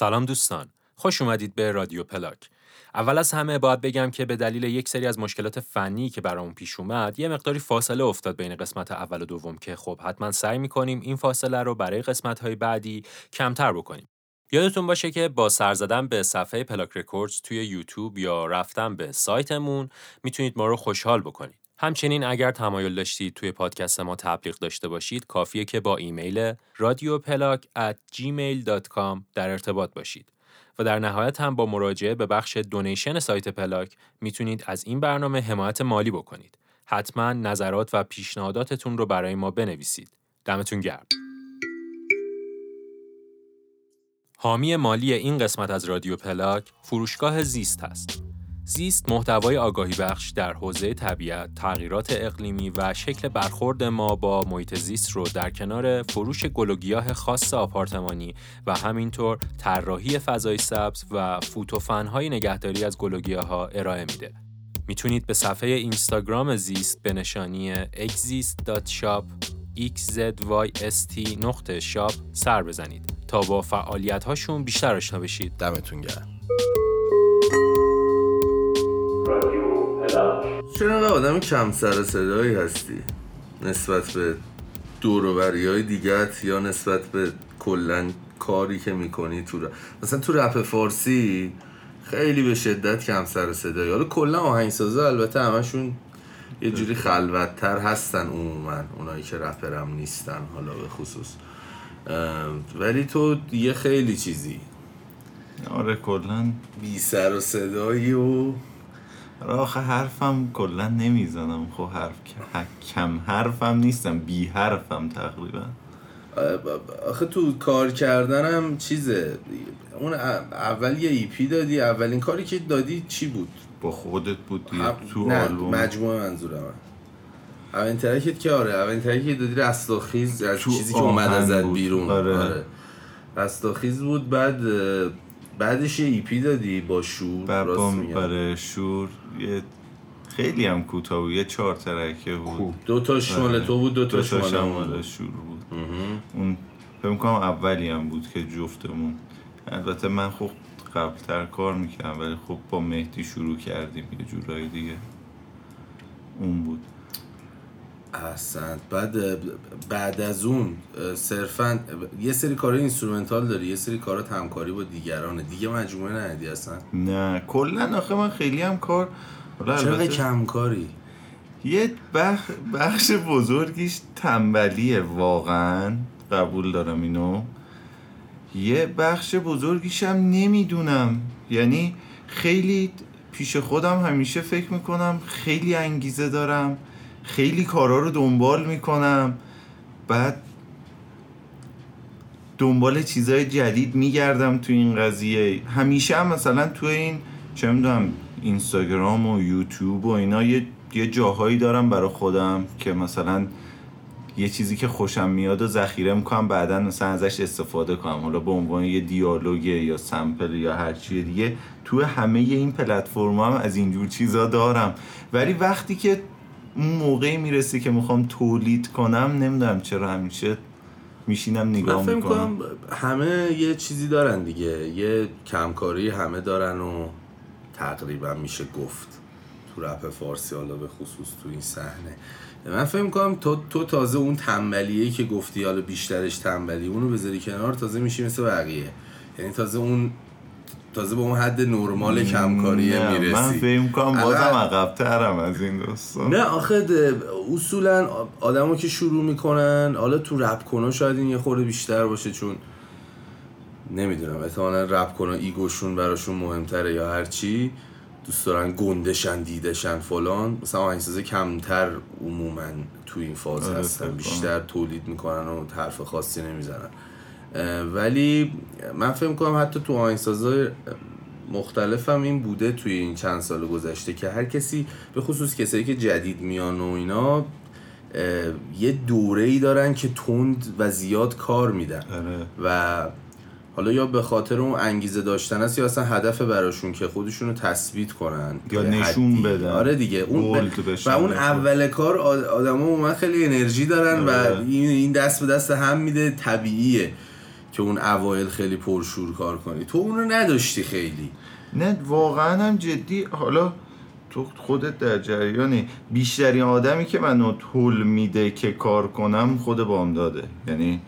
سلام دوستان. خوش اومدید به رادیو پلاک. اول از همه باید بگم که به دلیل یک سری از مشکلات فنی که برامون پیش اومد یه مقداری فاصله افتاد بین قسمت اول و دوم که خب حتما سعی می‌کنیم این فاصله رو برای قسمت های بعدی کمتر بکنیم. یادتون باشه که با سر زدن به صفحه پلاک Records توی یوتیوب یا رفتن به سایتمون می‌تونید ما رو خوشحال بکنید. همچنین اگر تمایل داشتید توی پادکست ما تبلیغ داشته باشید کافیه که با ایمیل رادیوپلاک at gmail.com در ارتباط باشید و در نهایت هم با مراجعه به بخش دونیشن سایت پلاک می‌تونید از این برنامه حمایت مالی بکنید. حتما نظرات و پیشنهاداتتون رو برای ما بنویسید. دمتون گرم. حامی مالی این قسمت از رادیو پلاک فروشگاه زیست است. زیست محتوای آگاهی بخش در حوزه طبیعت، تغییرات اقلیمی و شکل برخورد ما با محیط زیست رو در کنار فروش گل و گیاه خاص آپارتمانی و همینطور طراحی فضای سبز و فوتوفنهای نگهداری از گل و ها ارائه میده. می‌تونید به صفحه اینستاگرام زیست به نشانی exist.shop xzyst نقطه سر بزنید تا با فعالیت هاشون بیشتر آشنا بشید. دمتون گرم. چرا آدم کم سر صدایی هستی؟ نسبت به دوروبری های دیگت یا نسبت به کلا کاری که می‌کنی تو مثلا تو رپ فارسی خیلی به شدت کم سر صدایی. حالا کلا آهنگسازا البته همشون یه جوری خلوتتر هستن عموما اونایی که رپرم نیستن حالا به خصوص. ولی تو یه خیلی چیزی. آره کلا بی سر و صدایی و آخه حرفم کلا نمی‌زنم. خب حرف کم حرفم نیستم بی حرفم تقریبا. آخه تو کار کردنم چیزه؟ اون اول یه EP دادی اولین کاری که دادی چی بود؟ با خودت بود تو نه مجموعه منظورم. اولین ترکت که آره اولین ترکت دادی رستاخیز از چیزی که اومد ازت بیرون. آره. آره. رستاخیز بود بعد بعدش یه EP دادی با شور برای آره، شور. خیلی هم کوتاه بود. یه چهار track ه بود. دو تا شمال آره. تو بود دو تا شمال شور بود. اون فکر کنم اولی هم بود که جفتمون. البته من خب قبلتر کار می‌کردم ولی خب با مهدی شروع کردیم یه جورایی دیگه. اون بود. احسن بعد بعد از اون صرفا یه سری کار instrumental داری یه سری کارات همکاری با دیگرانه. دیگه مجموعه ندی اصلا؟ نه. کلا آخه من خیلی هم کار چرا کم کاری یه بخ... بخش بزرگیش تنبلیه واقعا. قبول دارم اینو. یه بخش بزرگیش هم نمی‌دونم. یعنی خیلی پیش خودم همیشه فکر می‌کنم خیلی انگیزه دارم. خیلی کارا رو دنبال می‌کنم. بعد دنبال چیزای جدید میگردم تو این قضیه. همیشه هم مثلا تو این چه می‌دونم اینستاگرام و یوتیوب و اینا یه, یه جاهایی دارم برای خودم که مثلا یه چیزی که خوشم میاد و ذخیره می‌کنم بعدا مثلا ازش استفاده کنم. حالا به عنوان یه دیالوگ یا سمپل یا هر چیه دیگه تو همه این پلتفرم هم از اینجور چیزا دارم. ولی وقتی که اون موقعی می‌رسه که می‌خوام تولید کنم نمی‌دونم چرا همیشه میشینم نگاه من می‌کنم. همه یه چیزی دارن دیگه. یه کمکاری همه دارن و تقریبا میشه گفت تو رپ فارسی حالا به خصوص تو این صحنه. من فکر می‌کنم تو, تو تازه اون تنبلیه که گفتی حالا بیشترش تنبلی اونو بذاری کنار تازه میشی مثل بقیه. یعنی تازه اون تازه به اون حد نرمال کمکاریه می‌رسی. من فکر کنم بازم عقبترم از این دوستان نه آخه اصولا آدمو که شروع می‌کنن حالا تو رپ کنن شاید این یه خورده بیشتر باشه چون نمی‌دونم احتمالا رپ کنن ایگوشون براشون مهمتره یا هرچی دوست دارن گندشن دیدشن فلان. مثلا آهنگسازه کمتر عموما تو این فاز آره، هستن بیشتر تولید می‌کنن و حرف خاصی نمی‌زنن. ولی من فکر کنم حتی تو آهنگسازای مختلفم این بوده توی این چند سال گذشته که هر کسی به خصوص کسایی که جدید میان و اینا یه دوره ای دارن که تند و زیاد کار میدن. آره. و حالا یا به خاطر اون انگیزه داشتن است یا اصلا هدف براشون که خودشون رو تثبیت کنن. یا نشون بدن. آره دیگه. اون و اون اول کار آدما من خیلی انرژی دارن و آره. این دست به دست هم میده طبیعیه. که اون اوایل خیلی پرشور کار کنی. تو اونو نداشتی خیلی. نه واقعا هم جدی. حالا تو خودت در جریانی. بیشترین آدمی که منو طول میده که کار کنم خود بامداده. یعنی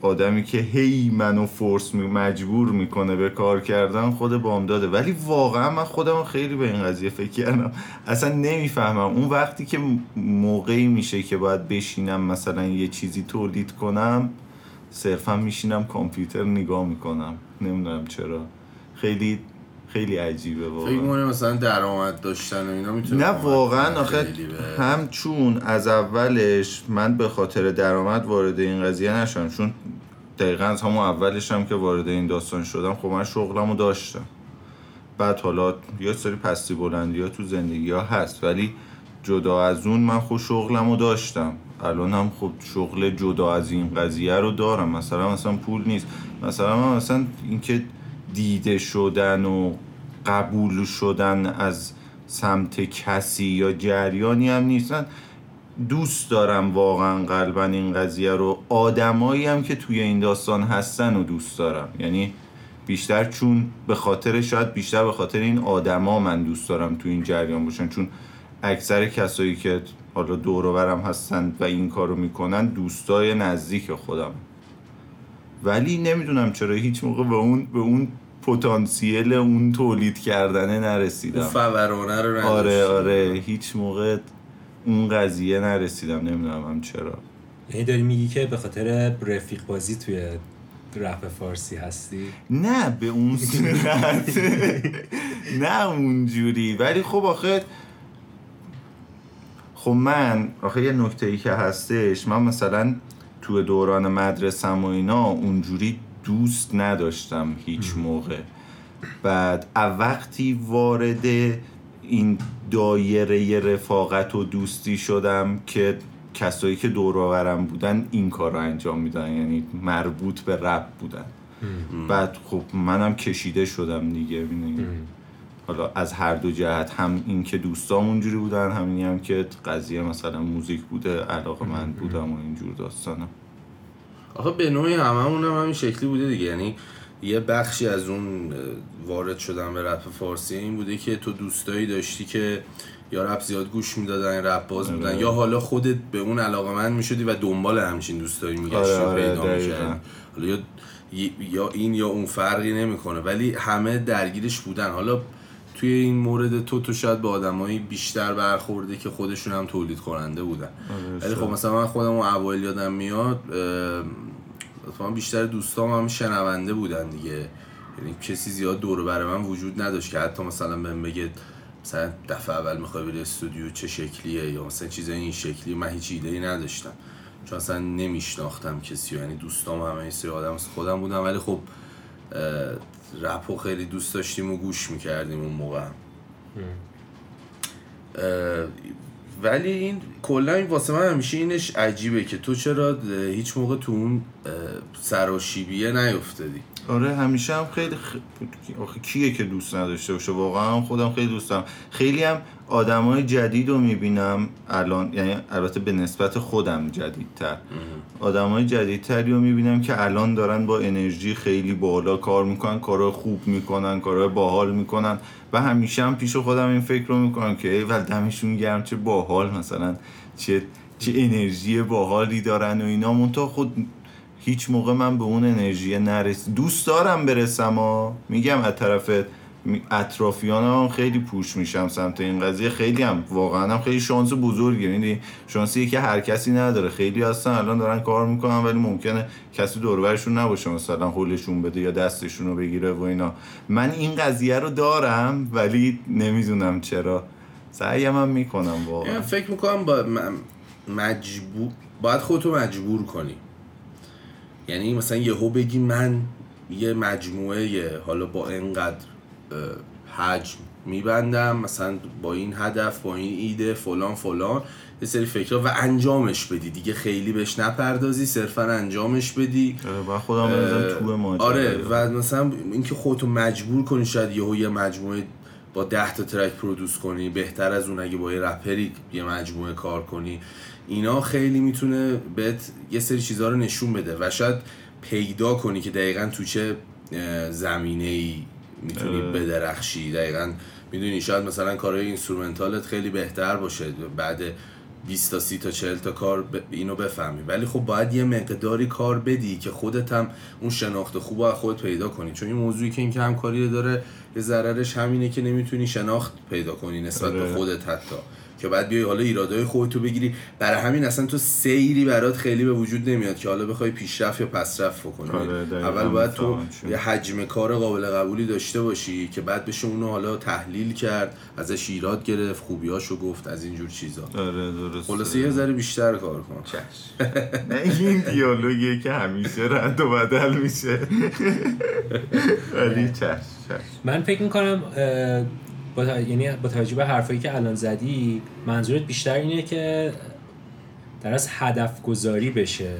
آدمی که هی منو فورس می مجبور می‌کنه به کار کردن خود بامداده. ولی واقعا من خودم خیلی به این قضیه فکر کردم. اصلا نمی‌فهمم. اون وقتی که موقعی میشه که باید بشینم مثلا یه چیزی تولید کنم صرفا میشینم کامپیوتر نگاه می‌کنم. نمی‌دونم چرا. خیلی خیلی عجیبه فکر واقعا می‌کنی مثلا درآمد داشتن و اینا می‌تونه نه واقعا. آخه هم چون از اولش من به خاطر درآمد وارد این قضیه نشدم. چون دقیقا از همون اولش هم که وارد این داستان شدم خب من شغلمو داشتم. بعد حالا یه سری پستی بلندی ها تو زندگی ها هست ولی جدا از اون من خود شغلمو داشتم. الان هم خب شغل جدا از این قضیه رو دارم. مثلا مثلا پول نیست. مثلا مثلا اینکه دیده شدن و قبول شدن از سمت کسی یا جریانی هم نیستن. دوست دارم واقعا قلبا این قضیه رو. آدمایی هم که توی این داستان هستن و دوست دارم. یعنی بیشتر چون به خاطر شاید بیشتر به خاطر این آدما من دوست دارم تو این جریان باشن. چون اکثر کسایی که حالا دور و برم هستن و این کارو می‌کنن دوستای نزدیک خودم. ولی نمی‌دونم چرا هیچ موقع به اون به اون پتانسیل اون تولید کردنه اون نرسیدم فورانه رو نداشتی آره آره. هیچ موقع اون قضیه نرسیدم. نمی‌دونم هم چرا. یعنی داری میگی که به خاطر رفیق بازی توی رپ فارسی هستی؟ نه به اون صورت. نه اونجوری. ولی خب آخه خب من آخه یه نکته ای که هستش من مثلا تو دوران مدرسم و اینا اونجوری دوست نداشتم هیچ موقع. بعد وقتی وارد این دایره رفاقت و دوستی شدم که کسایی که دور و برم بودن این کار رو انجام میدن یعنی مربوط به رپ بودن. بعد خب منم کشیده شدم دیگه می‌دونی. حالا از هر دو جهت هم این که دوستام اونجوری بودن همینی هم که قضیه مثلا موزیک بوده علاقه من بودم و اینجور داستانم آخه به نوعی هممون هم همین شکلی بوده دیگه. یعنی یه بخشی از اون وارد شدن به رپ فارسی این بوده که تو دوستایی داشتی که یا رپ زیاد گوش می‌دادن رپ باز بودن آره. یا حالا خودت به اون علاقه من می‌شدی و دنبال همچین دوستایی میگشتی آره، آره، پیدا حالا یا یا این یا اون فرقی نمی‌کنه. ولی همه درگیرش بودن. حالا توی این مورد تو تو شاید با آدمایی بیشتر برخورده که خودشون هم تولید کننده بودن. ولی خب مثلا من خودم اوایل یادم میاد اتفاقا بیشتر دوستام هم شنونده بودن دیگه. یعنی کسی زیاد دور بر من وجود نداشت که حتی مثلا بهم بگه مثلا دفعه اول می‌خوای بری استودیو چه شکلیه یا مثلا چیزای این شکلی من هیچ ایده ای نداشتم. چون اصلا نمیشناختم کسی. یعنی دوستام همه این سری آدم خودم بودن ولی خب رپو خیلی دوست داشتیم و گوش می‌کردیم اون موقع. ولی این کلا این واسه من همیشه اینش عجیبه که تو چرا هیچ موقع تو اون سراشیبیه نیفتادی. آره همیشه هم خیلی خ... آخه کیه که دوست نداشته باشه؟ واقعا هم خودم خیلی دوست دارم. خیلی هم آدمای جدید رو می‌بینم الان یعنی البته به نسبت خودم جدیدتر. آدمای جدیدتری رو می‌بینم که الان دارن با انرژی خیلی بالا کار می‌کنن کارهای خوب می‌کنن کارهای باحال می‌کنن و همیشه هم پیش خودم این فکر رو می‌کنم که ای ول دمشون گرم چه باحال مثلا چه چه انرژی باحالی دارن و اینا. منتها خود هیچ موقع من به اون انرژی نرس دوست دارم برسم و میگم از طرف اطرافیانم خیلی پوش میشم سمت این قضیه. خیلی هم واقعا هم خیلی شانس بزرگی یعنی شانسی که هر کسی نداره. خیلی هستن الان دارن کار می‌کنن ولی ممکنه کسی دوربرشون نباشه. مثلا حلشون بده یا دستشون رو بگیره و اینا. من این قضیه رو دارم ولی نمی‌دونم چرا. سعیم هم می‌کنم واقعا. فکر می‌کنم با مجبور باید خودتو مجبور کنی. یعنی مثلا یهو بگی من یه مجموعه حالا با اینقدر اه، حجم میبندم مثلا با این هدف با این ایده فلان فلان. یه سری فکرها و انجامش بدی. دیگه خیلی بهش نپردازی صرفا انجامش بدی. با خودم تو آره و مثلا اینکه خودتو مجبور کنی شاید یهو یه مجموعه با 10 تا ترک پرودوس کنی. بهتر از اون اگه با یه رپری یه مجموعه کار کنی. اینا خیلی می‌تونه بهت یه سری چیزها رو نشون بده. و شاید پیدا کنی که دقیقا تو چه زمینه ای می‌تونی. بدرخشی. دقیقا می‌دونی شاید مثلا کارهای اینسترومنتالت خیلی بهتر باشه. بعد 20 تا 30 تا 40 تا کار ب... اینو بفهمی. ولی خب باید یه مقداری کار بدی که خودت هم اون شناخت خوب از خودت پیدا کنی. چون این موضوعی که اینکه همکاری داره یه ضررش همینه که نمی‌تونی شناخت پیدا کنی نسبت به آره. خودت حتی. که بعد بیای حالا ایرادای خودتو بگیری. برای همین اصلا تو سیری برات خیلی به وجود نمیاد که حالا بخوای پیشرفت یا پسرفت بکنی. آره، اول باید تو. یه حجم کار قابل قبولی داشته باشی که بعد بشه اونو حالا تحلیل کرد ازش ایراد گرفت خوبیاشو گفت از اینجور چیزا. آره درست خلاصه یه ذره بیشتر کار کن. چشم نه این دیالوگیه که همیشه رد و بدل میشه. ولی چشم من فکر می‌کنم با تا- یعنی با توجه به حرفایی که الان زدی منظورت بیشتر اینه که در از هدف گذاری بشه.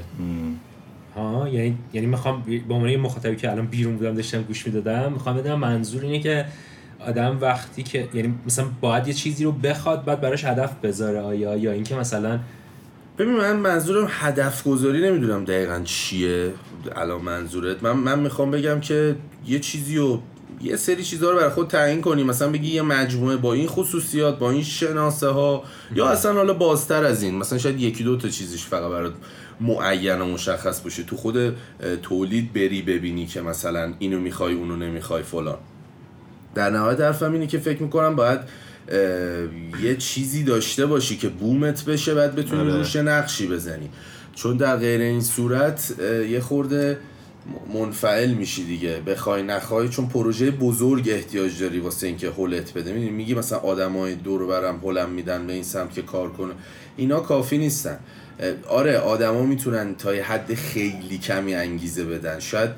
ها؟ یعنی یعنی می‌خوام به عنوان یه مخاطبی که الان بیرون بودم داشتم گوش می‌دادم می‌خوام بدونم منظور اینه که آدم وقتی که یعنی مثلا باید یه چیزی رو بخواد بعد براش هدف بذاره آیا یا اینکه مثلا ببین من منظورم هدف گذاری نمی‌دونم دقیقا چیه. الان منظورت من من می‌خوام بگم که یه چیزی رو یه سری چیزها رو برای خود تعیین کنی. مثلا بگی یه مجموعه با این خصوصیات با این شناسه ها یا اصلا حالا بازتر از این. مثلا شاید یکی دو تا چیزش فقط برات معین و مشخص باشه. تو خود تولید بری ببینی که مثلا اینو می‌خوای اونو نمی‌خوای فلان. در نهایت حرفم اینه که فکر می‌کنم باید یه چیزی داشته باشی که بومت بشه بعد بتونی آره. روش نقشی بزنی. چون در غیر این صورت یه خورده منفعل میشی دیگه. بخوای نخوای چون پروژه بزرگ احتیاج داری واسه اینکه هولت بده. می‌دونی میگی مثلا آدمای دور برم هولم میدن به این سمت که کار کنه اینا کافی نیستن. آره آدما می‌تونن تا یه حد خیلی کمی انگیزه بدن. شاید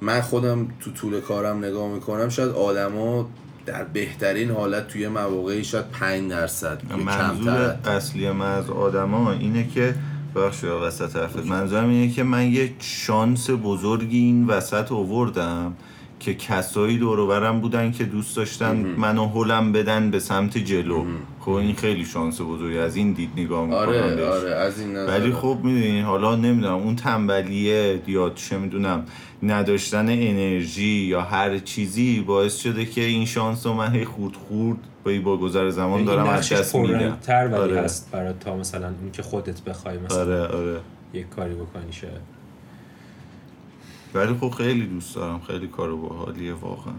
من خودم تو طول کارم نگاه می‌کنم شاید آدما در بهترین حالت توی مواقعی شاید 5 درصد منظور کمتر اصلی من از آدما اینه که بخش وسط حرفت. منظورم اینه که من یه شانس بزرگی این وسط آوردم که کسایی دور برم بودن که دوست داشتن منو هلم بدن به سمت جلو. خب این خیلی شانس بزرگی. از این دید نگاه می‌کنم آره. آره از این نظر. ولی خب می‌دونی حالا نمی‌دونم اون تنبلیه یا چه می‌دونم نداشتن انرژی یا هر چیزی باعث شده که این شانس رو من هی خورد خورد با با گذر زمان این دارم از دست میدم. پررنگ‌تر ولی آره. هست برای تا مثلا اون که خودت بخوای مثلا آره آره. یک کاری بکنی شه ولی خب خیلی دوست دارم خیلی کار باحالیه واقعا.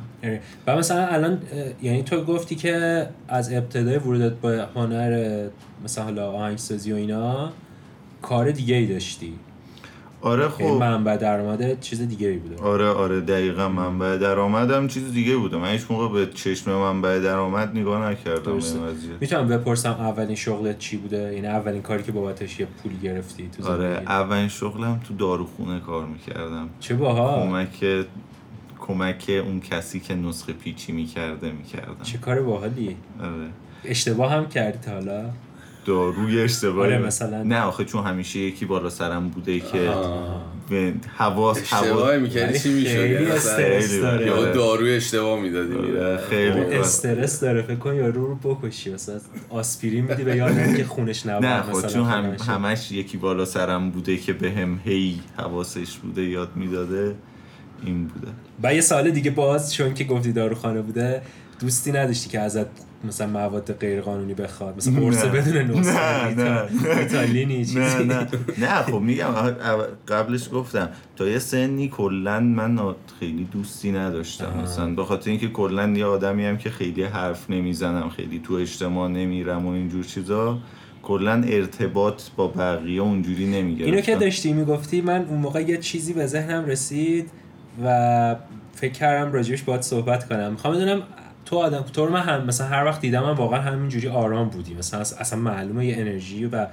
و مثلا الان یعنی تو گفتی که از ابتدای ورودت با هنر مثلا حالا آهنگسازی و اینا کار دیگه ای داشتی آره یعنی خب. منبع درآمد چیز دیگه ای بوده. آره آره دقیقا منبع درآمدم چیز دیگه بوده. من هیچ موقع به چشم منبع درآمد نگاه نکردم می‌تونم بپرسم اولین شغلت چی بوده؟ یعنی اولین کاری که بابتش یه پولی گرفتی تو آره اولین شغلم تو داروخونه کار می‌کردم. چه باها کمک کمک اون کسی که نسخه پیچی می‌کرده می‌کردم. چه کار باحالی آره. اشتباه هم کردی حالا. داروی اشتباهی آره،. مثلا- نه آخه چون همیشه یکی بالا سرم بوده که. به حواس اشتباهی حواس می‌کردی چی می‌شد؟ خیلی استرس داره. یا آره. داروی اشتباه می‌دادی میره خیلی استرس داره. فکر کن یارو رو بکشی. مثلا آسپرین میدی به یارو که خونش نبود نه خب مثلا چون هم. همش یکی بالا سرم بوده که به هم هی حواسش بوده یاد می‌داده این بوده. و یه سال دیگه باز چون که گفتی داروخانه بوده. دوستی نداشتی که ازت مثلا مواد غیر قانونی بخواد مثلا قرص. بدون نسخه نه، نه. چیزی نه خب میگم قبلش گفتم تا یه سنی کلا من خیلی دوستی نداشتم. مثلا به خاطر اینکه کلا یه آدمی هم که خیلی حرف نمی‌زنم خیلی تو اجتماع نمیرم و اینجور چیزا کلا ارتباط با بقیه اونجوری نمی‌گرفتم اینو که داشتی می‌گفتی من اون موقع یه چیزی به ذهنم رسید و فکر کردم راجبش باید صحبت کنم می‌خوام بدونم تو آدم تو رو من هم مثلا هر وقت دیدم من واقعا همینجوری آرام بودی مثلا اص- اصلا معلومه یه انرژی و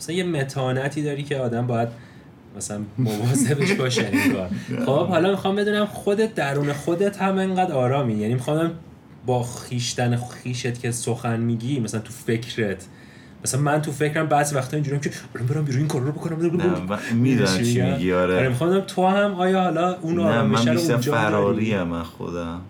مثلا یه متانتی داری که آدم باید مثلا مواظبش باشه انگار. خب حالا می‌خوام بدونم خودت درون خودت هم انقدر آرامی. یعنی می‌خوام با خیشتن خیشت که سخن میگی مثلا تو فکرت. مثلا من تو فکرم بعضی وقتا اینجوریم که الان برم بیرون این کار رو بکنم می‌دونم چی میگی؟ آره. می‌خوام بدونم تو هم آیا حالا اون نه آرامشه من بیشتر فراری؟ من خودم.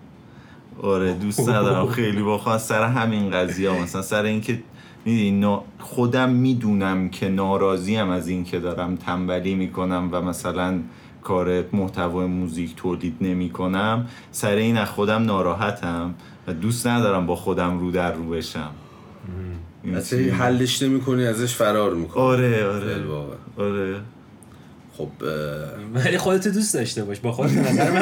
آره دوست ندارم. خیلی با سر همین قضیه ها. مثلا سر اینکه می‌دونی خودم می‌دونم که ناراضیم از این که دارم تنبلی می‌کنم و مثلا کار محتوای موزیک تولید نمی کنم سر این از خودم ناراحتم و دوست ندارم با خودم رو در رو بشم. اصلا؟ حلش نمی کنی ازش فرار می‌کنی. آره آره. واقعا. آره. خب ولی خودت دوست داشته باش. با خودت نظر من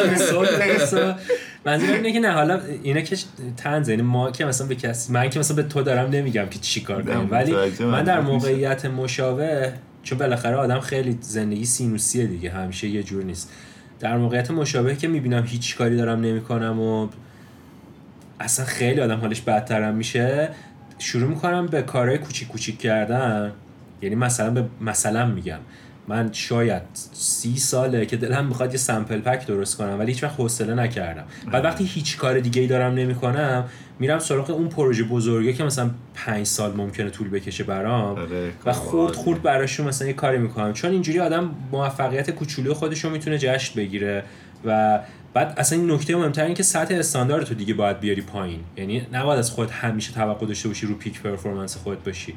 منظورم اینه که نه حالا اینا که تنز یعنی ما که مثلا به کسی من که مثلا به تو دارم نمیگم که چی کار نه، کنیم ولی من در. موقعیت مشابه چون بالاخره آدم خیلی زندگی سینوسیه دیگه همیشه یه جور نیست. در موقعیت مشابه که می‌بینم هیچ کاری دارم نمی‌کنم و اصلا خیلی آدم حالش بدترم میشه شروع می‌کنم به کارهای کوچیک کوچیک کردن. یعنی مثلا به مثلا میگم. من شاید سی ساله که دلم می‌خواد یه سمپل پک درست کنم ولی هیچ وقت حوصله نکردم. بعد وقتی هیچ کار دیگه ای دارم نمی‌کنم میرم سراغ اون پروژه بزرگه که مثلا پنج سال ممکنه طول بکشه برام. آره، و خورد. خورد براشون مثلا یه کاری می‌کنم. چون اینجوری آدم موفقیت کوچولو خودش رو می‌تونه جشن بگیره. و بعد اصلا این نکته مهمتر این که سطح استاندارد تو دیگه باید بیاری پایین. یعنی نباید از خود همیشه توقع داشته باشی رو پیک پرفورمنس خود باشی.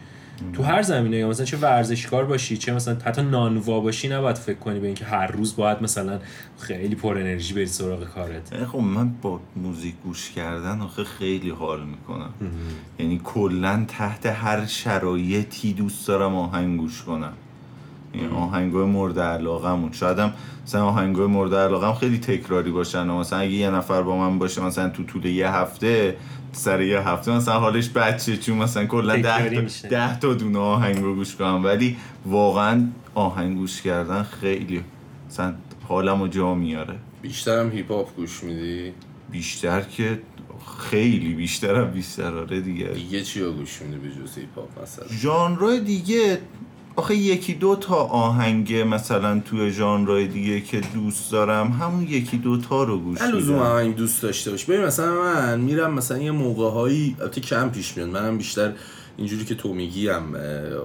تو هر زمینه یا مثلا چه ورزشکار باشی چه مثلا حتی نانوا باشی نباید فکر کنی به اینکه هر روز باید مثلا خیلی پر انرژی بری سراغ کارت. خب من با موزیک گوش کردن آخه خیلی حال می‌کنم. یعنی کلا تحت هر شرایطی دوست دارم آهنگ گوش کنم. این آهنگای مورد علاقمون شاید هم مثلا آهنگای مورد علاقم خیلی تکراری باشن و مثلا اگه یه نفر با من باشه مثلا تو طول یه هفته سر یه هفته. مثلا حالش بچه چون مثلا کلا ده. ده تا دونه آهنگ رو گوش کنم. ولی واقعا آهنگ گوش کردن خیلی مثلا حالم رو جا میاره. بیشترم هیپ هاپ گوش میدی؟ بیشتر که خیلی بیشترم بیشتر. آره دیگه. دیگه چی رو گوش میدی به جز هیپ هاپ مثلا؟ ژانرهای دیگه آخه یکی دو تا آهنگ مثلا توی ژانرهای دیگه که دوست دارم همون یکی دو تا رو گوش نه لزوم میدم. آهنگ دوست داشته باش ببین مثلا من میرم مثلا یه موقع هایی البته کم پیش میاد. منم بیشتر اینجوری که تو میگی هم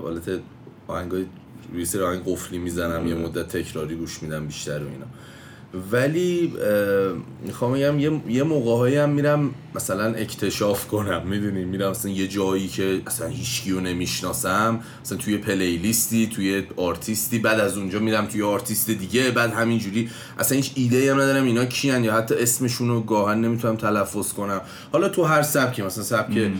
حالت آهنگای سری آهنگ قفلی می‌زنم یه مدت تکراری گوش میدم بیشتر و اینا. ولی می‌خوام بگم یه, یه موقع هم میرم مثلا اکتشاف کنم می‌دونی؟ میرم مثلا یه جایی که اصلا هیچکی رو نمی‌شناسم مثلا توی playlist ی توی آرتیستی بعد از اونجا میرم توی آرتیست دیگه بعد همینجوری اصلا هیچ ایده هم ندارم اینا کیان یا حتی اسمشون رو گاهن نمی‌تونم تلفظ کنم. حالا تو هر سبکی مثلا سبک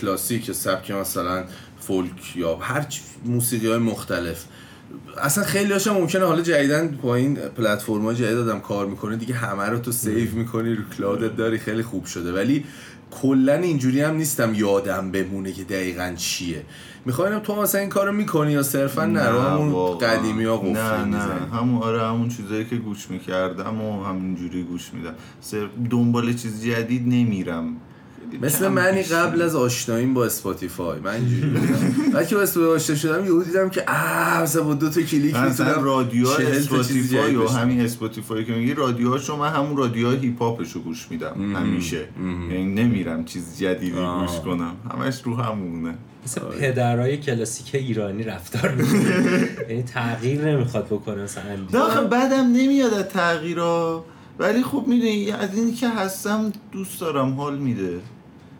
کلاسیک سبک مثلا فولک یا هر موسیقی های مختلف. اصلا خیلی هاشم ممکنه حالا جدیدن با این پلتفرم های جدید آدم کار می‌کنه دیگه همه رو تو save می‌کنی رو cloud ت داری خیلی خوب شده. ولی کلا اینجوری هم نیستم یادم بمونه که دقیقا چیه. می‌خوایم تو مثلا این کارو می‌کنی یا صرفا نرو همون. قدیمی ها قفلی نه نه. همون آره همون چیزایی که گوش می‌کردم و همینجوری گوش میدم. صرف دنبال چیز جدید نمیرم. مثل منی. قبل از آشناییم با Spotify. من اینجوری بودم بعد که با Spotify آشنا شدم یهو دیدم که آه مثلا با دو تا کلیک می‌تونم رادیو 40 تا چیز Spotify و. همین Spotify که میگی رادیوهاشو من همون رادیوهای هیپ هاپش رو گوش میدم همیشه. یعنی نمیرم چیز جدیدی. گوش کنم. همش رو همونه. مثل پدرای کلاسیک ایرانی رفتار می‌کنه. یعنی تغییر نمی‌خواد بکنه مثلا نه بعدم نمیاد از تغییرا ولی خب می‌دونی از اینی که هستم دوست دارم حال میده.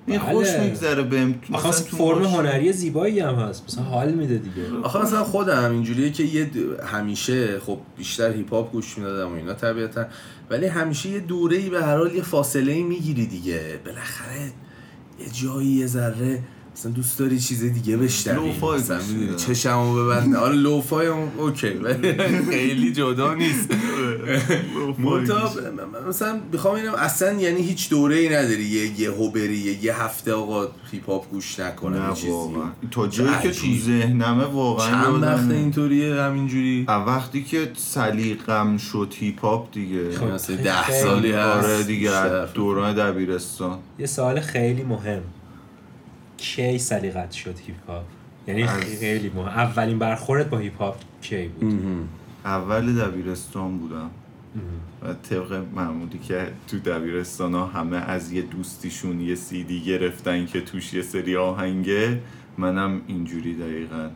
این بله. خوش میگذره بهم. آخه مثلا مثلا تو فرم هنری زیبایی هم هست. مثلا حال میده دیگه. آخه مثلا خودم اینجوریه که یه همیشه خب بیشتر هیپ هاپ گوش می‌دادم و اینا طبیعتا. ولی همیشه یه دوره ای به هر حال یه فاصله ای می‌گیری دیگه. بالاخره یه جایی یه ذره مثلا دوست داری چیز دیگه بشنوی؟ lo-fi مثلا می‌دونی. چشمو ببند. آره lo-fi هم okay. ولی خیلی جدا نیست. منتها مثلا می‌خوام اینم اصلا یعنی هیچ دوره ای نداری یه یه هوبری یه, یه هفته آقا هیپ هاپ گوش نکنم نه چیزی. واقعا. تا جایی که تو. ذهنمه واقعا چند. وقت اینطوریه همینجوری؟ وقتی که سلیقم شد هیپ هاپ دیگه. خب. مثلا خیلی- ده. سالی هست. آره دیگه دوران دبیرستان. یه سوال خیلی مهم. کی سلیقت شد هیپ هاپ یعنی خیلی مهم. اولین برخورد با هیپ هاپ کی بود؟ اول دبیرستان بودم. و طبق معمولی که تو دبیرستان ها همه از یه دوستیشون یه سیدی گرفتن که توش یه سری آهنگه منم اینجوری دقیقا.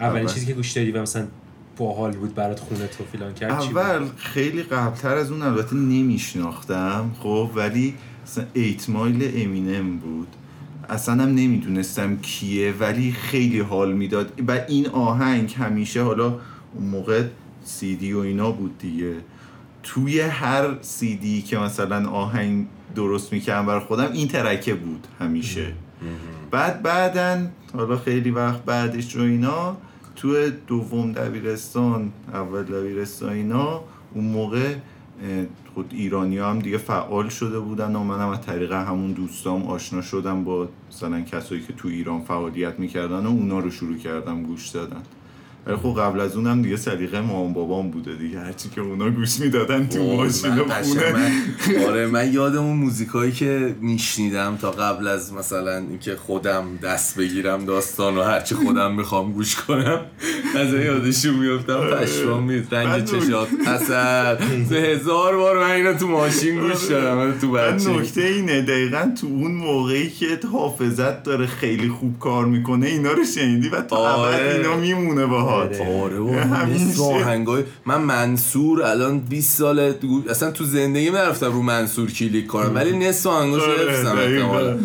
اولین اول. چیزی که گوش دادی و مثلا باحال بود برات خونه تو فیلان کرد؟ اول خیلی قبلتر از اون البته نمیشناختم خب ولی مثلا ایت مایل امینم بود. اصلا هم نمی‌دونستم کیه ولی خیلی حال می‌داد. و این آهنگ همیشه حالا اون موقع سیدی و اینا بود دیگه. توی هر سیدی که مثلا آهنگ درست می‌کردم برای خودم این ترکه بود همیشه. بعد بعدن حالا خیلی وقت بعدش و اینا تو دوم دبیرستان اول دبیرستان اینا اون موقع خود ایرانی هم دیگه فعال شده بودن و منم از طریق همون دوستام آشنا شدم با مثلا کسایی که تو ایران فعالیت می‌کردن و اونا رو شروع کردم گوش دادن ولی خب قبل از اونم دیگه سلیقه مامان بابام بوده دیگه. هرچی که اونا گوش می‌دادن تو ماشین خونه. آره من یادم اون موزیکایی که میشنیدم تا قبل از مثلا اینکه خودم دست بگیرم داستان و هرچی خودم می‌خوام گوش کنم از این یادشون میفتم پشمام میز رنگ چشات اصل هزار بار من اینو تو ماشین گوش دادم تو بچه. نکته اینه دقیقا تو اون موقعی که حافظت داره خیلی خوب کار می‌کنه اینا رو شنیدی و تا آره. اینا میمونه باهات آره و همین مثل آهنگای من منصور الان 20 سال اصلا تو زندگی نرفتم رو منصور کلیک کنم ولی نصف آهنگاشو آره، حفظم. احتمالاً.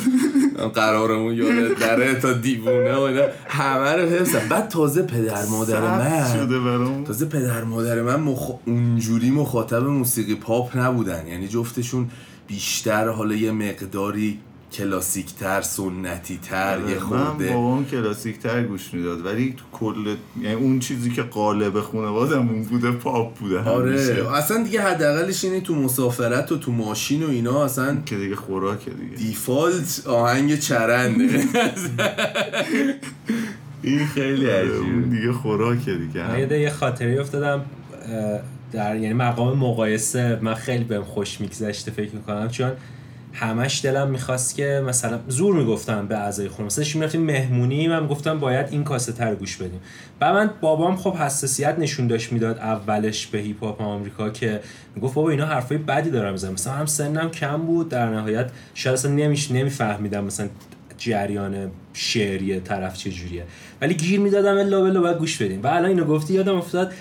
قرارمون یاد دره تا دیوونه و اینا. همه رو حفظم. بعد تازه پدر مادر من شده برام. تازه پدر مادر من مخ... اونجوری مخاطب موسیقی پاپ نبودن. یعنی جفتشون بیشتر حالا یه مقداری کلاسیک تر سنتی تر یه من خورده بابام کلاسیک تر گوش می‌داد. ولی تو کل یعنی اون چیزی که قالب خانوادمون بوده پاپ بوده آره. همیشه. اصلا دیگه حداقلش اینه تو مسافرت و تو ماشین و اینا اصلا که دیگه خوراکه دیگه. دیفالت آهنگ چرنده. این خیلی اون عجیبه. دیگه خوراکه دیگه. من یه خاطری افتادم در یعنی مقام مقایسه من خیلی بهم خوش میگذشته فکر می‌کنم. چون همش دلم می‌خواست که مثلا زور می‌گفتم به اعضای خونه. مثلا شما می‌رفتیم مهمونی من گفتم باید این کاسته رو گوش بدیم. و من بابام خب حساسیت نشون داشت می‌داد اولش به هیپ هاپ آمریکا که می‌گفت بابا اینا حرفای بدی دارم می‌زنم مثلا هم سنم کم بود در نهایت شاید اصلا نمیش نمیفهمیدم مثلا جریان شعری طرف چجوریه ولی گیر می‌دادم الا بلا باید گوش بدیم. و الان اینو گفتی یادم افتاد.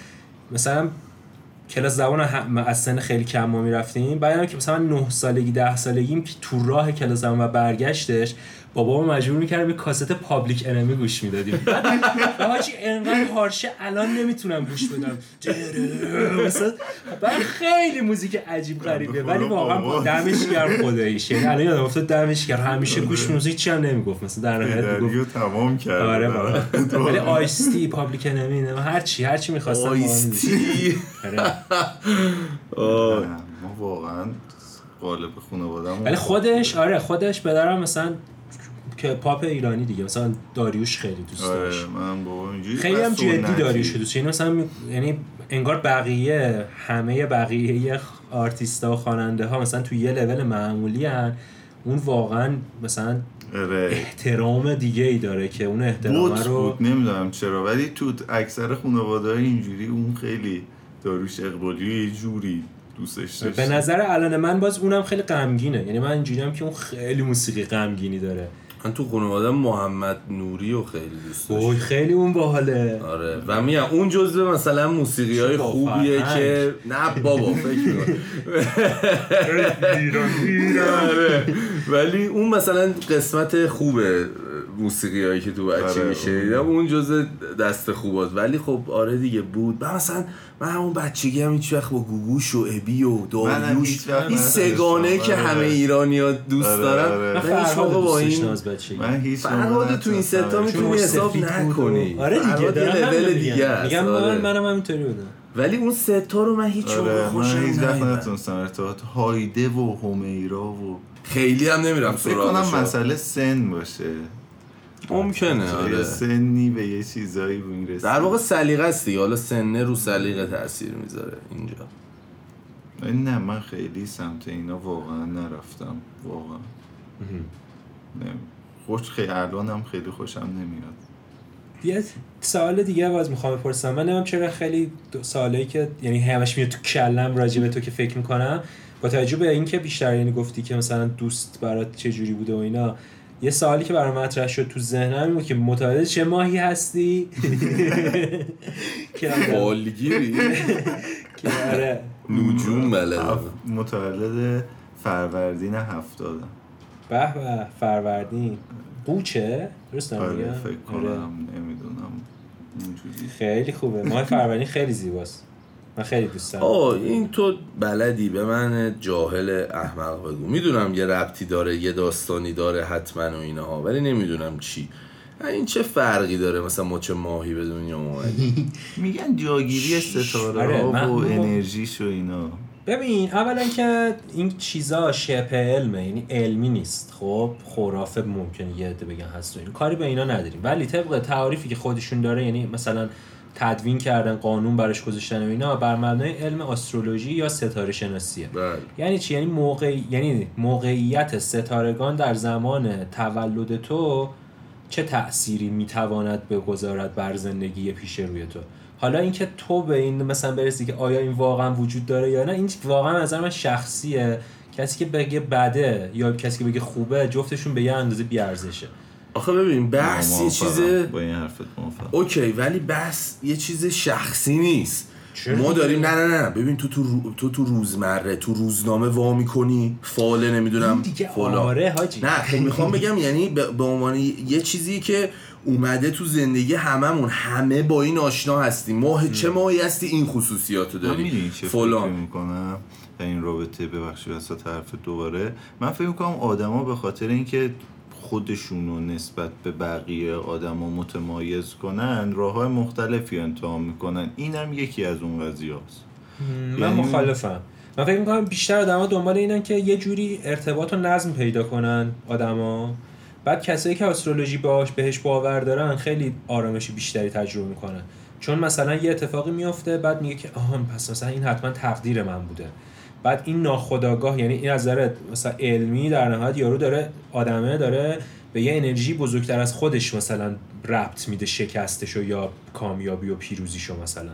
مثلا کلاس زبان هم- از سن خیلی کم ما می‌رفتیم. بعدم که مثلا 9 سالگی 10 سالگیم که تو راه کلاس زبان و برگشتش بابا مجبور می‌کردم یه کاست Public Enemy گوش می‌دادیم. و حاجی انقدر harsh ه الان نمی‌تونم گوش بدم. بعد خیلی موزیک عجیب غریبه ولی واقعا دمش گرم خداییش یعنی الان یادم افتاد دمش گرم. همیشه گوش موزیک چی هم نمی‌گفت. مثلا در نهایت می‌گفت تمام کرد آره ولی Ice-T Public Enemy نه هر چی هر چی می‌خواستم Ice-T. ما واقعا قالب خانوادمون ولی خودش آره خودش پدرم مثلا که پاپ ایرانی دیگه. مثلا داریوش خیلی دوست داشت. آره من بابا اینجوری خیلی هم جدی. داریوش دوست یعنی مثلا یعنی انگار بقیه همه بقیه آرتیستا و خواننده ها مثلا تو یه لول معمولی هن. اون واقعا مثلا آره. احترام دیگه ای داره که اون احترام رو بود. نمی‌دونم چرا. ولی تو اکثر خانواده های اینجوری اون خیلی داروش اقبالی یه جوری دوستش داشت. به نظر الان من باز اونم خیلی غمگینه. یعنی من اینجوری هم که اون خیلی موسیقی غمگینی داره. من تو خانواده محمد نوری رو خیلی دوست داشتم. اوه خیلی اون باحاله. آره. و میگم اون جزء مثلا موسیقی های خوبیه. که نه بابا فکر آره. ولی اون مثلا قسمت خوبه. موسیقی هایی که تو بچگی آره، شنیدم اون جزء دست خوبات ولی خب آره دیگه بود من مثلا من همون بچگی هم هیچ وقت با گوگوش و ابی و داریوش این. سگانه که آره. همه ایرانی ها دوست آره، دارن آره. من من هیچ موقع با این من هیچ فرهاد تو این ستا. می‌تونی حساب نکنی آره دیگه دارم لول دیگه میگم است میگم. من منم همینطوری بودم ولی اون ستا رو من هیچ موقع آره خوشم. نتونستم ارتباط هایده و همیرا و خیلی هم نمیرم فکر کنم مسئله سن باشه ممکنه یه آره. سنی به یه چیزایی می‌رسه. در واقع سلیقه است دیگه حالا سنه رو سلیقه تاثیر می‌ذاره اینجا. نه من خیلی سمت اینا واقعا نرفتم واقعا. نه خوش خیلی الانم خیلی خوشم نمیاد. یه سوال دیگه باز می‌خوام بپرسم. من نمیم چرا خیلی دو- سوالایی که یعنی همش میاد تو کلم راجع به تو که فکر می‌کنم با توجه به اینکه بیشتر یعنی گفتی که مثلا دوست برات چه جوری بوده و اینا یه سوالی که برام مطرح شد تو ذهنم این بود که متولد چه ماهی هستی؟ که بالگیری که آره. نجوم بلدم متولد فروردین هفتادم به به فروردین. قوچه؟ درست آره؟ فکر آره. کنم نمی‌دونم. خیلی خوبه. ماه فروردین خیلی زیباست. من خیلی دوست دارم. آه این تو بلدی به من جاهل احمق بگو. می‌دونم یه ربطی داره یه داستانی داره حتما و اینها ولی نمی‌دونم چی. این چه فرقی داره؟ مثلا مچ ماهی به دنیا اومدی میگن جاگیری ستاره آره، ها من- و من- انرژیش و اینا. ببین اولا که این چیزا شبه علمه یعنی علمی نیست. خب خرافه ممکنه یه عده بگن هست و این کاری به اینا نداریم. ولی طبق تعاریفی که خودشون داره یعنی مثلا تدوین کردن قانون براش گذاشتن و اینا بر مبنای علم استرولوژی یا ستاره شناسیه. بله. یعنی چی؟ یعنی موقع یعنی موقعیت ستارگان در زمان تولد تو چه تأثیری می‌تواند بگذارد بر زندگی پیش روی تو؟ حالا اینکه تو به این مثلا برسی که آیا این واقعا وجود داره یا نه این واقعا از نظر من شخصیه. کسی که بگه بده یا کسی که بگه خوبه جفتشون به یه اندازه بیارزشه. آخه ببین بحث یه. چیز با این حرفت موافقم. اوکی ولی بحث یه چیز شخصی نیست. چرا ما؟ داریم نه نه نه. ببین تو تو, رو- تو تو روزمره تو روزنامه وا می‌کنی فاله نمی‌دونم فلان. آره حاجی. نه خب می‌خوام بگم یعنی به به عنوان یه چیزی که اومده تو زندگی هممون همه با این آشنا هستیم. ماه چه ماهی هستی این خصوصیاتو من می‌دونی داری چه فکر فلان می‌کنم؟ این رابطه ببخشید وسط حرف دوباره. من فکر می‌کنم آدما به خاطر اینکه خودشون رو نسبت به بقیه آدما متمایز کنن راه های مختلفی انتخاب می‌کنن. اینم یکی از اون قضیه هست من یعنی- مخالفم. من فکر می‌کنم بیشتر آدما دنبال اینن که یه جوری ارتباط و نظم پیدا کنن آدما بعد کسایی که استرولوژی باش بهش باور دارن خیلی آرامش بیشتری تجربه می‌کنن. چون مثلا یه اتفاقی میفته بعد میگه که آها پس مثلا این حتما تقدیر من بوده. بعد این ناخودآگاه یعنی این از نظر مثلا علمی در نهایت یارو داره آدمه داره به یه انرژی بزرگتر از خودش مثلا ربط میده شکستشو یا کامیابی و پیروزیشو مثلا.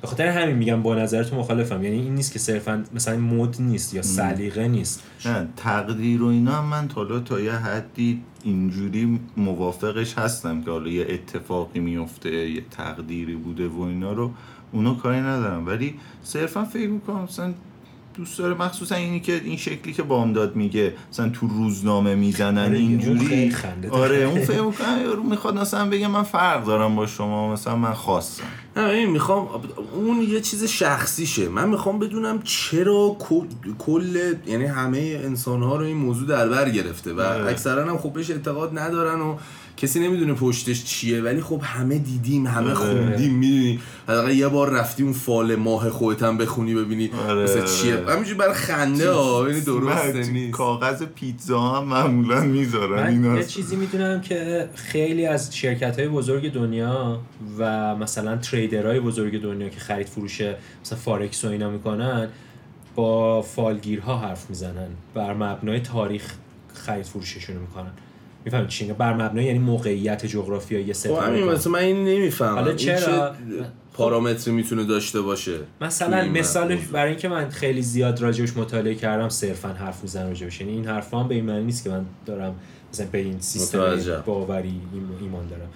به خاطر همین میگم با نظر تو مخالفم. یعنی این نیست که صرفا مثلا مد نیست یا سلیقه نیست. نه تقدیر و اینا من تا حالا تا یه حدی اینجوری موافقش هستم که حالا یه اتفاقی میفته یه تقدیری بوده و اینا رو. اونو کاری ندارم. ولی صرفا فکر می‌کنم مثلا دوست داره مخصوصا اینی که این شکلی که بامداد میگه مثلا تو روزنامه می‌زنن آره، اینجوری. آره اون فکر می‌کنم یارو می‌خواد مثلا بگه من فرق دارم با شما مثلا من خواستم نه این می‌خوام اون یه چیز شخصیشه من می‌خوام بدونم چرا کل, کل یعنی همه انسان ها رو این موضوع در بر گرفته و آره. اکثرا هم خب بهش اعتقاد ندارن و کسی نمی‌دونه پشتش چیه ولی خب همه دیدیم همه آره. خوندیم می‌دونی. حداقل یه بار رفتی اون فال ماه خودت هم بخونی ببینی آره، مثلا. چیه. همینجوری برای خنده ها ببینی درسته نیست. کاغذ پیتزا هم معمولا می‌ذارن من اینا یه چیزی می‌دونم که خیلی از شرکت های بزرگ دنیا و مثلا تریدرهای بزرگ دنیا که خرید فروش مثلا فارکس و اینا می‌کنن با فالگیرها حرف می‌زنن بر مبنای تاریخ خرید فروششون می‌کنن. می‌فهمید چی میگم؟ بر مبنای یعنی موقعیت جغرافیایی خب همین ستاره مثلا من این نمی‌فهمم حالا چرا؟ چه پارامتری می‌تونه داشته باشه مثلا مثالش موضوع؟ برای اینکه من خیلی زیاد راجعش مطالعه کردم صرفا حرف می‌زنم راجعش یعنی این حرفا هم به این معنی نیست که من دارم مثلا به این سیستم. باوری ایم- ایمان دارم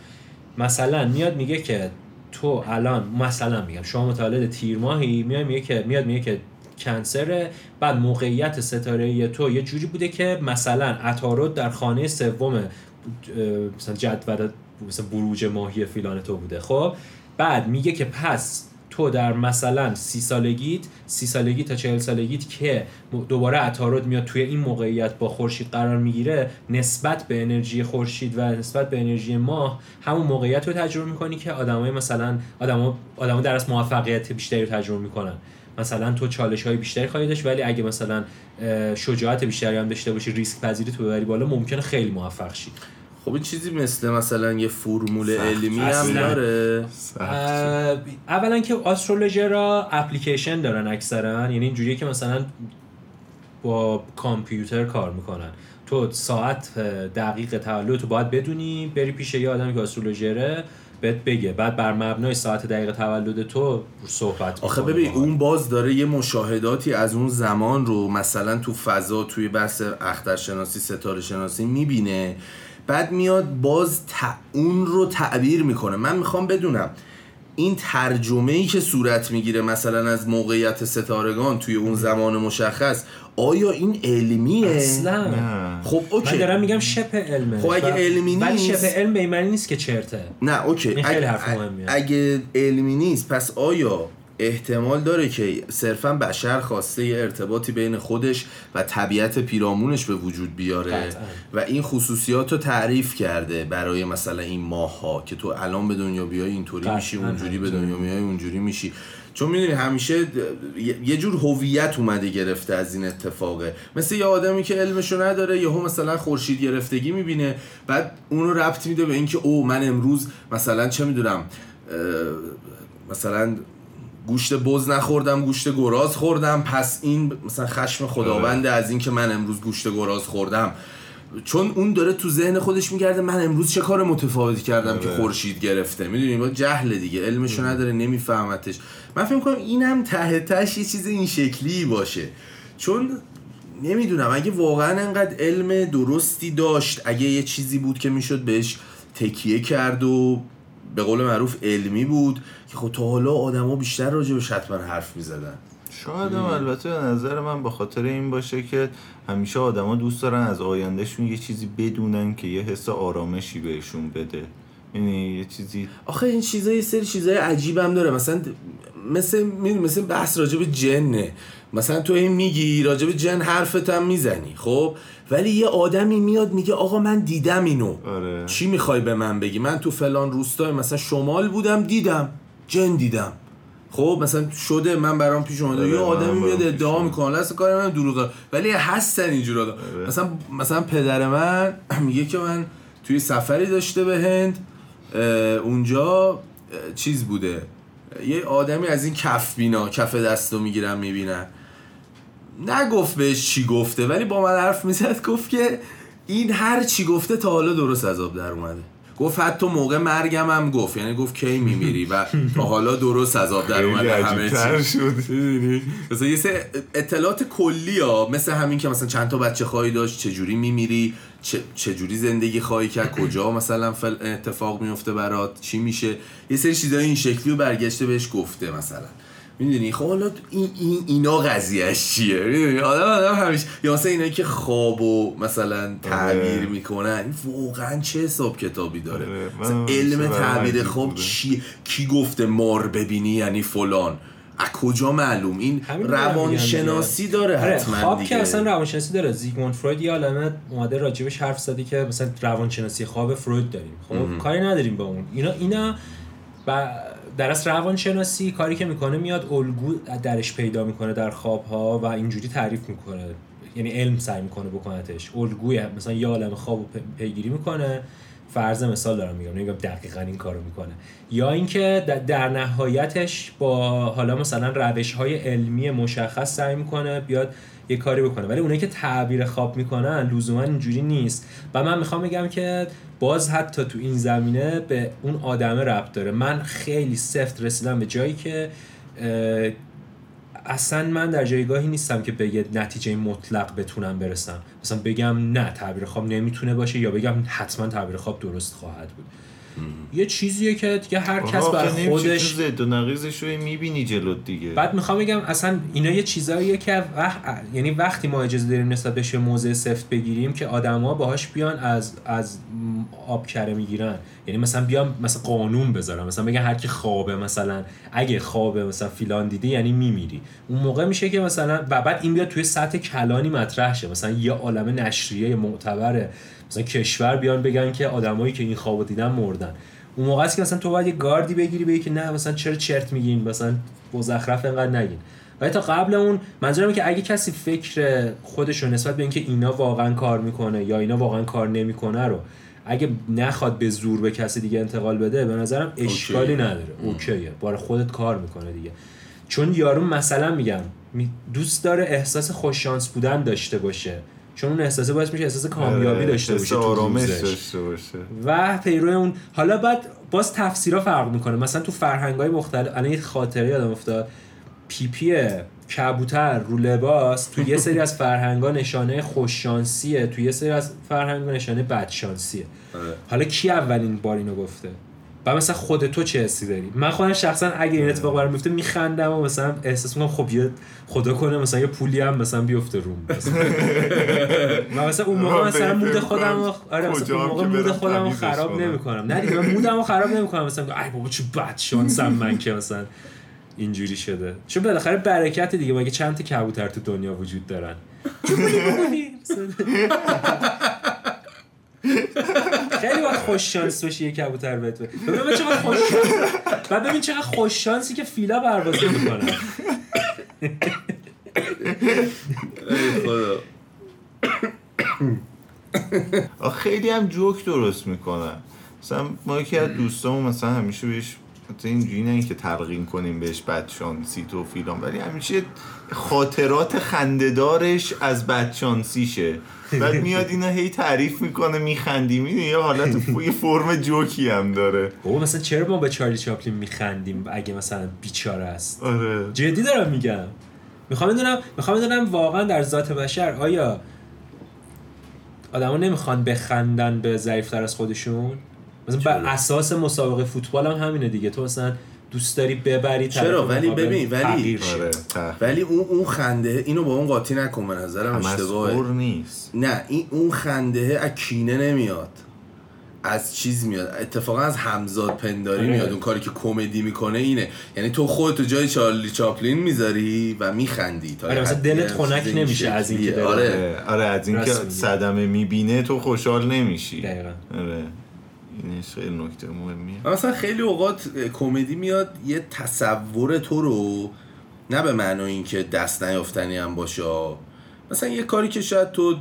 مثلا میاد میگه که تو الان مثلا میگم شما متولد تیر ماهی میاد میگه که میاد میگه که کنسر بعد موقعیت ستاره تو یه جوری بوده که مثلا عطارد در خانه سوم مثلا جدول مثلا بروج ماهی فیلان تو بوده خب؟ بعد میگه که پس تو در مثلا سی سالگیت سی سالگی تا چهل سالگیت که دوباره عطارد میاد توی این موقعیت با خورشید قرار می‌گیره نسبت به انرژی خورشید و نسبت به انرژی ماه همون موقعیت رو تجربه می‌کنی که آدمای مثلا آدما در از موفقیت بیشتری رو تجربه می‌کنن. مثلا تو چالش های بیشتری خواهی داشت ولی اگه مثلا شجاعت بیشتری هم داشته باشی ریسک پذیری تو ببری بالا ممکنه خیلی موفق شی خب این چیزی مثل مثلا یه فرمول. علمی هم اصلا. داره اولا که آسترولوژی را اپلیکیشن دارن اکثرا یعنی اینجوریه که مثلا با کامپیوتر کار می‌کنن تو ساعت دقیق تولد تو باید بدونی بری پیش یه آدمی که آسترولوژره بهت بگه. بعد بر مبنای ساعت دقیق تولد تو صحبت آخه ببین. اون باز داره یه مشاهداتی از اون زمان رو مثلا تو فضا توی بحث اخترشناسی ستاره شناسی می‌بینه. بعد میاد باز ت... اون رو تعبیر می‌کنه. من می‌خوام بدونم این ترجمه ای که صورت می‌گیره مثلا از موقعیت ستارگان توی اون زمان مشخص آیا این علمیه؟ اصلا نه. خب من اوکی دارم میگم شبه علمه خب اگه علمی ولی نیست- شبه علم به معنی نیست که چرته نه اوکی این خیلی حرف مهمیه. اگه علمی نیست پس آیا احتمال داره که صرفا بشر خواسته یه ارتباطی بین خودش و طبیعت پیرامونش به وجود بیاره قطعاً. و این خصوصیات رو تعریف کرده برای مثلا این ماه ها که تو الان به دنیا بیای اینطوری میشی اونجوری به. دنیا میای اونجوری میشی چون می‌دونی همیشه یه- یه جور هویت اومده گرفته از این اتفاقه. مثل یه آدمی که علمشو نداره یهو مثلا خورشید گرفتگی می‌بینه بعد اونو ربط میده به اینکه او من امروز مثلا چه می‌دونم مثلا گوشت بز نخوردم گوشت گراز خوردم پس این مثلا خشم خداونده از اینکه من امروز گوشت گراز خوردم. چون اون داره تو ذهن خودش میگرده من امروز چه کار متفاوتی کردم که آره. خورشید گرفته. می‌دونی؟ با جهل دیگه. علمشو نداره نمیفهمتش. من فکر کنم اینم ته تهش یه چیز این شکلی باشه. چون نمی‌دونم اگه واقعا انقدر علم درستی داشت اگه یه چیزی بود که می‌شد بهش تکیه کرد و به قول معروف علمی بود که خب تا حالا آدما بیشتر راجبش حتما حرف می‌زدن. شاید هم البته به نظر من به خاطر این باشه که همیشه آدما دوست دارن از آیندهشون یه چیزی بدونن که یه حس آرامشی بهشون بده. یعنی یه چیزی آخه این چیزا یه سری چیزای عجیب هم داره. مثلا مثل مثل بحث راجب جنه. مثلا تو این میگی راجب جن حرفت هم می‌زنی خب؟ ولی یه آدمی میاد میگه آقا من دیدم اینو. آره. چی می‌خوای به من بگی؟ من تو فلان روستای مثلا شمال بودم دیدم. جن دیدم. خب مثلا شده من برام پیش اومده. آره، یه آدمی میاد ادعا. می‌کنه. اصلا کار من دروغه ولی هستن اینجور آدم. آره. مثلا مثلا پدر من میگه که من توی سفری داشته به هند اونجا چیز بوده. یه آدمی از این کف بینا کف دستو می‌گیرن می‌بینن. نگفت بهش چی گفته ولی با من حرف می‌زد گفت که این هر چی گفته تا حالا درست از آب در اومده. گفت حتی موقع مرگم هم گفت. یعنی گفت کی میمیری و تا حالا درست از آب در اومده همه چی. شد. مثلا یه سری اطلاعات کلی ها مثل همین که مثلا چند تا بچه خواهی داشت چجوری میمیری چجوری زندگی خواهی کرد کجا مثلا فل اتفاق میفته برات چی میشه. یه سری چیزای این شکلی رو برگشته بهش گفته مثلا. می‌دونی؟ خب حالا این, این اینا قضیهش چیه؟ می‌دونی؟ آدم آدم همیشه یا مثلا اینایی که خواب و مثلا تعبیر می‌کنن این واقعا چه حساب کتابی داره؟ آره، مثلا علم تعبیر خواب. چی کی گفته مار ببینی یعنی فلان؟ از کجا معلوم؟ این روانشناسی داره آره حتما خواب دیگه. که اصلا روانشناسی داره. زیگموند فروید یه عالمه اومده راجبش حرف زدی که مثلا روانشناسی خواب فروید داریم. خب کاری نداریم با اون. اینا اینا و در اصل روانشناسی کاری که می‌کنه میاد الگو درش پیدا می‌کنه در خواب ها و اینجوری تعریف می‌کنه. یعنی علم سعی می‌کنه بکنتش. الگوی مثلا یه عالم خواب پیگیری می‌کنه. فرض مثال دارم میگم. نمیگم دقیقا این کارو می‌کنه. یا اینکه در نهایتش با حالا مثلا روش های علمی مشخص سعی می‌کنه بیاد یه کاری بکنه. ولی اونایی که تعبیر خواب می‌کنن لزوما اینجوری نیست. و من می‌خوام بگم که باز حتی تو این زمینه به اون آدمه ربط داره. من خیلی سفت رسیدم به جایی که اصلا من در جایگاهی نیستم که به نتیجه مطلق بتونم برسم. مثلا بگم نه تعبیر خواب نمی‌تونه باشه یا بگم حتما تعبیر خواب درست خواهد بود. یه چیزیه که دیگه هر کس آقا، بر آخه نمیشه خودش زد و نقیزش رو می‌بینی جلوت دیگه. بعد می‌خوام بگم اصلا اینا یه چیزاییه که وق... یعنی وقتی ما اجازه داریم نسبت بهش موضع سفت بگیریم که آدما باهاش بیان از از آب کره می‌گیرن. یعنی مثلا بیان مثلا قانون بذارن مثلا بگن هر کی خوابه مثلا اگه خوابه مثلا فیلان دیدی یعنی میمیری. اون موقع میشه که مثلا و بعد این بیاد توی سطح کلانی مطرح شه. مثلا یه عالم نشریه معتبره. مثلا کشور بیان بگن که آدمایی که این خوابو دیدن مردن. اون موقع است که مثلا تو باید یه گاردی بگیری بگی که نه مثلا چرا چرت میگین؟ مثلا مزخرف انقدر نگین. ولی تا قبل اون منظورم که اگه کسی فکر خودش رو نسبت به اینکه اینا واقعا کار می‌کنه یا اینا واقعا کار نمی‌کنه رو اگه نخواد به زور به کسی دیگه انتقال بده به نظرم اشکالی اوکیه. نداره اوکیه. بار خودت کار می‌کنه دیگه. چون یارو مثلا میگم می- دوست داره احساس خوششانس بودن داشته باشه. چون اون احساسه باعث میشه احساس کامیابی داشته باشه تو. داشته باشه. و پیرو اون حالا بعد باز تفسیرها فرق می‌کنه. مثلا تو فرهنگ های مختلف الان یه خاطره یادم افتاد. پیپی کبوتر رو لباس تو یه سری از فرهنگ ها نشانه خوششانسیه. تو یه سری از فرهنگ ها نشانه بدشانسیه. آره. حالا کی اولین بار اینو گفته؟ و مثلا خود تو چه حسی داری؟ من خودم شخصا اگه این اتفاق برام بیفته میخندم و مثلا احساس می‌کنم خب یه خدا کنه مثلا یه پولی هم مثلا بیفته روم. و مثلا اون موقع مثلا مود خودم. آره مثلا اون موقع مود خودم رو خراب کنم. نمی‌کنم. نه دیگه من مودم رو خراب نمی‌کنم. مثلا ای بابا چه بد شانسم من که مثلا اینجوری شده. چون بالاخره برکت دیگه مگه چند تا کبوتر تو دنیا وجود دارن؟ خیلی وقت خوش شانس باشی یه کبوتر بهت. ببین چقدر خوش بعد ببین چقدر خوش شانسی که فیلا پرواز می‌کنن ای خدا. خیلی هم جوک درست می‌کنن مثلا ما یکی از دوستامون مثلا همیشه بهش مثلا اینجوری نه که تلقین کنیم بهش بدشانسی تو فیلم ولی همیشه خاطرات خندهدارش از بدشانسیشه بعد میاد اینا هی تعریف می‌کنه میخندی می‌دونی؟ یه حالت یه فرم جوکی هم داره. بابا مثلا چرا ما به چارلی چاپلین میخندیم اگه مثلا بیچاره است؟ آره. جدی دارم میگم. می‌خوام بدونم می‌خوام بدونم واقعا در ذات بشر آیا آدما نمی‌خوان بخندن به ضعیفتر از خودشون؟ مثلا بر اساس مسابقه فوتبال هم همینه دیگه تو مثلا دوست داری ببری چرا؟ ولی ببین، ولی-. آره. ولی اون اون خنده اینو با اون قاطی نکن به نظرم اشتباهه نیست نه این اون خنده از کینه نمیاد از چیز میاد اتفاقا از همزاد پنداری آره. میاد اون کاری که کمدی می‌کنه اینه یعنی تو خودتو جای چارلی چاپلین می‌ذاری و میخندی تا آره، مثلا دلت خنک نمیشه از اینکه. آره آره, آره از اینکه. صدمه می‌بینه تو خوشحال نمیشی دقیقا. آره اینش خیلی نکته مهمیه. و مثلا خیلی اوقات کمدی میاد یه تصور تو رو نه به معنای اینکه دست نیافتنی هم باشه مثلا یه کاری که شاید تو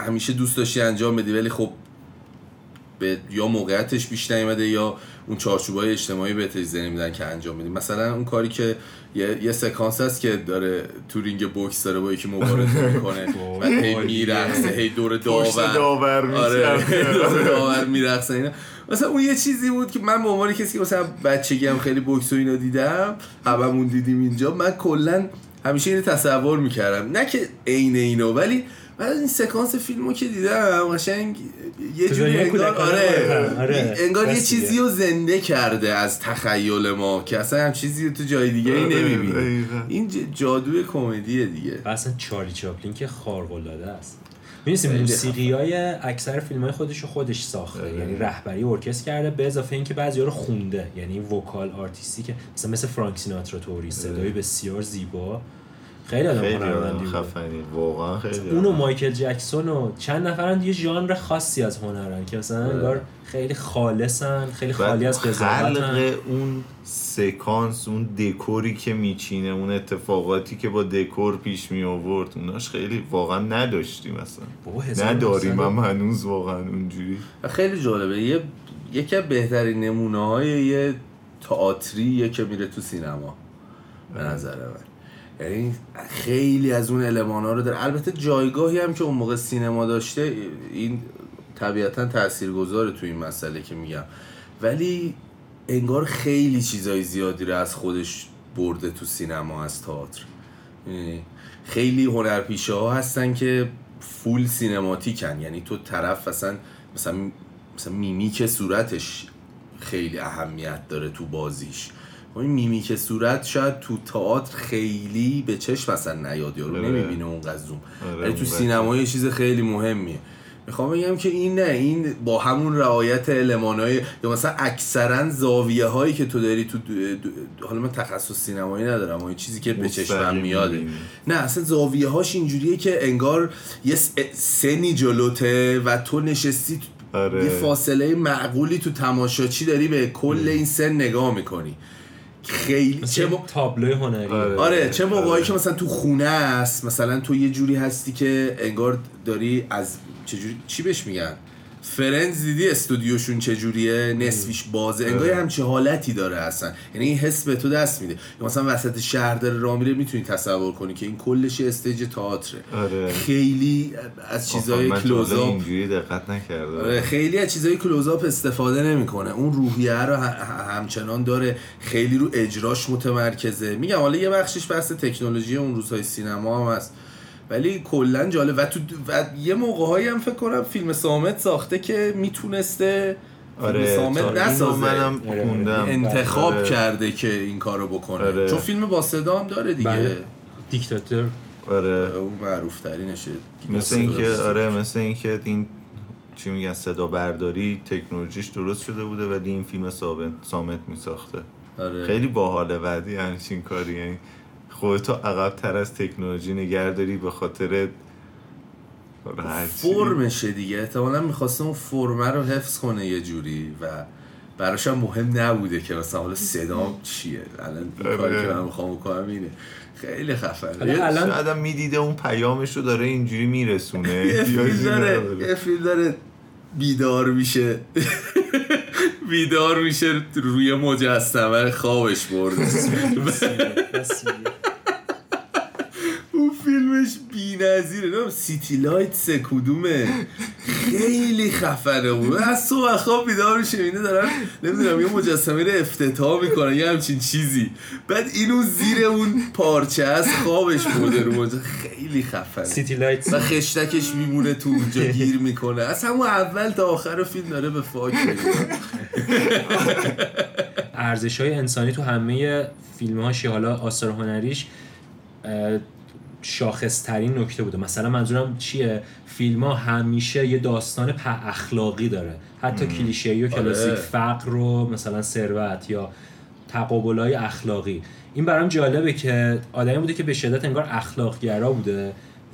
همیشه دوست داشتی انجام بدی ولی خب به یا موقعیتش بیش نیومده یا اون چارچوبای اجتماعی بهت اجازه نمیدن که انجام بدی. مثلا اون کاری که یه, یه سکانس هست که داره تو رینگ بوکس داره با یکی مبارزه می‌کنه بعد هی میرقصه هی دور داور. آره. دور داور میرقصه اینا. مثلا اون یه چیزی بود که من به عنوان کسی که مثلا بچگی هم خیلی بوکس و اینا دیدم هممون دیدیم اینجا من کلا همیشه اینو تصور می‌کردم نه که عین اینو ولی بعد این سکانس فیلمو که دیدم قشنگ یه جوری انگار کودکانه آره, بودن. آره. انگار یه. چیزی رو زنده کرده از تخیل ما که اصلا هم چیزی رو تو جای دیگه ای آره، نمی‌بینی. این جادوی کمدیه دیگه اصلا چارلی چاپلین که خارق العاده است می‌دونی موسیقی های اکثر فیلم های خودش رو خودش ساخته. آره. یعنی رهبری ارکستر کرده به اضافه اینکه بعضی رو خونده. یعنی vocal artist ی که مثلا مثل فرانک سیناترا طوری صدای بسیار زیبا. خیلی آدم خیلی آدم هنرمندی خفنی واقعا خیلی اون و آدم. مایکل جکسون و چند نفرن یه ژانر خاصی از هنرن که مثلا انگار خیلی خالصن خیلی خالی از قضاوتن. خلق اون سکانس اون دکوری که میچینه اون اتفاقاتی که با دکور پیش می آورد اوناش خیلی واقعا نداشتیم هزار نداریم هم هنوز واقعا اونجوری. خیلی جالبه یه یکی از بهترین نمونه های یه تئاتریه که میره تو سینما به نظر من. یعنی خیلی از اون علمان ها رو داره. البته جایگاهی هم که اون موقع سینما داشته این طبیعتا تاثیرگذاره تو این مسئله که میگم. ولی انگار خیلی چیزای زیادی رو از خودش برده تو سینما از تئاتر. یعنی خیلی هنرپیشه ها هستن که فول سینماتیکن. یعنی تو طرف اصلا مثلا مثلا میمیک صورتش خیلی اهمیت داره تو بازیش. این میمیک صورت شاید تو تئاتر خیلی به چشم اصلا نیاد یارو آره. نمی‌بینه اون زوم آره، ولی تو سینما یه چیز خیلی مهمیه می‌خوام بگم که این نه این با همون رعایت المانهای یا مثلا اکثرا زاویه هایی که تو داری تو دو- دو- حالا من تخصص سینمایی ندارم این چیزی که به چشمم میاده. نه اصلا زاویه هاش اینجوریه که انگار یه سنی جلوته و تو نشستی آره. یه فاصله معقولی تو تماشاچی داری به کل این سن نگاه می‌کنی خیلی چه مو- تابلوی هنری آره. آره چه موقعی آره. که مثلا تو خونه است مثلا تو یه جوری هستی که انگار داری از چجوری چی بهش میگن فرنز دیدی استودیوشون چجوریه؟ نصفیش بازه. انگار یه همچین حالتی داره اصلا. یعنی این حس به تو دست میده. مثلا وسط شهر داره راه میره می‌تونی تصور کنی که این کلش استیج تئاتره. آره. خیلی از چیزای من تا حالا کلوزآپ اینجوری دقت نکرده آره، خیلی از چیزای کلوزآپ استفاده نمی‌کنه. اون روحیه رو همچنان داره. خیلی رو اجراش متمرکزه. میگم حالا یه بخشش بحث تکنولوژی اون روزهای سینما هم هست. ولی کلا جالب. و تو و یه موقع هم فکر کنم فیلم سامت ساخته که می‌تونسته آره سامت نسازه. منم آره، خوندم. انتخاب آره. کرده که این کارو بکنه. آره. چون فیلم با صدا هم داره دیگه. بله. دیکتاتور. آره. اون معروف ترینشه مثل اینکه آره مثل اینکه این چی میگن صدا برداری تکنولوژیش درست شده بوده ولی این فیلم سامت میساخته. آره. خیلی باحاله بعدی همچین کاری یعنی خودتو عقب تر از تکنولوژی نگه داری به خاطر. فرمشه دیگه. احتمالا می‌خواسته اون فرمه رو حفظ کنه یه جوری و براش هم مهم نبوده که مثلا حالا صدام چیه. الان این کاری آره. که من می‌خوام بکنم اینه. خیلی خفنه. الان- شاید هم می‌دیده اون پیامش رو داره اینجوری میرسونه. یه فیلم داره یه فیلم داره بیدار میشه. بیدار میشه روی مجسمه خوابش برده. اون فیلمش بی نظیره نمیم سیتی لایت سه کدومه؟ خیلی خفنه بود. از صبح خواب بیدار میشه اینه دارن نمی‌دونم یه مجسمه رو افتتاح می‌کنن یه همچین چیزی. بعد اینو زیر اون پارچه از خوابش برده رو مجسمه. خیلی خفنه. City Light و خشتکش میمونه تو اونجا گیر می‌کنه. از همون اول تا آخر فیلم داره به فاک. ارزش های انسانی تو همه فیلم هاش حالا آثار هنریش اه، شاخصترین نکته بوده. مثلا منظورم چیه؟ فیلم ها همیشه یه داستان پند اخلاقی داره. حتی کلیشه‌ای و کلاسیک آره. فقر رو مثلا ثروت یا تقابل های اخلاقی. این برام جالبه که آدمی بوده که به شدت انگار اخلاق گرا بوده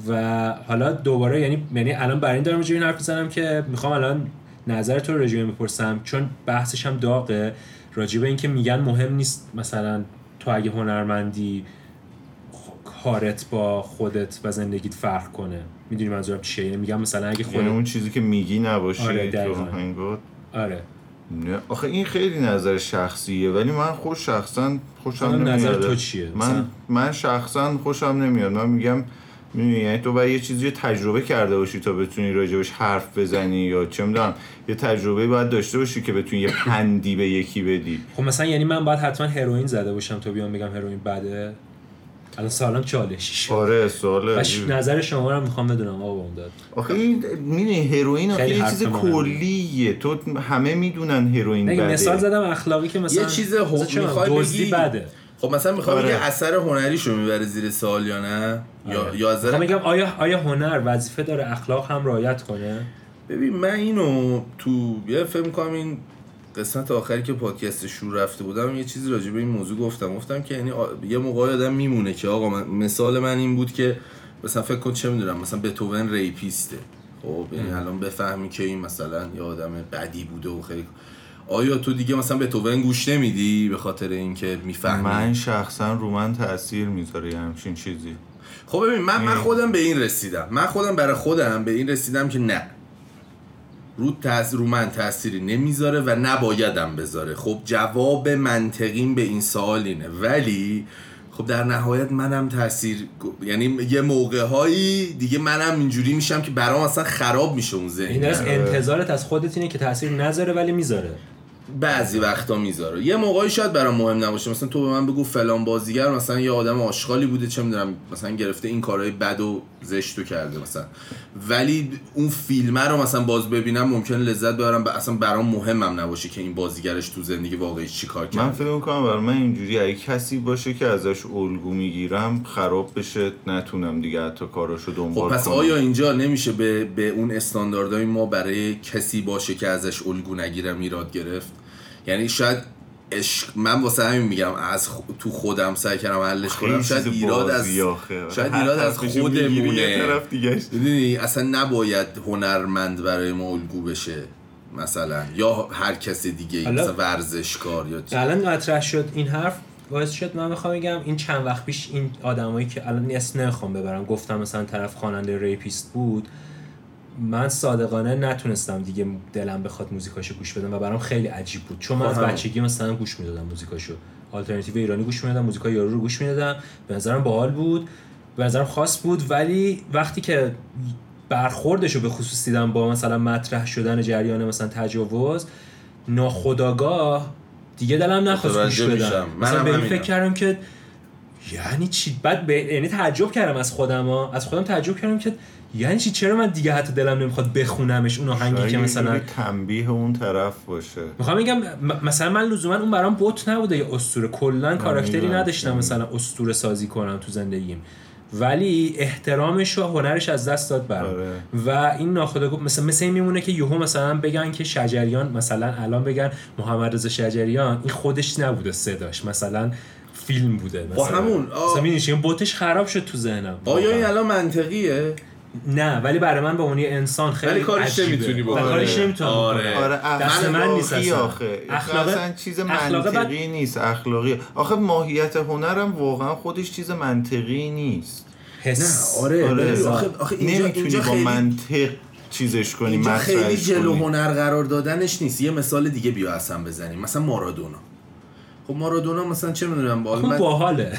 و حالا دوباره یعنی یعنی الان برای این دارم این حرف می‌زنم که می‌خوام الان نظر تو این بپرسم چون بحثش هم داغه. راجع به اینکه میگن مهم نیست مثلا تو اگه هنرمندی کارت با خودت و زندگیت فرق کنه. می‌دونی منظورم چیه؟ یعنی میگم مثلا اگه یعنی خودت اون چیزی که میگی نباشه آره، تو دقیقاً. آهنگات آره. نه آخه این خیلی نظر شخصیه ولی من خود شخصا خوشم نمیاد نظر تو چیه؟ مثلا؟ من من شخصا خوشم نمیاد. من میگم می‌دونی، یعنی تو باید یه چیزی تجربه کرده باشی تا بتونی راجبش حرف بزنی یا چه می‌دونم یه تجربه باید داشته باشی که بتونی یه پندی به یکی بدی. خب مثلا یعنی من باید حتما هروئین زده باشم تا بیام بگم هروئین بده؟ الان سالم چالشیش آره سوال نظر شما رو می‌خوام بدونم آقا اون داد آخه این می‌دونی هروئین آخه یه چیز. کلیه تو همه می‌دونن هروئین نگه بده مثال زدم اخلاقی که مثلا یه چیز می‌خوای دزدی بگی؟ بده خب مثلا می‌خوام آره. یه اثر هنریشو می‌بره زیر سوال یا نه یا آره. یا می‌خوام نظر بگم آیا آیا هنر وظیفه داره اخلاق هم رعایت کنه ببین من اینو تو یه فکر کنم این قسمت آخری که پادکست شور رفته بودم یه چیزی راجع به این موضوع گفتم. گفتم که یعنی آ- یه موقع آدم میمونه که آقا من مثال من این بود که مثلا فکر کن چه می‌دونم مثلا بتوون ریپیسته. خب یعنی الان بفهمی که این مثلا یه آدم بدی بوده و خیلی آیا تو دیگه مثلا بتوون گوش نمیدی به خاطر اینکه می‌فهمی؟ من شخصا رو من تاثیر می‌ذاره یه همچین چیزی. خب ببین من من خودم به این رسیدم. من خودم برای خودم به این رسیدم که نه. رو, تاثیر رو من تأثیری نمی‌ذاره و نبایدم بذاره. خب جواب منطقیم به این سوال اینه. ولی خب در نهایت منم تاثیر یعنی یه موقع هایی دیگه منم اینجوری میشم که برام اصلا خراب میشه اون ذهن. این از انتظارت از خودت اینه که تاثیر نذاره ولی می‌ذاره. بعضی وقتا می‌ذاره. یه موقعی شاید برام مهم نباشه. مثلا تو به من بگو فلان بازیگر مثلا یه آدم آشغالی بوده چه می‌دونم مثلا گرفته این کارهای بد و زشت رو کرده مثلا. ولی اون فیلمه رو مثلا باز ببینم ممکن لذت ببرم. ب- اصلا برام مهمم نباشه که این بازیگرش تو زندگی واقعی چی کار من فکر می‌کنم برای من اینجوری اگه کسی باشه که ازش الگو می‌گیرم خراب بشه نتونم دیگه حتی کاراشو خب دنبال پس کنم. آیا اینجا نمیشه به, به اون استانداردهای ما برای کسی باشه که ازش الگو نگیرم ایراد گرفت؟ یعنی شاید عشق من واسه همین میگم از خ- تو خودم سعی کردم حلش کنم خیلی شاید ایراد از. شاید ایراد از خودمونه. می‌دونی اصلا نباید هنرمند برای ما الگو بشه مثلا یا هر کس دیگه حالا- مثلا ورزشکار یا. الان مطرح شد این حرف باعث شد من بخوام بگم این چند وقت پیش این آدمایی که الان اسم نمی‌خوام ببرم گفتم مثلا طرف خواننده rapist بود من صادقانه نتونستم دیگه دلم بخواد موزیکاشو گوش بدم و برام خیلی عجیب بود چون من خب از. بچگی مثلا گوش می‌دادم موزیکاشو آلترناتیو ایرانی گوش می‌دادم موزیکای یارو رو گوش می‌دادم به نظرم باحال بود به نظرم خاص بود ولی وقتی که برخوردش رو به خصوص دیدم با مثلا مطرح شدن جریان مثلا تجاوز ناخداگاه دیگه دلم نخواست گوش بدم. مثلا به این. فکر کردم که یعنی چی بعد به... یعنی تعجب کردم از خودم ها. از خودم تعجب کردم که یعنی چی؟ چرا من دیگه حتی دلم نمی‌خواد بخونمش اون آهنگی که مثلا تنبیه اون طرف باشه. می‌خوام بگم م- مثلا من لزوما اون برام بوت نبوده یا اسطوره. کلا کاراکتری نداشتم مثلا اسطوره سازی کنم تو زندگیم. ولی احترامش و هنرش از دست داد برام. آره. و این ناخودآگاه مثل مثل این میمونه که یهو مثلا بگن که شجریان مثلا الان بگن محمد رضا شجریان این خودش نبوده صداش مثلا فیلم بوده مثلا. همون، آه. مثلا بوتش خراب شد تو ذهنم. آیا این. الان منطقیه؟ نه ولی برای من به عنوان یه انسان خیلی ولی کارش عجیبه. نمی‌تونی بکنی. کارش نمی‌تونم آره. آره دست من نیست اخلاقی اصلا. آخه اخلاق- اصلا چیز بد- منطقی نیست اخلاقی آخه ماهیت هنرم واقعا خودش چیز منطقی نیست حس نه آره, آره. آخه, آخه اینجا, نمی‌تونی اینجا با خیلی منطق چیزش کنی اینجا خیلی جلو کنی. هنر قرار دادنش نیست یه مثال دیگه بیا اصلا بزنیم مثلا مارادونا خب مارادونا مثلا چه می‌دونم با من باحاله.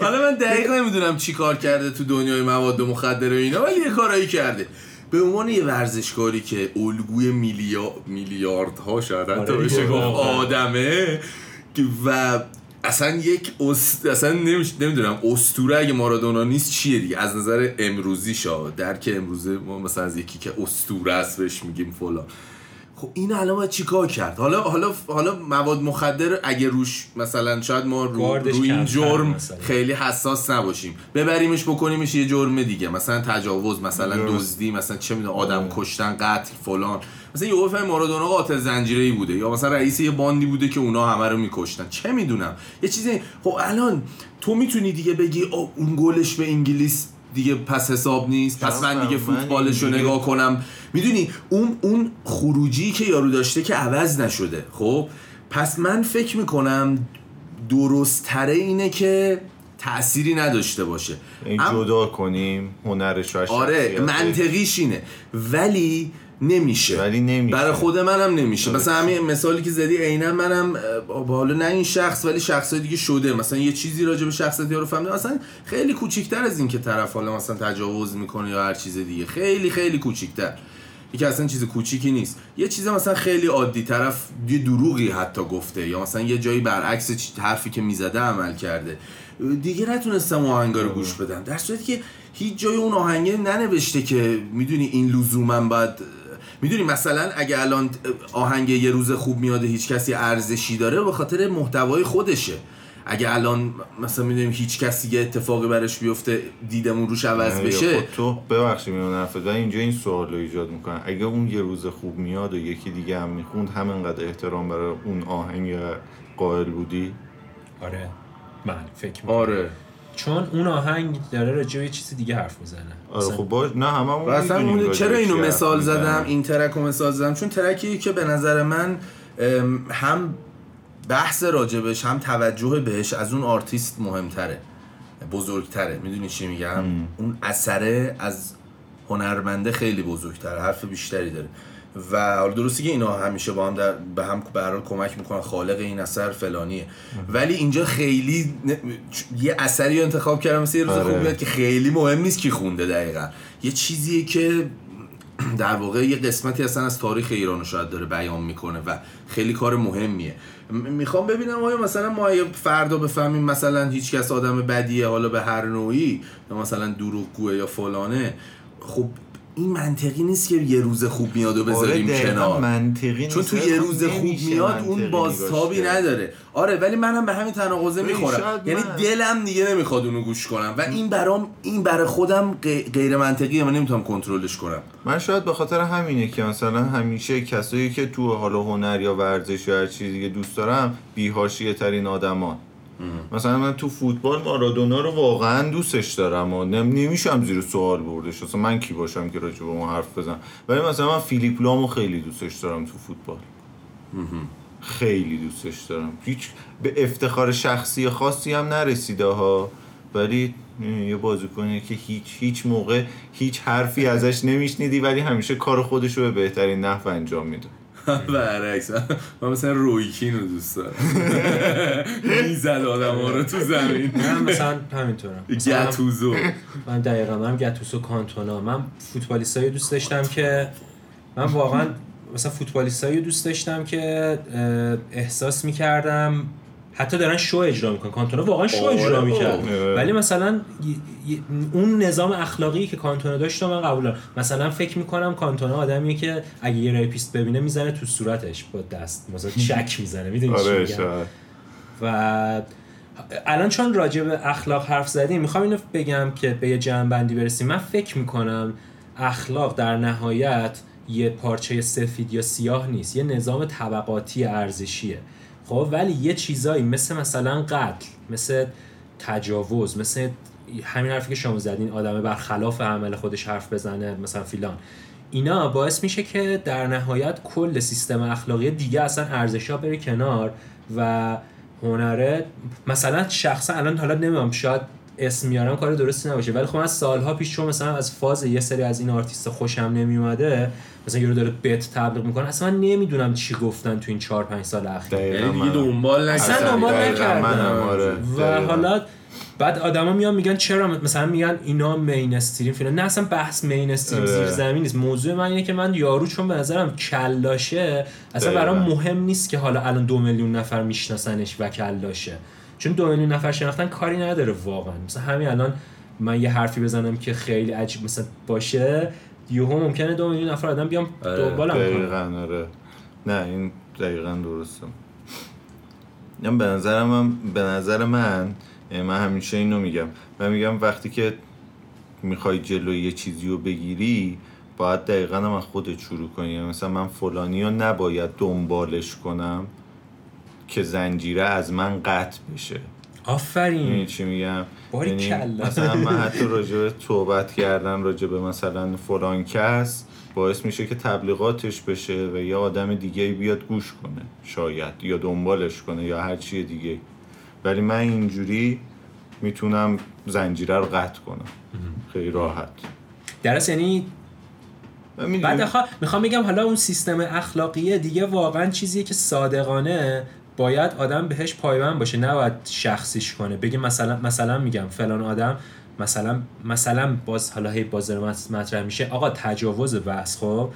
حالا من دقیق نمی‌دونم چی کار کرده تو دنیای مواد مخدر و اینا ولی یه کارایی کرده. به عنوان یه ورزشکاری که الگوی میلیا... میلیاردها شاید حتی آره بشه. گفت آدمه که- و اصلا یک اس... اصلا نمیش... نمی‌دونم استوره اگه مارادونا نیست چیه دیگه؟ از نظر امروزی شا درک امروزه ما مثلا از یکی که استوره است بهش میگیم فلان. خب این الان باید چیکار کرد؟ حالا حالا حالا مواد مخدر اگه روش مثلا شاید ما رو, رو این جرم مثلا. خیلی حساس نباشیم. ببریمش بکنیمش یه جرم دیگه. مثلا تجاوز مثلا. دزدی مثلا چه می‌دونم آدم کشتن قتل فلان. مثلا یه فهم مارادونا قاتل زنجیره‌ای بوده یا مثلا رئیس یه باندی بوده که اونا همه رو میکشتن. چه می‌دونم. یه چیزی خب الان تو می‌تونی دیگه بگی اون گلش به انگلیس دیگه پس حساب نیست. پس من دیگه فوتبالش رو نگاه کنم. می‌دونی اون اون خروجی که یارو داشته که عوض نشده خب؟ پس من فکر می‌کنم درست تره اینه که تأثیری نداشته باشه. این جدا کنیم هنرش و آره. منطقیش اینه. ولی نمیشه. ولی نمیشه. برای خود منم نمیشه. مثلا همین مثالی که زدی عینا منم حالا نه این شخص ولی شخصای دیگه شده. مثلا یه چیزی راجع به شخصیت رو فهمیده مثلا خیلی کوچیکتر از این که طرف حالا مثلا تجاوز می‌کنه یا هر چیز دیگه. خیلی خیلی کوچیکتر. یکی اصلا چیز کوچیکی نیست. یه چیز مثلا خیلی عادی طرف یه دروغی حتی گفته. یا مثلا یه جایی برعکس حرفی که می‌زده عمل کرده. دیگه نتونستم آهنگا رو گوش بدم. در صورتی که هیچ جای اون آهنگه ننوشته که می‌دونی این لزوما باید می‌دونی مثلا اگه الان آهنگ یه روز خوب میاده هیچ کسی ارزشی داره به خاطر محتوای خودشه. اگه الان مثلا می‌دونیم هیچ کسی یه اتفاقی براش بیفته دیدمون روش عوض آره، بشه. خب تو ببخشید میون حرفت ولی اینجا این سوال رو ایجاد می‌کنن. اگه اون یه روز خوب میاد و یکی دیگه هم می‌خوند همینقدر احترام برای اون آهنگ قائل بودی؟ آره. من فکر می‌کنم. آره. چون اون آهنگ داره راجع به یه چیز دیگه حرف می‌زنه. آره خب باش. نه هممون و اصلا می‌دونیم اون- چرا اینو حرف مثال. زدم این track رو مثال زدم؟ چون track ی که به نظر من هم بحث راجبش هم توجه بهش از اون آرتیست مهمتره بزرگتره. می‌دونی چی میگم؟ اون اثره از هنرمنده خیلی بزرگتره حرف بیشتری داره. و حالا درستی که اینا همیشه با هم در به هم حال کمک می‌کنن خالق این اثر فلانیه. ولی اینجا خیلی ن- یه اثری رو انتخاب کردم مثل یه روز آره. خوب میاد که خیلی مهم نیست کی خونده دقیقا. یه چیزیه که در واقع یه قسمتی اصلا از تاریخ ایران رو شاید داره بیان می‌کنه و خیلی کار مهمیه. می‌خوام ببینم آیا مثلا ما فردا بفهمیم مثلا هیچ کس آدم بدیه حالا به هر نوعی یا مثلا دروغگوه یا فلانه خب این منطقی نیست که یه روز خوب میاد و آره بذاریم دقیقاً کنار. منطقی چون. تو یه روز خوب میاد اون بازتابی. نداره. آره ولی منم به همین تناقضه می‌خورم. یعنی من- دلم دیگه نمی‌خواد اونو گوش کنم. و این برام این برای خودم غی- غیر منطقیه. من نمی‌تونم کنترلش کنم. من شاید به خاطر همینه که مثلا همیشه کسایی که تو حالا هنر یا ورزش یا هر چیزی که دوست دارم بی‌حاشیه ترین آدمان. مثلا من تو فوتبال مارادونا رو واقعا دوستش دارم و نم نمیشم زیر سوال بردش. اصلا من کی باشم که راجع به اون حرف بزنم؟ ولی مثلا من فیلیپ لامو خیلی دوستش دارم تو فوتبال. خیلی دوستش دارم. هیچ به افتخار شخصی خاصی هم نرسیده ها. ولی یه بازیکنیه که هیچ هیچ موقع هیچ حرفی ازش نمیشنیدی ولی همیشه کار خودش رو به بهترین نحو انجام میده. برعکس. من مثلا رویکین رو دوست دارم. می‌زد آدم ها رو تو زمین. من مثلا همینطورم. گتوزو. من دقیقا من گتوسو کانتونا. من فوتبالیستایی دوست داشتم که من واقعا مثلا فوتبالیستایی دوست داشتم که احساس می‌کردم حتی دارن شو اجرا می‌کنن. کانتونا واقعا شو آره اجرا بابا. می‌کرد. آره. ولی مثلا اون نظام اخلاقی که کانتونا داشت من قبول دارم. مثلا فکر می‌کنم کانتونا آدمیه که اگه یه رپیست ببینه می‌زنه تو صورتش با دست. مثلا چک می‌زنه می‌دونی چی آره میگم؟ شاید. و الان چون راجع به اخلاق حرف زدیم می‌خوام اینو بگم که به یه جمع برسیم. من فکر می‌کنم اخلاق در نهایت یه پارچه سفید یا سیاه نیست. یه نظام طبقاتی ارزشیه. خب ولی یه چیزایی مثل مثلا قتل مثل تجاوز مثل همین حرفی که شما زدین آدم برخلاف عمل خودش حرف بزنه مثلا فیلان. اینا باعث میشه که در نهایت کل سیستم اخلاقی دیگه اصلا ارزش ها بره کنار و هنره مثلا شخصا الان حالا نمی‌دونم شاید اسم میارم کار درستی نباشه. ولی خب از سالها پیش چون مثلا از فاز یه سری از این آرتیست خوشم نمیومده مثلا یه رو داره بت تبلیغ می‌کنه. اصلا من نمی‌دونم چی گفتن تو این 4 5 سال اخیر. یعنی دیگه دنبال اصلا دنبال نکردم آره. و حالا بعد آدما میان میگن چرا مثلا میگن اینا مین استریم فیلم. نه اصلا بحث مین استریم زیر زمین نیست. موضوع من اینه که من یارو چون به نظرم کلاشه اصلا برام مهم نیست که حالا الان دو میلیون نفر میشناسنش و کلاشه چون دو میلیون نفر شناختن کاری نداره واقعا. مثلا همین الان من یه حرفی بزنم که خیلی عجیب مثلا باشه یهو ممکنه دو میلیون نفر آدم بیام آره، دنبالم کنن آره. نه این دقیقا درسته. به نظر من به نظر من من همیشه اینو میگم. من میگم وقتی که می‌خوای جلوی یه چیزی رو بگیری باید دقیقا هم خودت شروع کنی. یعنی مثلا من فلانی رو نباید دنبالش کنم. که زنجیره از من قطع بشه. آفرین. چی میگم؟ باری یعنی مثلا من حتی راجع به توبت کردن راجع به مثلا فلان کس باعث میشه که تبلیغاتش بشه و یه آدم دیگه بیاد گوش کنه شاید یا دنبالش کنه یا هر چیه دیگه ولی من اینجوری می‌تونم زنجیره رو قطع کنم. خیلی راحت. درست یعنی بعد می‌خوام بگم حالا اون سیستم اخلاقیه دیگه واقعا چیزیه که صادقانه باید آدم بهش پایبند باشه نباید شخصیش کنه. بگه مثلا مثلا میگم فلان آدم مثلا مثلا باز حالا هی باز مطرح میشه. آقا تجاوز بس خب؟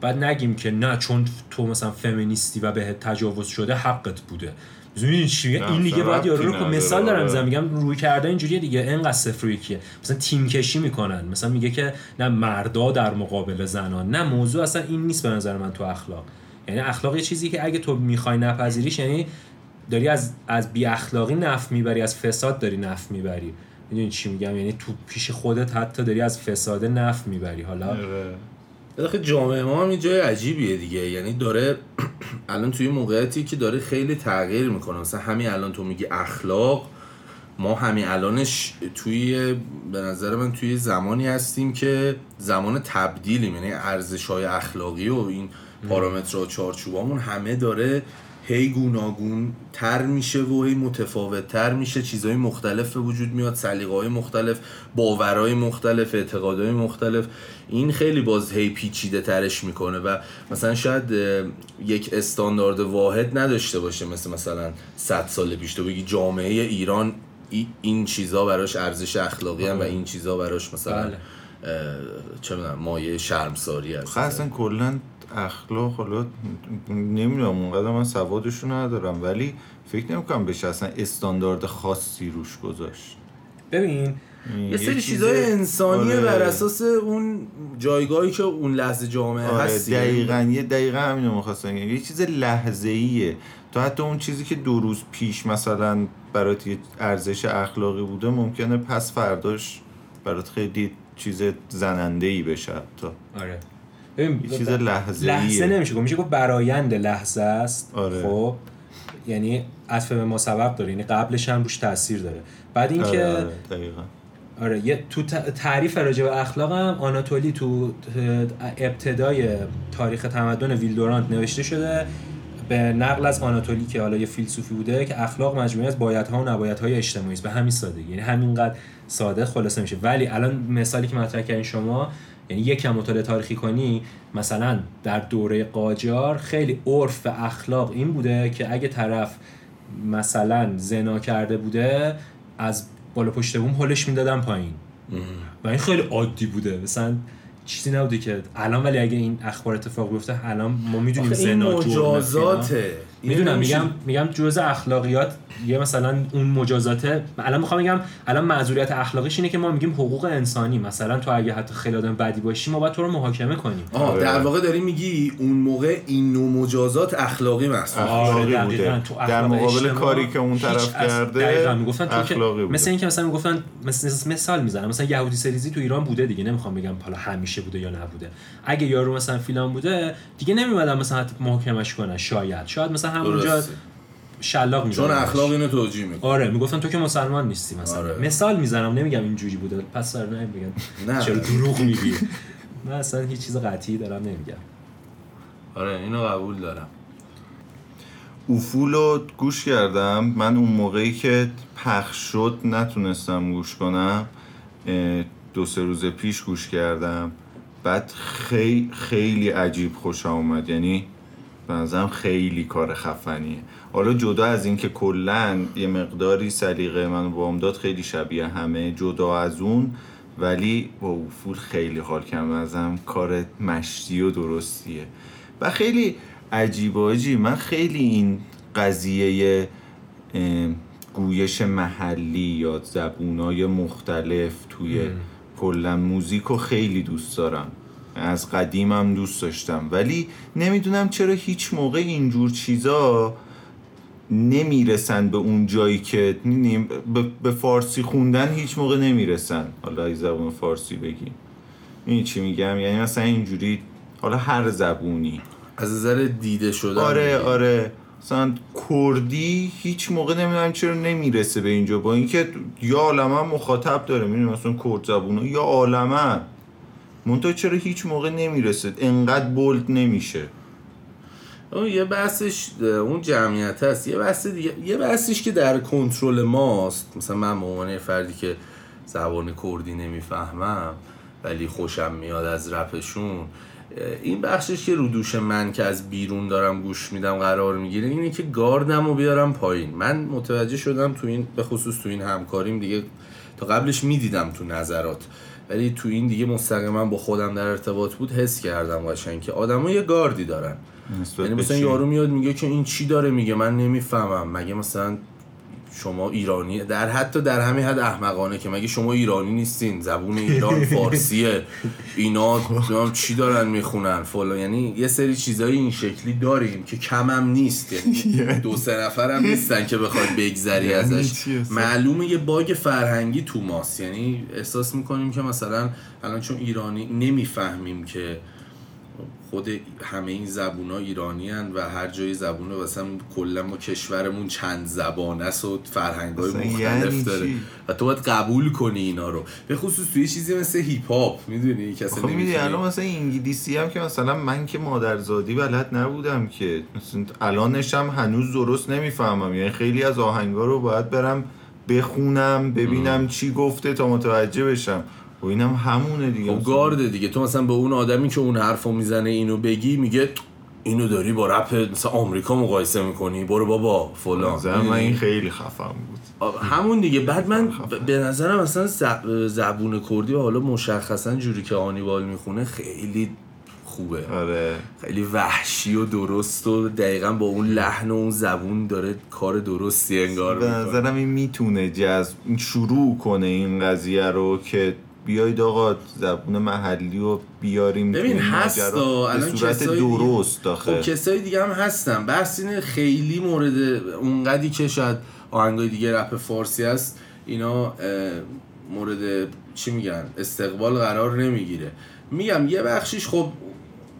بعد نگیم که نه چون تو مثلا فمینیستی و به تجاوز شده حقت بوده. می‌دونی چی این دیگه باید یارو رو مثال دارم می‌زنم. میگم روی کرده اینجوریه دیگه. اینقدر صفر یکیه. مثلا تیم کشی می‌کنن. مثلا میگه که نه مردا در مقابل زنان. نه موضوع اصلا این نیست به نظر من تو اخلاق. یعنی اخلاق یه چیزی که اگه تو می‌خوای نپذیریش یعنی داری از از بی اخلاقی نف می‌بری از فساد داری نف می‌بری. می‌دونی چی میگم؟ یعنی تو پیش خودت حتی داری از فساد نف می‌بری. حالا آره. داخل جامعه ما هم جای عجیبیه دیگه. یعنی داره الان توی موقعیتی که داره خیلی تغییر می‌کنه. مثلا همین الان تو میگی اخلاق ما همین الانش توی به نظر من توی زمانی هستیم که زمان تبدیلیم. یعنی ارزش های اخلاقی و این پارامترها چارچوبامون همه داره هی گوناگون تر میشه و هی متفاوت تر میشه. چیزهای مختلف به وجود میاد سلیقه های مختلف باورهای مختلف اعتقادهای مختلف. این خیلی باز هی پیچیده ترش می‌کنه و مثلا شاید یک استاندارد واحد نداشته باشه مثل مثلا 100 سال پیش. تو بگی جامعه ایران این چیزا براش ارزش اخلاقی هم و این چیزا براش مثلا بله. چه می‌دونم مایه شرمساری هست. خب اصلا کلا اخلاق حالا نمی‌دونم اونقدر من سوادشو ندارم ولی فکر نمی‌کنم بشه اصلا استاندارد خاصی روش گذاشت. ببین یه سری چیزای انسانیه آره. بر اساس اون جایگاهی که اون لحظه جامعه آره هستی دقیقا یه دقیقا همینو می‌خواستم یه چیز لحظه ایه تو حتی اون چیزی که دو روز پیش مثلا برات یه ارزش اخلاقی بوده ممکنه پس فرداش برات خیلی چیز زننده ای بشه تا آره. یه چیز لحظه لحظه نمیشه گفت. میشه گفت برایند لحظه است. آره. خب. یعنی عطف به ما سبب داره. یعنی قبلش هم روش تاثیر داره. بعد اینکه آره, آره. دقیقا. آره یه تو تعریف راجع به اخلاق هم آناتولی تو ابتدای تاریخ تمدن ویلدورانت نوشته شده. به نقل از آناتولی که حالا یه فیلسوفی بوده که اخلاق مجموعه از بایدها و نبایدهای اجتماعی است. به همین سادگی. یعنی همینقدر ساده خلاصه میشه. ولی الان مثالی که مطرح کردین شما یعنی یکم مطالعه تاریخی کنی مثلا در دوره قاجار خیلی عرف و اخلاق این بوده که اگه طرف مثلا زنا کرده بوده از بالا پشت بوم هلش می‌دادن پایین. و این خیلی عادی بوده. مثلا چیزی نبوده که الان ولی اگه این اخبار اتفاق بیفته الان ما می‌دونیم زنا مجازاته. می‌دونم میگم میگم جزء اخلاقیات یه مثلا اون مجازات الان می‌خوام بگم الان معذوریت اخلاقیش اینه که ما میگیم حقوق انسانی. مثلا تو اگه حتی خیلی آدم بدی باشی ما باید تو رو محاکمه کنیم. آه آره. در واقع داری میگی اون موقع این نوع مجازات اخلاقی محسوب آره، اخلاقی. بوده تو در مقابل کاری که اون طرف کرده دقیقاً. می‌گفتن اخلاقی بوده. مثل اینکه مثلا می‌گفتن مثل مثال می‌زنم. مثلا یهودی سریزی تو ایران بوده دیگه. نمی‌خوام بگم حالا همیشه بوده یا نبوده. اگه یارو مثلا فیلان بوده دیگه نمیمدن مثلا حتی محاکمش کنن. شاید. شاید مثلا همونجا درسته. شلاق می‌زنن چون اخلاق اینو توجیه می‌کنه. آره می‌گفتن تو که مسلمان نیستی مثلا. آره. مثال می‌زنم نمیگم اینجوری بوده. پس سر نه. چرا دروغ میگی؟ من اصلا هیچ چیز قطعی دارم نمیگم. آره اینو قبول دارم. افول رو گوش کردم. من اون موقعی که پخش شد نتونستم گوش کنم دو سه روز پیش گوش کردم. بعد خیلی خیلی عجیب خوش آمد یعنی به نظرم خیلی کار خفنیه. حالا جدا از اینکه کلا یه مقداری سلیقه من و بامداد خیلی شبیه همه جدا از اون ولی با افول خیلی حال کردم ازم کار مشتی و درستیه. و خیلی عجیبه آجی من خیلی این قضیه گویش محلی یا زبونای مختلف توی کلا موزیک رو خیلی دوست دارم. از قدیمم دوست داشتم. ولی نمی‌دونم چرا هیچ موقع اینجور چیزا نمی‌رسن به اون جایی که به, به فارسی خوندن هیچ موقع نمی‌رسن. حالا ای زبون فارسی بگیم. این چی میگم؟ یعنی مثلا اینجوری حالا هر زبونی. از نظر دیده شدن آره. آره. مثلا کردی هیچ موقع نمی‌دونم چرا نمی‌رسه به اینجا. با اینکه یا عالما مخاطب داره. می‌دونی مثلا کرد زبونه یا عالما منتها چرا هیچ موقع نمی‌رسه؟ انقدر بولد نمیشه. اون یه بحثش اون جمعیت هست. یه بحث دیگه یه بحثش که در کنترل ماست. مثلا من به عنوان فردی که زبان کردی نمی‌فهمم ولی خوشم میاد از رپشون این بخشش که رو دوش من که از بیرون دارم گوش میدم قرار می‌گیره اینه که گاردم رو بیارم پایین. من متوجه شدم تو این به خصوص تو این همکاریم دیگه تا قبلش می‌دیدم تو نظرات. ولی تو این دیگه مستقیما با خودم در ارتباط بود حس کردم قشنگ که آدما یه گاردی دارن. یعنی مثلا؟ یارو میاد میگه که این چی داره میگه؟ من نمی‌فهمم. مگه مثلا شما ایرانی در حتی در همین حد احمقانه که مگه شما ایرانی نیستین؟ زبون ایران فارسیه. اینا چی دارن می‌خونن؟ فلان. یعنی یه سری چیزای این شکلی داریم که کمم نیست. یعنی دو سه نفرم نیستن که بخواد بگذری یعنی ازش؟ معلومه یه باگ فرهنگی تو ماست. یعنی احساس می‌کنیم که مثلا الان چون ایرانی نمی‌فهمیم که خود همه این زبون ها ایرانی هن و هر جای زبونه مثلا کلا ما کشورمون چند زبانه است و فرهنگ های اصلا مختلف یعنی داره. چی؟ و تو باید قبول کنی اینا رو. به خصوص توی چیزی مثل هیپ هاپ می‌دونی؟ کسی خب می‌دونی الان مثلا انگلیسی هم که مثلا من که مادرزادی بلد نبودم که. مثلا الانش هم هنوز درست نمی‌فهمم. یعنی خیلی از آهنگا رو باید برم بخونم ببینم چی گفته تا متوجه بشم. و اینم همونه دیگه. خب گارده دیگه. تو مثلا به اون آدمی که اون حرفو می‌زنه اینو بگی میگه اینو داری با رپ مثلا آمریکا مقایسه می‌کنی؟ برو بابا فلان. نظر من؟ این خیلی خفم بود. همون دیگه. بعد من به نظرم اصلا زبون کردی و حالا مشخصا جوری که آنیبال می‌خونه خیلی خوبه. آره. خیلی وحشی و درست و دقیقا با اون لحن و اون زبون داره کار درستی انگار به نظرم این می‌تونه جذب شروع کنه این قضیه رو که بیایید آقا زبون محلی رو بیاریم ببین هست الان صورت درست خب آخه کسای دیگه هم هستن. بحث اینه خیلی مورد اونقدی که شاید آهنگای دیگه رپ فارسی هست اینا اه، مورد چی میگن؟ استقبال قرار نمی‌گیره. میگم یه بخشیش خب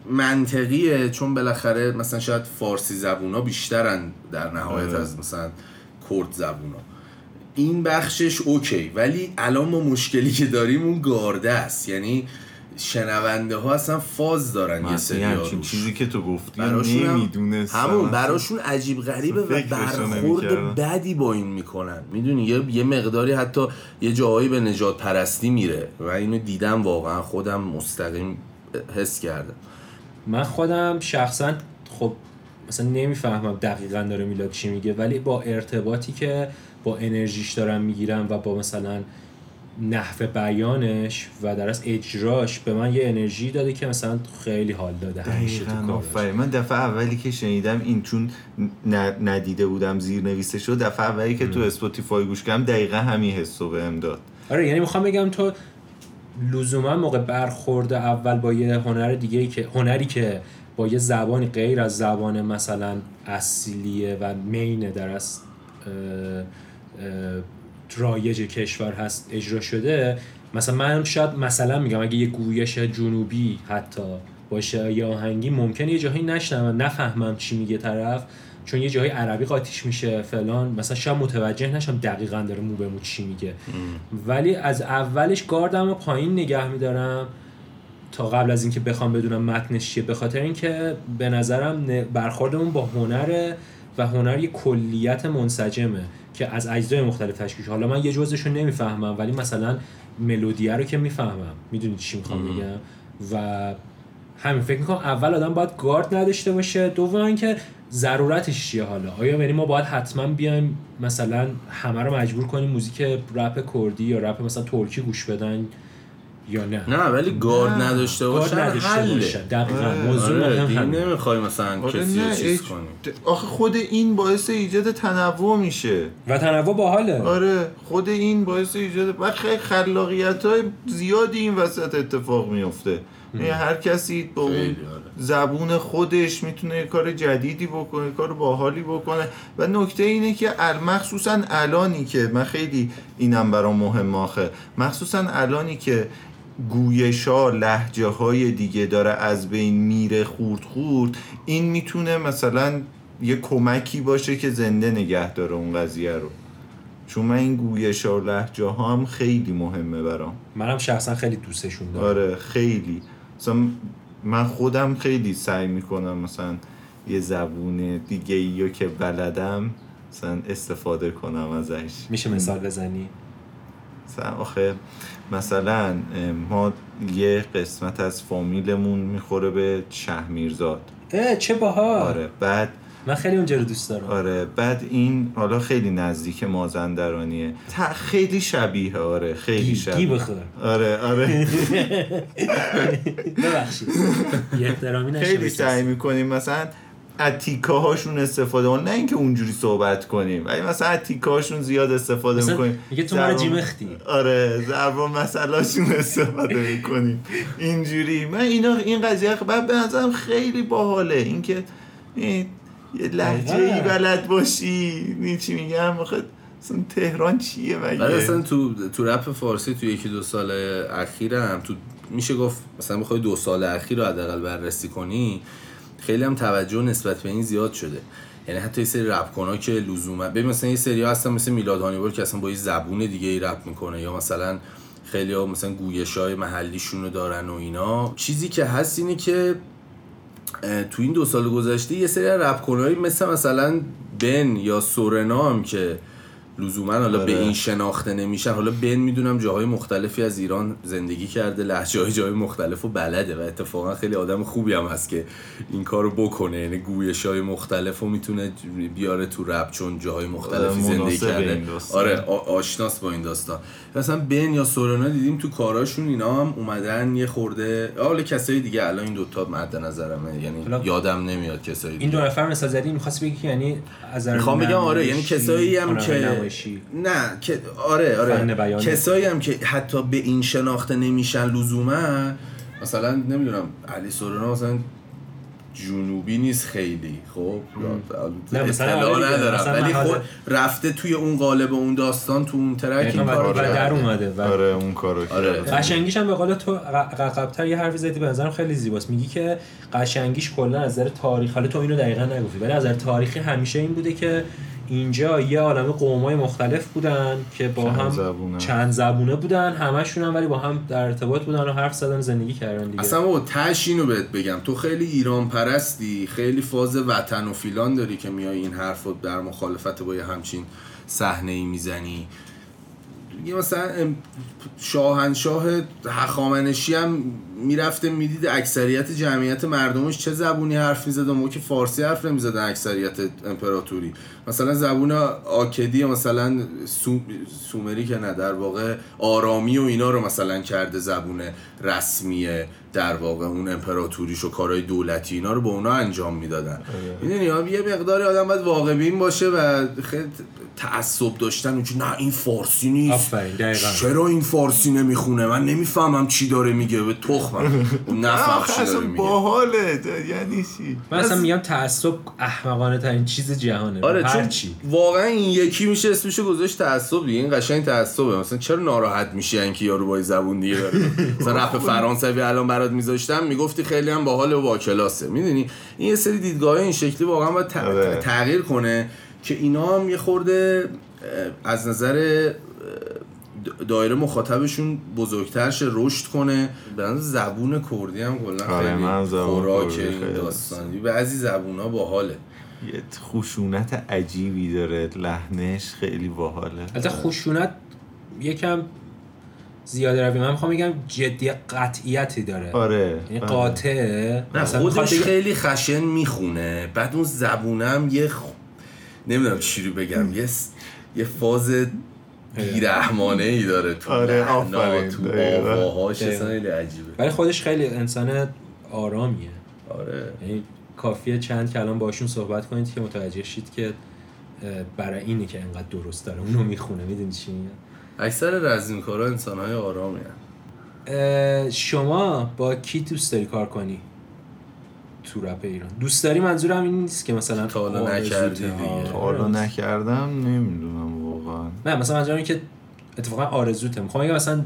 منطقیه چون بالاخره مثلا شاید فارسی زبونا بیشترن در نهایت آره. از مثلا کرد زبونا. این بخشش اوکی ولی الان ما مشکلی که داریم اون گارده است یعنی شنونده ها اصلا فاز دارن یه سری. چیزی که تو گفتی براشون هم- نمی‌دونستم همون براشون عجیب غریبه و برخورد. بدی با این می‌کنن می‌دونی یه, یه مقداری حتی یه جاهایی به نجات پرستی میره و اینو دیدم واقعا خودم مستقیم حس کردم من خودم شخصا خب مثلا نمی‌فهمم دقیقا داره میلاد چی میگه ولی با ارتباطی که با انرژیش دارم می‌گیرم و با مثلا نحو بیانش و در از اجراش به من یه انرژی داده که مثلا خیلی حال داده همیشه تو کارش. من دفعه اولی که شنیدم این چون ندیده بودم زیر نویسه شد دفعه اولی که تو اسپاتیفای گوش کردم دقیقا همین حس رو بهم داد. آره یعنی می‌خوام بگم تو لزوما موقع برخورد اول با یه هنر دیگه که هنری که با یه زبانی غیر از زبان مثلا اصلیه و مینه در از رایج کشور هست اجرا شده مثلا من شاید مثلا میگم اگه یه گویش جنوبی حتی باشه یا آهنگی ممکنه یه جاهایی نشنوم نفهمم چی میگه طرف چون یه جایی عربی قاطیش میشه فلان. مثلا شاید متوجه نشم دقیقا داره مو به مو چی میگه. ولی از اولش گاردم رو پایین نگه میدارم. تا قبل از اینکه بخوام بدونم متنش چیه. به خاطر اینکه به نظرم برخوردمون با هنره و هنر یه کلیت منسجمه. که از اجزای مختلف تشکیل. حالا من یه جزش رو نمی‌فهمم ولی مثلا ملودیه رو که می‌فهمم. می‌دونید چی می‌خوام بگم؟ و همین فکر می‌کنم اول آدم باید گارد نداشته باشه. دوم اینکه ضرورتش چیه حالا؟ آیا یعنی ما باید حتما بیایم مثلا همه رو مجبور کنیم موزیک رپ کردی یا رپ مثلا ترکی گوش بدن؟ یا نه. نه ولی گارد نه. نداشته گارد باشن نداشته حله. باشن. دقیقا. آره، موضوع آره دیگه. نمی‌خوای مثلا آره کسی نه، چیز کنی آخه خود این باعث ایجاد تنوع میشه. و تنوع باحاله. آره خود این باعث ایجاد و خیلی خلاقیت های زیادی این وسط اتفاق میفته یعنی هر کسی با اون آره. زبون خودش می‌تونه یه کار جدیدی بکنه یه کار باحالی بکنه. و نکته اینه که ال- مخصوصا الانی که من خیلی اینم برام مهم آخه. مخصوصا الانی که گویش ها لحجه های دیگه داره از بین میره خورد خورد این می‌تونه مثلا یه کمکی باشه که زنده نگه داره اون قضیه رو. چون من این گویش و لحجه ها هم خیلی مهمه برام. منم شخصا خیلی دوستشون دارم. آره خیلی. مثلا من خودم خیلی سعی می‌کنم مثلا یه زبون دیگه ای که بلدم مثلا استفاده کنم ازش. میشه مثال بزنی؟ مثلا آخه مثلا ما یه قسمت از فامیلمون می‌خوره به شهمیرزاد. اه چه باحال. آره بعد من خیلی اونجا رو دوست دارم. آره بعد این حالا خیلی نزدیک مازندرانیه. تا خیلی شبیه آره خیلی گی, گی شبیه بخور آره آره. ببخشید. یه احترامی نشه خیلی سعی. می‌کنیم مثلا از تیکه هاشون استفاده کنیم نه اینکه اونجوری صحبت کنیم ولی مثلا از تیکه هاشون زیاد استفاده مثلا می‌کنیم. میگه تو ما رو جیمختی آره ضرب مسئلهشون استفاده می‌کنیم. اینجوری. من اینا این قضیه بعد به نظرم خیلی باحاله. اینکه این یه لحجه ای دقیقاً. بلد باشی. این چی میگم آخه اصلا تهران چیه بعد مگه اصلا تو تو رپ فارسی تو یکی دو سال اخیرم تو میشه گفت مثلا بخوای دو سال اخیر رو حداقل بررسی کنی خیلی هم توجه نسبت به این زیاد شده. یعنی حتی یه سری رپ کنا که لزوما ببین مثلا یه سری هستن مثل میلاد هانیبال که اصلا با یه زبون دیگه ای رپ می‌کنه یا مثلا خیلی ها مثلا گویش های محلیشون رو دارن و اینا. چیزی که هست اینه که تو این دو سال گذشته یه سری رپ کنایی مثل مثلا بن یا سورنا هم که لزوما حالا آره. به این شناخته نمیشن. حالا بن می‌دونم جاهای مختلفی از ایران زندگی کرده لحجه های جای مختلف و بلده و اتفاقا خیلی آدم خوبی هم هست که این کارو بکنه. یعنی گویش های مختلف رو می‌تونه بیاره تو رپ چون جاهای مختلفی آره، زندگی کرده. آره آشناس با این داستان. مثلا بن یا سورنا دیدیم تو کاراشون اینا هم اومدن یه خورده حالا کسای دیگه الان این دوتا مد نظرمه. یعنی حالا- یادم نمیاد کسایی این دو نفر مثال زدی می‌خواستی بگی که یعنی از می‌خوام بگم آره یعنی کسایی هم که نمایشی. نه که آره آره. کسایی هم که حتی به این شناخته نمیشن لزوما مثلا نمی‌دونم علی سورنا مثلا جنوبی نیست خیلی خب نه، مثلا اطلاع آره. ندارم ولی خب رفته توی اون قالب اون داستان تو اون ترک این دقیقاً کارو در. اومده و آره اون کارو آره. کرده. قشنگیش هم به قول تو قبلتر یه حرفی زدی به نظرم خیلی زیباست میگی که قشنگیش کلا از نظر تاریخ حالا تو اینو دقیقا نگفتی ولی از نظر تاریخی همیشه این بوده که اینجا یه عالمه قومای مختلف بودن که با چند هم زبونه. چند زبونه بودن همشون هم ولی با هم در ارتباط بودن و حرف زدن زندگی کردن دیگه. اصلا بابا تش اینو بهت بگم. تو خیلی ایران پرستی خیلی فاز وطن و فیلان داری که میای این حرف رو در مخالفت با یه همچین صحنه ای می‌زنی. یه مثلا شاهنشاه هخامنشی هم می‌رفته می‌دید اکثریت جمعیت مردمش چه زبونی حرف می‌زدن ما که فارسی حرف نمی‌زدن اکثریت امپراتوری. مثلا زبون آکدی مثلا سوم... سومری که نه در واقع آرامی و اینا رو مثلا کرده زبون رسمی در واقع اون امپراتوریش و کارهای دولتی اینا رو به اونا انجام می‌دادن. می‌دونی یه مقداری آدم باید واقع بین باشه و خیلی تعصب داشتن اون نه این فارسی نیست. چرا این فارسی نمی‌خونه؟ من نمی‌فهمم چی داره میگه. به تخمم نفهم چی اصلا باحاله. یعنی چی؟ من اصلا میگم تعصب احمقانه ترین چیز جهانه. آره هر چون چی. واقعا این یکی میشه اسمشو گذاشت تعصب دیگه. این قشنگ تعصبه. مثلا چرا ناراحت میشی اینکه یارو با زبون دیگه داره؟ مثلا رپ فرانسوی الان برات میذاشتم می‌گفتی خیلی هم باحال و با کلاسه. می‌دونی؟ این یه سری دیدگاه این شکلی واقعا باید آره. تغییر کنه که اینا هم یه خورده از نظر دایره مخاطبشون بزرگتر شه رشد کنه. به نظر زبون کردی هم کلا آره، خیلی خوراک این داستانی. بعضی زبون ها باحاله. یه خشونت عجیبی داره لحنش خیلی باحاله. البته خشونت یکم زیاده روی. من می‌خوام بگم جدی قطعیتی داره. آره یعنی بله. قاطعه نه خودش خیلی خشن می‌خونه. بعد اون زبونم یه خ... نمی‌دونم چی رو بگم. یه یه فاز بیرحمانه ای داره تو آره، آفرین. تو. آواهاش خیلی عجیبه. ولی خودش خیلی انسان آرامیه. آره. یعنی کافیه چند کلام باشون صحبت کنید که متوجه شید که برای اینه که انقدر درست داره. اونو می‌خونه می‌دونی چی میگم؟ اکثر رزمکارا انسان های آرامی هن. شما با کی دوست داری کار کنی؟ تو رپ ایران. دوست داری منظورم این نیست که مثلا تا حالا نکردی. تا حالا نکردم نمی‌دونم. واقعا. نه مثلا منظورم اینه که اتفاقا آرزوته. می‌خوام بگم مثلا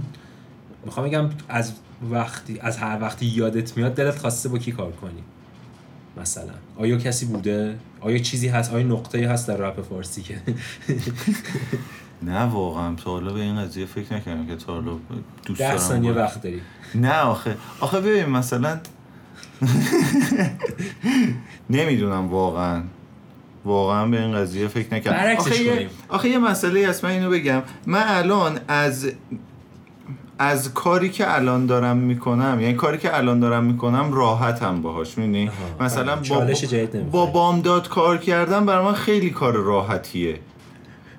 می‌خوام بگم از وقتی از هر وقتی یادت میاد دلت خواسته با کی کار کنی؟ مثلا. آیا کسی بوده؟ آیا چیزی هست؟ آیا نقطه هست در رپ فارسی که؟ نه واقعا. تا حالا به این قضیه فکر نکردم که تا حالا دوست دارم ثانیه وقت داری. نه آخه. آخه ببین مثلا نمی‌دونم واقعا. واقعا به این قضیه فکر نکردم آخه یه. آخه یه مسئله هست من اینو بگم من الان از از کاری که الان دارم می‌کنم یعنی کاری که الان دارم می‌کنم راحتم باهاش می‌دونی. مثلا با, جدید نمی‌خوای. با بامداد کار کردن برای من خیلی کار راحتیه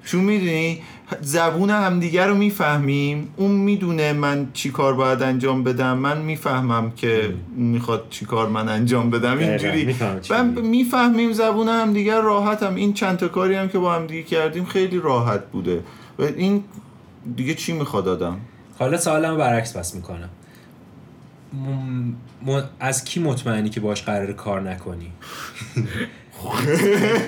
چون می‌دونی زبون همدیگه رو می‌فهمیم. اون می‌دونه من چی کار باید انجام بدم. من می‌فهمم که می‌خواد چی کار من انجام بدم. اینجوری. من. می‌فهمیم زبون همدیگه راحتم. این چند تا کاری هم که با همدیگه کردیم خیلی راحت بوده. و این دیگه چی می‌خواد آدم؟ حالا سوالم برعکس پس می‌کنم. م... م... از کی مطمئنی که باش قرار کار نکنی؟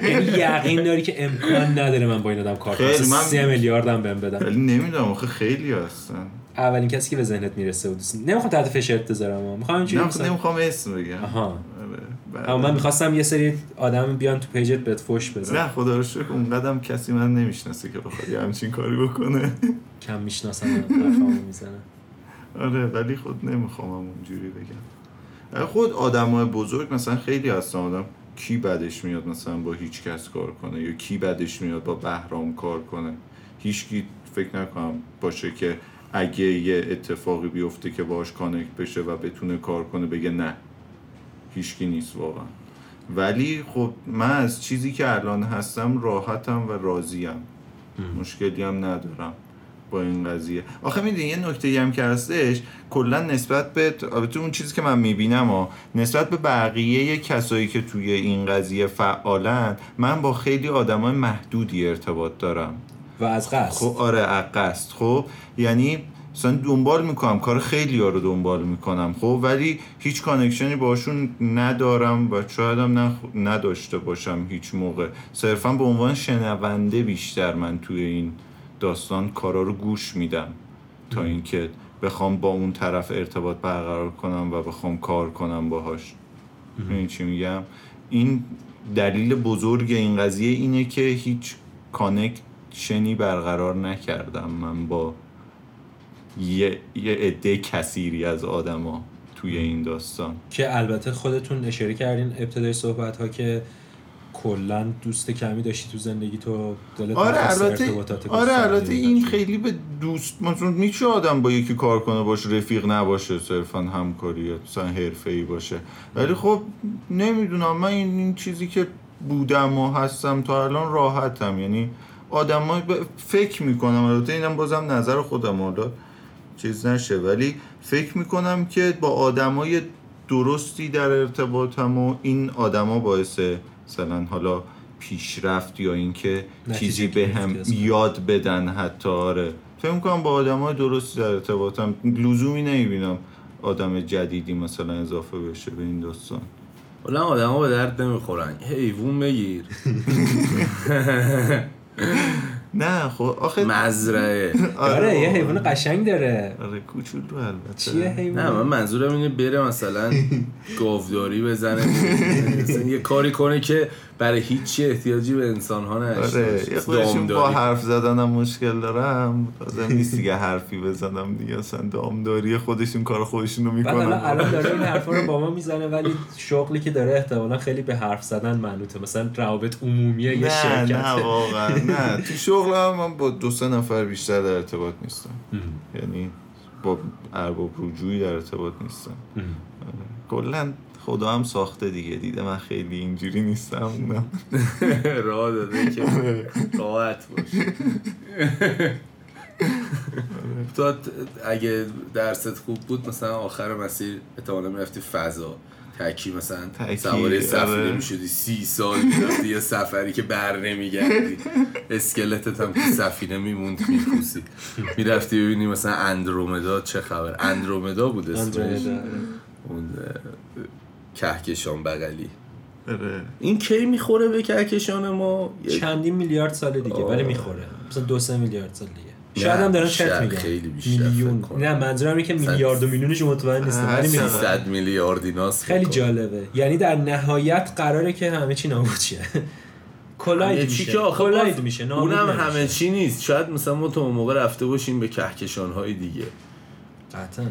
یعنی یقین داری که امکان نداره من با این آدم کار کنم. من- سه میلیاردم بهم بدم ولی نمی‌دونم آخه خیلی هستن. اولین کسی که به ذهنت می‌رسه و دوست نمی‌خوام تحت فشار بذارم می‌خوام اینجوری نمی‌خوام اسم بگم. آها. آره. اما من می‌خواستم یه سری آدم بیان تو پیجت بهت فوش بزن نه خدا رو شکر اون قدم کسی من نمی‌شناسه که بخواد یه همچین کاری بکنه. کم می‌شناسم می‌زنه. آره ولی خود نمی‌خوام اونجوری بگم. خود آدم های بزرگ مثلا خیلی هستن آدم کی بدش میاد مثلا با هیچ کس کار کنه؟ یا کی بدش میاد با بهرام کار کنه؟ هیچ کی فکر نکنم باشه که اگه یه اتفاقی بیفته که باش کانکت بشه و بتونه کار کنه بگه نه. هیچکی نیست واقعا. ولی خب من از چیزی که الان هستم راحتم و راضیم. مشکلی هم ندارم. با این قضیه. آخه می‌دونی یه نکته هم که هستش کلا نسبت به البته اون چیزی که من می‌بینم ها نسبت به بقیه کسایی که توی این قضیه فعالن من با خیلی آدمای محدودی ارتباط دارم. و از قصد. خب آره عقست خب یعنی مثلا دنبال می‌کنم کار خیلی ها رو دنبال می‌کنم. خب ولی هیچ کانکشنی باشون ندارم و شاید هم نخ- نداشته باشم هیچ موقع. صرفا به عنوان شنونده بیشتر من توی این داستان کارا رو گوش میدم تا اینکه بخوام با اون طرف ارتباط برقرار کنم و بخوام کار کنم باهاش. این چی میگم؟ این دلیل بزرگ این قضیه اینه که هیچ کانکشنی برقرار نکردم من با یه, یه عده کثیری از آدما توی این داستان. که البته خودتون اشاره کردین ابتدای صحبت ها که کلا دوست کمی داشتی تو زندگی تو؟ دلت آره البته آره البته این. خیلی به دوست مثلا میشه آدم با یکی کار کنه باشه رفیق نباشه صرفا همکاری یا مثلا حرفه باشه. ولی خب نمی‌دونم من این, این چیزی که بودم و هستم تا الان راحتم. یعنی آدم فکر می‌کنم البته اینم بازم نظر خودم حالا چیز نشه. ولی فکر می‌کنم که با آدمای درستی در ارتباطم و این آدما باعث مثلا حالا پیشرفت یا اینکه چیزی به هم. یاد بدن حتی آره. فکر می‌کنم با آدمای درستی در ارتباطم. لزومی نمی‌بینم آدم جدیدی مثلا اضافه بشه به این داستان. حالا آدم ها به درد نمی‌خورن. حیوون بگیر. نه خب آخه مزرعه. آره یه حیوان قشنگ داره. آره کوچولو البته. چیه حیوان؟ نه من منظورم اینه بره مثلا گاوداری بزنه. مثلا یه کاری کنه که برای هیچی احتیاجی به انسان ها آره خودشون با. حرف زدنم مشکل دارم. لازم نیست دیگه حرفی بزنم دیگه. اصلا دامداری خودشون کار خودشون رو می‌کنن. الان داره این حرفا رو با ما می‌زنه ولی شغلی که داره احتمالا خیلی به حرف زدن منوطه. مثلا روابط عمومی یه نه شرکت نه واقعا نه. تو شغل هم من با دو سه نفر بیشتر در ارتباط نیستم. یعنی با ارباب رجوعی در ارتباط نیستم. کلا خدا هم ساخته دیگه. دیده من خیلی اینجوری نیستم. اونم. راه داده که راحت باشه. تو اگه درست خوب بود مثلا آخر مسیر احتمالا می‌رفتی فضا. تکی مثلا سواره سفینه آره. می‌شدی سی سال می‌رفتی یه سفری که بر نمیگردی. اسکلتت هم تو سفینه میموند میپوسی می‌رفتی ببینی مثلا اندرومدا چه خبر. اندرومدا بود اسمش. اندرومدا، آره. اون کهکشان بغلی. آره. این کی می‌خوره به کهکشان ما؟ چندین میلیارد سال دیگه ولی می‌خوره. مثلا دو سه میلیارد سال دیگه. شاید هم دارن چت شاید میگن. خیلی بیشتر میلیون. نه منظورم اینه که میلیارد و میلیونش مطمئن نیستم هر ولی چقدر. می‌خوره. 300 میلیارد ایناست خیلی. جالبه. یعنی در نهایت قراره که همه چی نابود شه. کلاید میشه. که آخه کلاید میشه اونم. همه چی نیست. شاید مثلا ما تو موقع رفته باشیم به کهکشان های دیگه. قطعا.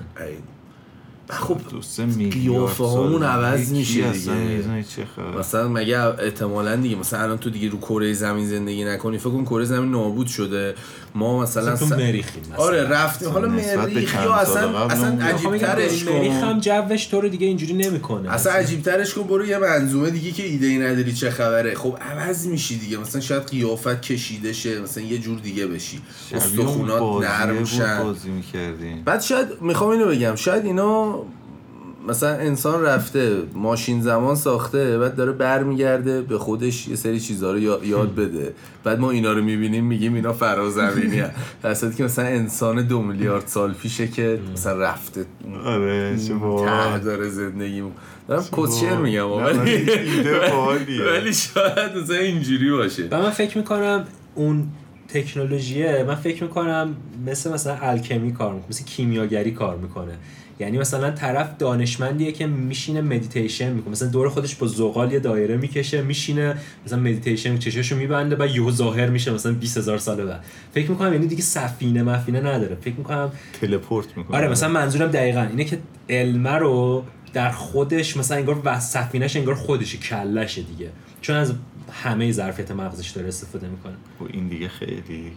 خب دو سه میلیارد قیافه هامون. عوض میشه دیگه. می‌دونی چه خبر؟ مثلا مگه احتمالا دیگه مثلا الان تو دیگه رو کره زمین زندگی نکنی فکر کن کره زمین نابود شده. ما مثلا تو س- مریخیم مثلا. آره رفتیم. حالا مریخ. یا اصلا اصلا عجیب ترش مریخ هم جوش تو رو دیگه اینجوری نمی‌کنه. اصلا عجیب ترش کن برو یه منظومه دیگه که ایده ای نداری چه خبره. خب عوض میشی دیگه. مثلا شاید قیافت کشیده شه مثلا یه جور دیگه بشی. استخونات نرم شن. بعد شاید می‌خوام اینو بگم شاید اینا مثلا انسان رفته ماشین زمان ساخته بعد داره برمیگرده به خودش یه سری چیزها رو یا- یاد بده. بعد ما اینا رو می‌بینیم میگیم اینا فرازمینی هست که مثلا انسان دو میلیارد سال پیشه که مثلا رفته. آره چته. داره زندگی دارم کسشر میگم ولی ولی ایده باحالیه. ولی شاید مثلا اینجوری باشه. و من فکر می‌کنم اون تکنولوژیه من فکر می‌کنم مثل مثلا alchemy کار می‌کنه مثل کیمیاگری کار می‌کنه. یعنی مثلا طرف دانشمندیه که میشینه مدیتیشن می‌کنه. مثلا دور خودش با زغال یه دایره می‌کشه میشینه مثلا مدیتیشن چشاشو میبنده و یهو ظاهر میشه مثلا 20 هزار سال بعد. فکر می‌کنم یعنی دیگه سفینه مفینه نداره. فکر می‌کنم تلپورت می‌کنه. آره مثلا منظورم دقیقا اینه که علمه رو در خودش مثلا انگار و سفینش انگار خودشه کلشه دیگه. چون از همه ظرفیت مغزش داره استفاده می‌کنه. این دیگه خیلی دیگه.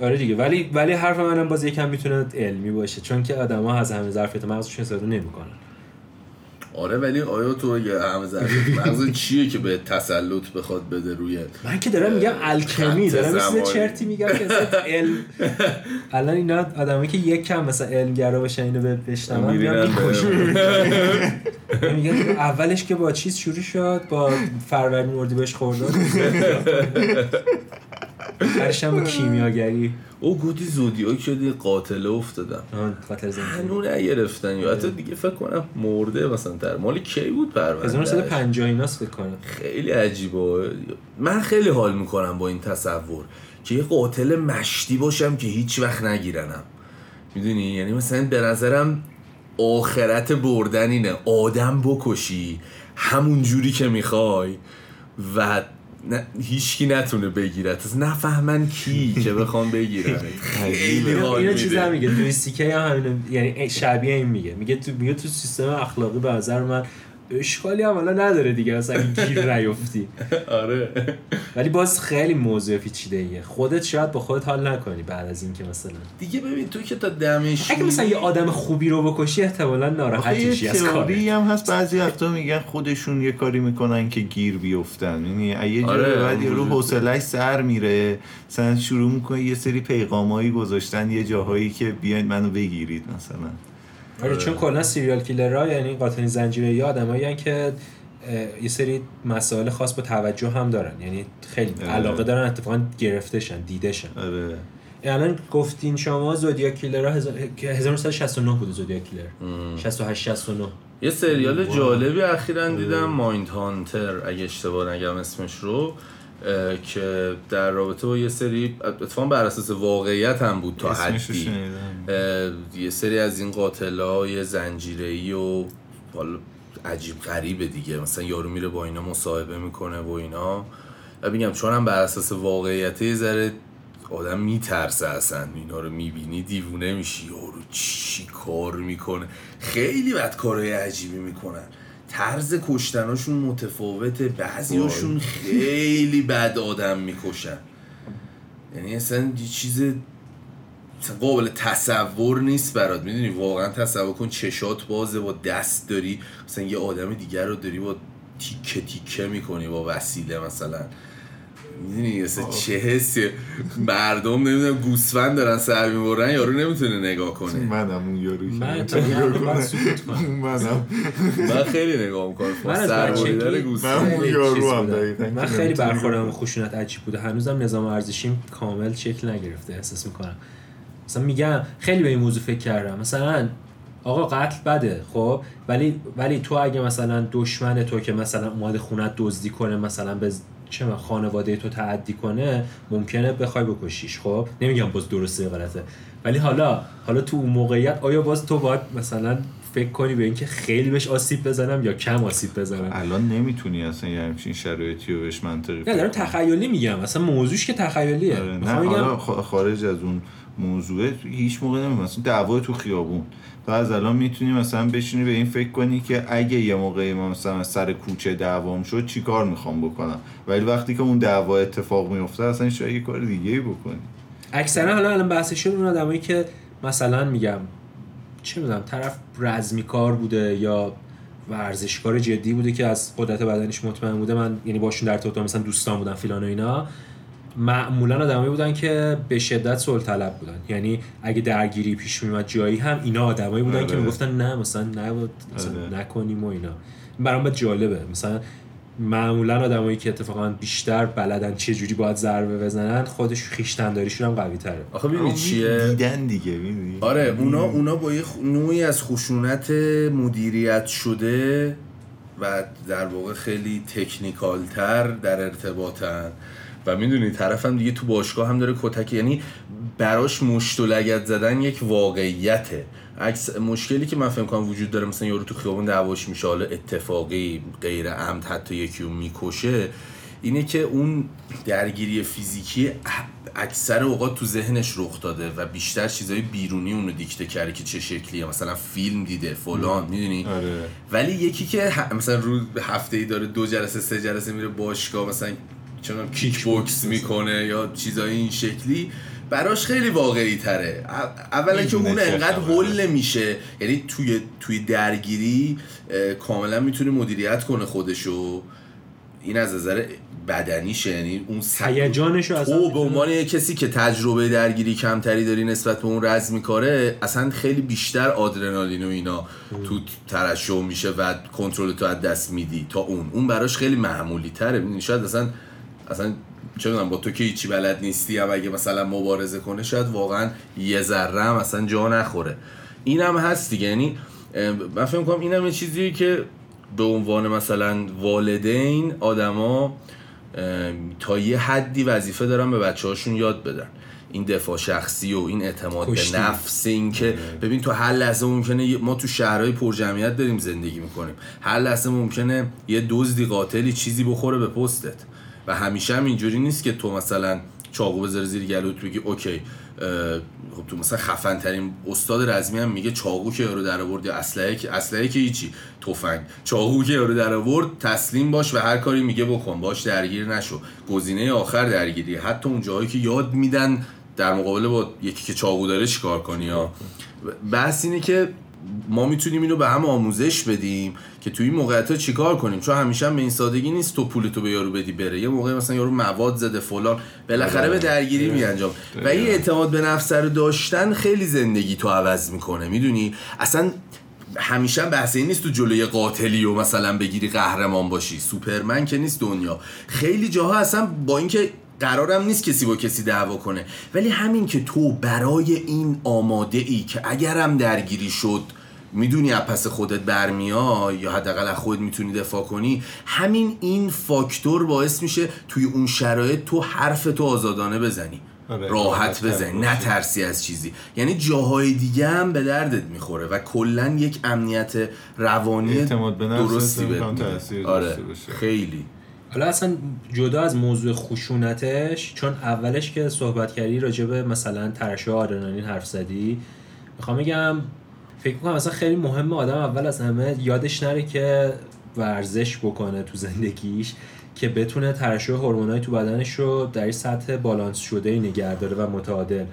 آره دیگه ولی ولی حرف منم باز یکم می‌تونه علمی باشه چون که آدما از همه ظرفیت مغزشون استفاده نمی‌کنن. آره ولی آیا تو یه مغز چیه که به تسلط بخواد بده روی من که دارم میگم الکمی دارم مثل. چرتی میگم که علم الان اینا آدمایی که یک کم مثلا علمگرا باشن اینو بشنون میگم میگه اولش که با چیز شروع شد با فروردین اردیبهشت خرداد با کیمیاگری. او گودی زودیاک شدی قاتله افتادم. خاطر زندگی. نگرفتن. یا حتی دیگه فکر کنم مرده مثلا در مال کی بود پرونده 1950 ایناست فکر کنم. خیلی عجیبه. من خیلی حال می‌کنم با این تصور. که یه قاتل مشتی باشم که هیچ وقت نگیرنم. می‌دونی؟ یعنی مثلا به نظرم آخرت بردن اینه. آدم بکشی. همون جوری که می‌خوای. و نه هیچکی نتونه بگیرت از نفهمن کی که بخوام بگیرن. خیلی اینو حال اینو چیز هم میده میگه. لویس سیکی هم همینو یعنی شبیه این میگه. میگه تو میگه تو سیستم اخلاقی به نظر من اشکالی هم حالا نداره دیگه اگه گیر نیفتی. آره. ولی باز خیلی موضوع پیچیده ایه خودت شاید با خودت حال نکنی بعد از اینکه مثلا. دیگه ببین تو که تا دمش اگه مثلا یه آدم خوبی رو بکشی احتمالا ناراحت میشی از کارت. هم هست بعضی وقتا میگن خودشون یه کاری می‌کنن که گیر بیفتن. یعنی یه آره، بعد رو حوصلش سر میره. مثلا شروع می‌کنه یه سری پیغامایی گذاشتن یه جاهایی که بیاین منو بگیرید مثلا. آره چون کلا سیریال کیلرها یعنی قاتل زنجیره یا آدمایی که یه سری مسائل خاص با توجه هم دارن. یعنی خیلی آره. علاقه دارن اتفاقا گرفتشن دیدشن آره. الان گفتین شما زودیا کیلرها هزار- که 1969 بوده زودیا کیلر. 68 69 یه سریال جالبی اخیرا دیدم مایند هانتر اگه اشتباه نگم اسمش رو. که در رابطه با یه سری اتفاقا بر اساس واقعیت هم بود تا حدی. یه سری از این قاتل های زنجیره و حالا عجیب غریبه دیگه. مثلا یارو میره با اینا مصاحبه می‌کنه و اینا. و میگم چون هم بر اساس واقعیت یه ذره آدم میترسه اصلا. اینا رو می‌بینی دیوونه میشی. یارو چی کار می‌کنه؟ خیلی بد کارهای عجیبی می‌کنن. طرز کشتناشون متفاوته بعضیاشون خیلی بد آدم می‌کشن. یعنی اصلا یه چیز قابل تصور نیست برات. می‌دونی؟ واقعا تصور کن چشات بازه با دست داری. مثلا یه آدم دیگر رو داری با تیکه تیکه می‌کنی با وسیله مثلا. می‌دونی مثلا چه حسی. مردم نمی‌دونم گوسفند دارن سر می‌برن یارو نمی‌تونه نگاه کنه. منم اون یارو که من. منم. من خیلی نگاه می‌کنم. من از سر بریدن من گوسفند. اون خیلی یارو هم من خیلی برخوردم خشونت عجیب بوده. هنوزم نظام ارزشیم کامل شکل نگرفته احساس می‌کنم. مثلا میگم خیلی به این موضوع فکر کردم. مثلا آقا قتل بده خب؟ ولی ولی تو اگه مثلا دشمن تو که مثلا اومده خونت دزدی کنه مثلا به چه من خانواده تو تعدی کنه ممکنه بخوای بکشیش خب؟ نمیگم باز درسته غلطه. ولی حالا حالا تو اون موقعیت آیا باز تو باید مثلا فکر کنی به اینکه خیلی بهش آسیب بزنم یا کم آسیب بزنم؟ الان نمی‌تونی اصلا یه همچین شرایطی رو بهش منطقی نه دارم. تخیلی میگم اصلا موضوعش که تخیلیه. آره، نه حالا خارج از اون موضوع هیچ موقع نمی مثلا دعوا تو خیابون. تو از الان می‌تونی مثلا بشینی به این فکر کنی که اگه یه موقعی ما مثلا سر کوچه دعوام شد چی کار می‌خوام بکنم؟ ولی وقتی که اون دعوا اتفاق میفته اصلا شاید یه کار دیگه بکنی. اکثرا حالا الان بحثش اون آدمایی که مثلا میگم چه می‌دونم طرف رزمی کار بوده یا ورزشکار جدی بوده که از قدرت بدنش مطمئن بوده من یعنی باشون در ارتباط مثلا دوستان بودن فلان و اینا. معمولا آدمایی بودن که به شدت صلح طلب بودن. یعنی اگه درگیری پیش میومد جایی هم اینا آدمایی بودن که آره. می‌گفتن نه مثلا نبود مثلا آره. نکنیم و اینا. برام جالبه. مثلا معمولا آدمایی که اتفاقا بیشتر بلدن چه جوری باید ضربه بزنن خودش خیشتنداریشون هم قوی تره. آخه ببینی اما چیه؟ دیدن دیگه می‌دونی؟ آره اونا اونا با یه خ- نوعی از خشونت مدیریت شده و در واقع خیلی تکنیکالتر در ارتباطن. و می‌دونی طرف هم دیگه تو باشگاه هم داره کتک یعنی براش مشت و لگت زدن یک واقعیته. عکس مشکلی که من فکر کنم وجود داره مثلا یارو تو خیابون دعواش میشه حالا اتفاقی غیر عمد حتی یکی رو می‌کشه اینه که اون درگیری فیزیکی اکثر اوقات تو ذهنش رخ داده و بیشتر چیزای بیرونی اونو دیکته کرده که چه شکلیه. مثلا فیلم دیده فلان می‌دونی؟ آره. ولی یکی که مثلا روز هفته ای داره دو جلسه سه جلسه میره باشگاه مثلا چون کیک بوکس می‌کنه یا چیزای این شکلی براش خیلی واقعی تره. اولا که اون انقدر. هول نمیشه. یعنی توی توی درگیری کاملا می‌تونه مدیریت کنه خودشو. این از نظر بدنیشه. یعنی اون هیجانشو اصلا تو به عنوان یه کسی که تجربه درگیری کمتری داری نسبت به اون رزمی کاره اصلا خیلی بیشتر آدرنالین و اینا تو ترشح میشه و کنترل تو از دست میدی تا اون. اون براش خیلی معمولی تره. شاید اصلا اصلا چه با تو که هیچی بلد نیستی هم اگه مثلا مبارزه کنه شاید واقعا یه ذره هم اصلا جا نخوره. این هم هست دیگه یعنی من فکر کنم این هم یه چیزیه که به عنوان مثلا والدین آدما تا یه حدی وظیفه دارن به بچه هاشون یاد بدن. این دفاع شخصی و این اعتماد کشتی. به نفس این که ببین تو هر لحظه ممکنه ما تو شهرهای پرجمعیت داریم زندگی می‌کنیم. هر لحظه ممکنه یه دزدی قاتلی چیزی بخوره به پستت. و همیشه هم اینجوری نیست که تو مثلا چاقو بذاری زیر گلوت بگی اوکی خب تو مثلا خفن ترین استاد رزمی هم میگه چاقو که یارو در آورد یا اسلحه که اسلحه که هیچی تفنگ. چاقو که یارو در آورد تسلیم باش و هر کاری میگه بکن باش درگیر نشو. گزینه آخر درگیری. حتی اون جایی که یاد میدن در مقابله با یکی که چاقو داره چیکار کنی یا بحث اینه که ما می‌تونیم اینو به هم آموزش بدیم که توی این موقعیت چیکار کنیم؟ چون همیشه هم به این سادگی نیست تو پولتو به یارو بدی بره. یه موقع مثلا یارو مواد زده فلان. بالاخره به درگیری می انجام و این اعتماد به نفس رو داشتن خیلی زندگی تو عوض می‌کنه. می‌دونی؟ اصلا همیشه هم بحث این نیست تو جلوی قاتلی و مثلا بگیری قهرمان باشی. سوپرمن که نیست دنیا. خیلی جاها اصلا با اینکه قرارم نیست کسی با کسی دعوا کنه ولی همین که تو برای این آماده ای که اگرم درگیری شد می‌دونی از پس خودت برمیای یا حداقل از خودت می‌تونی دفاع کنی همین این فاکتور باعث میشه توی اون شرایط تو حرف تو آزادانه بزنی آره، راحت بزنی. نترسی از چیزی یعنی جاهای دیگه هم به دردت می‌خوره و کلا یک امنیت روانی به درستی بهت. تأثیر آره. خیلی حالا اصلا جدا از موضوع خشونتش چون اولش که صحبت کردی راجع به مثلا ترشح آدرنالین حرف زدی می‌خوام بگم فکر می‌کنم اصلا خیلی مهمه آدم اول از همه یادش نره که ورزش بکنه تو زندگیش که بتونه ترشح هورمونای تو بدنش رو در سطح بالانس شده نگه داره و متعادل.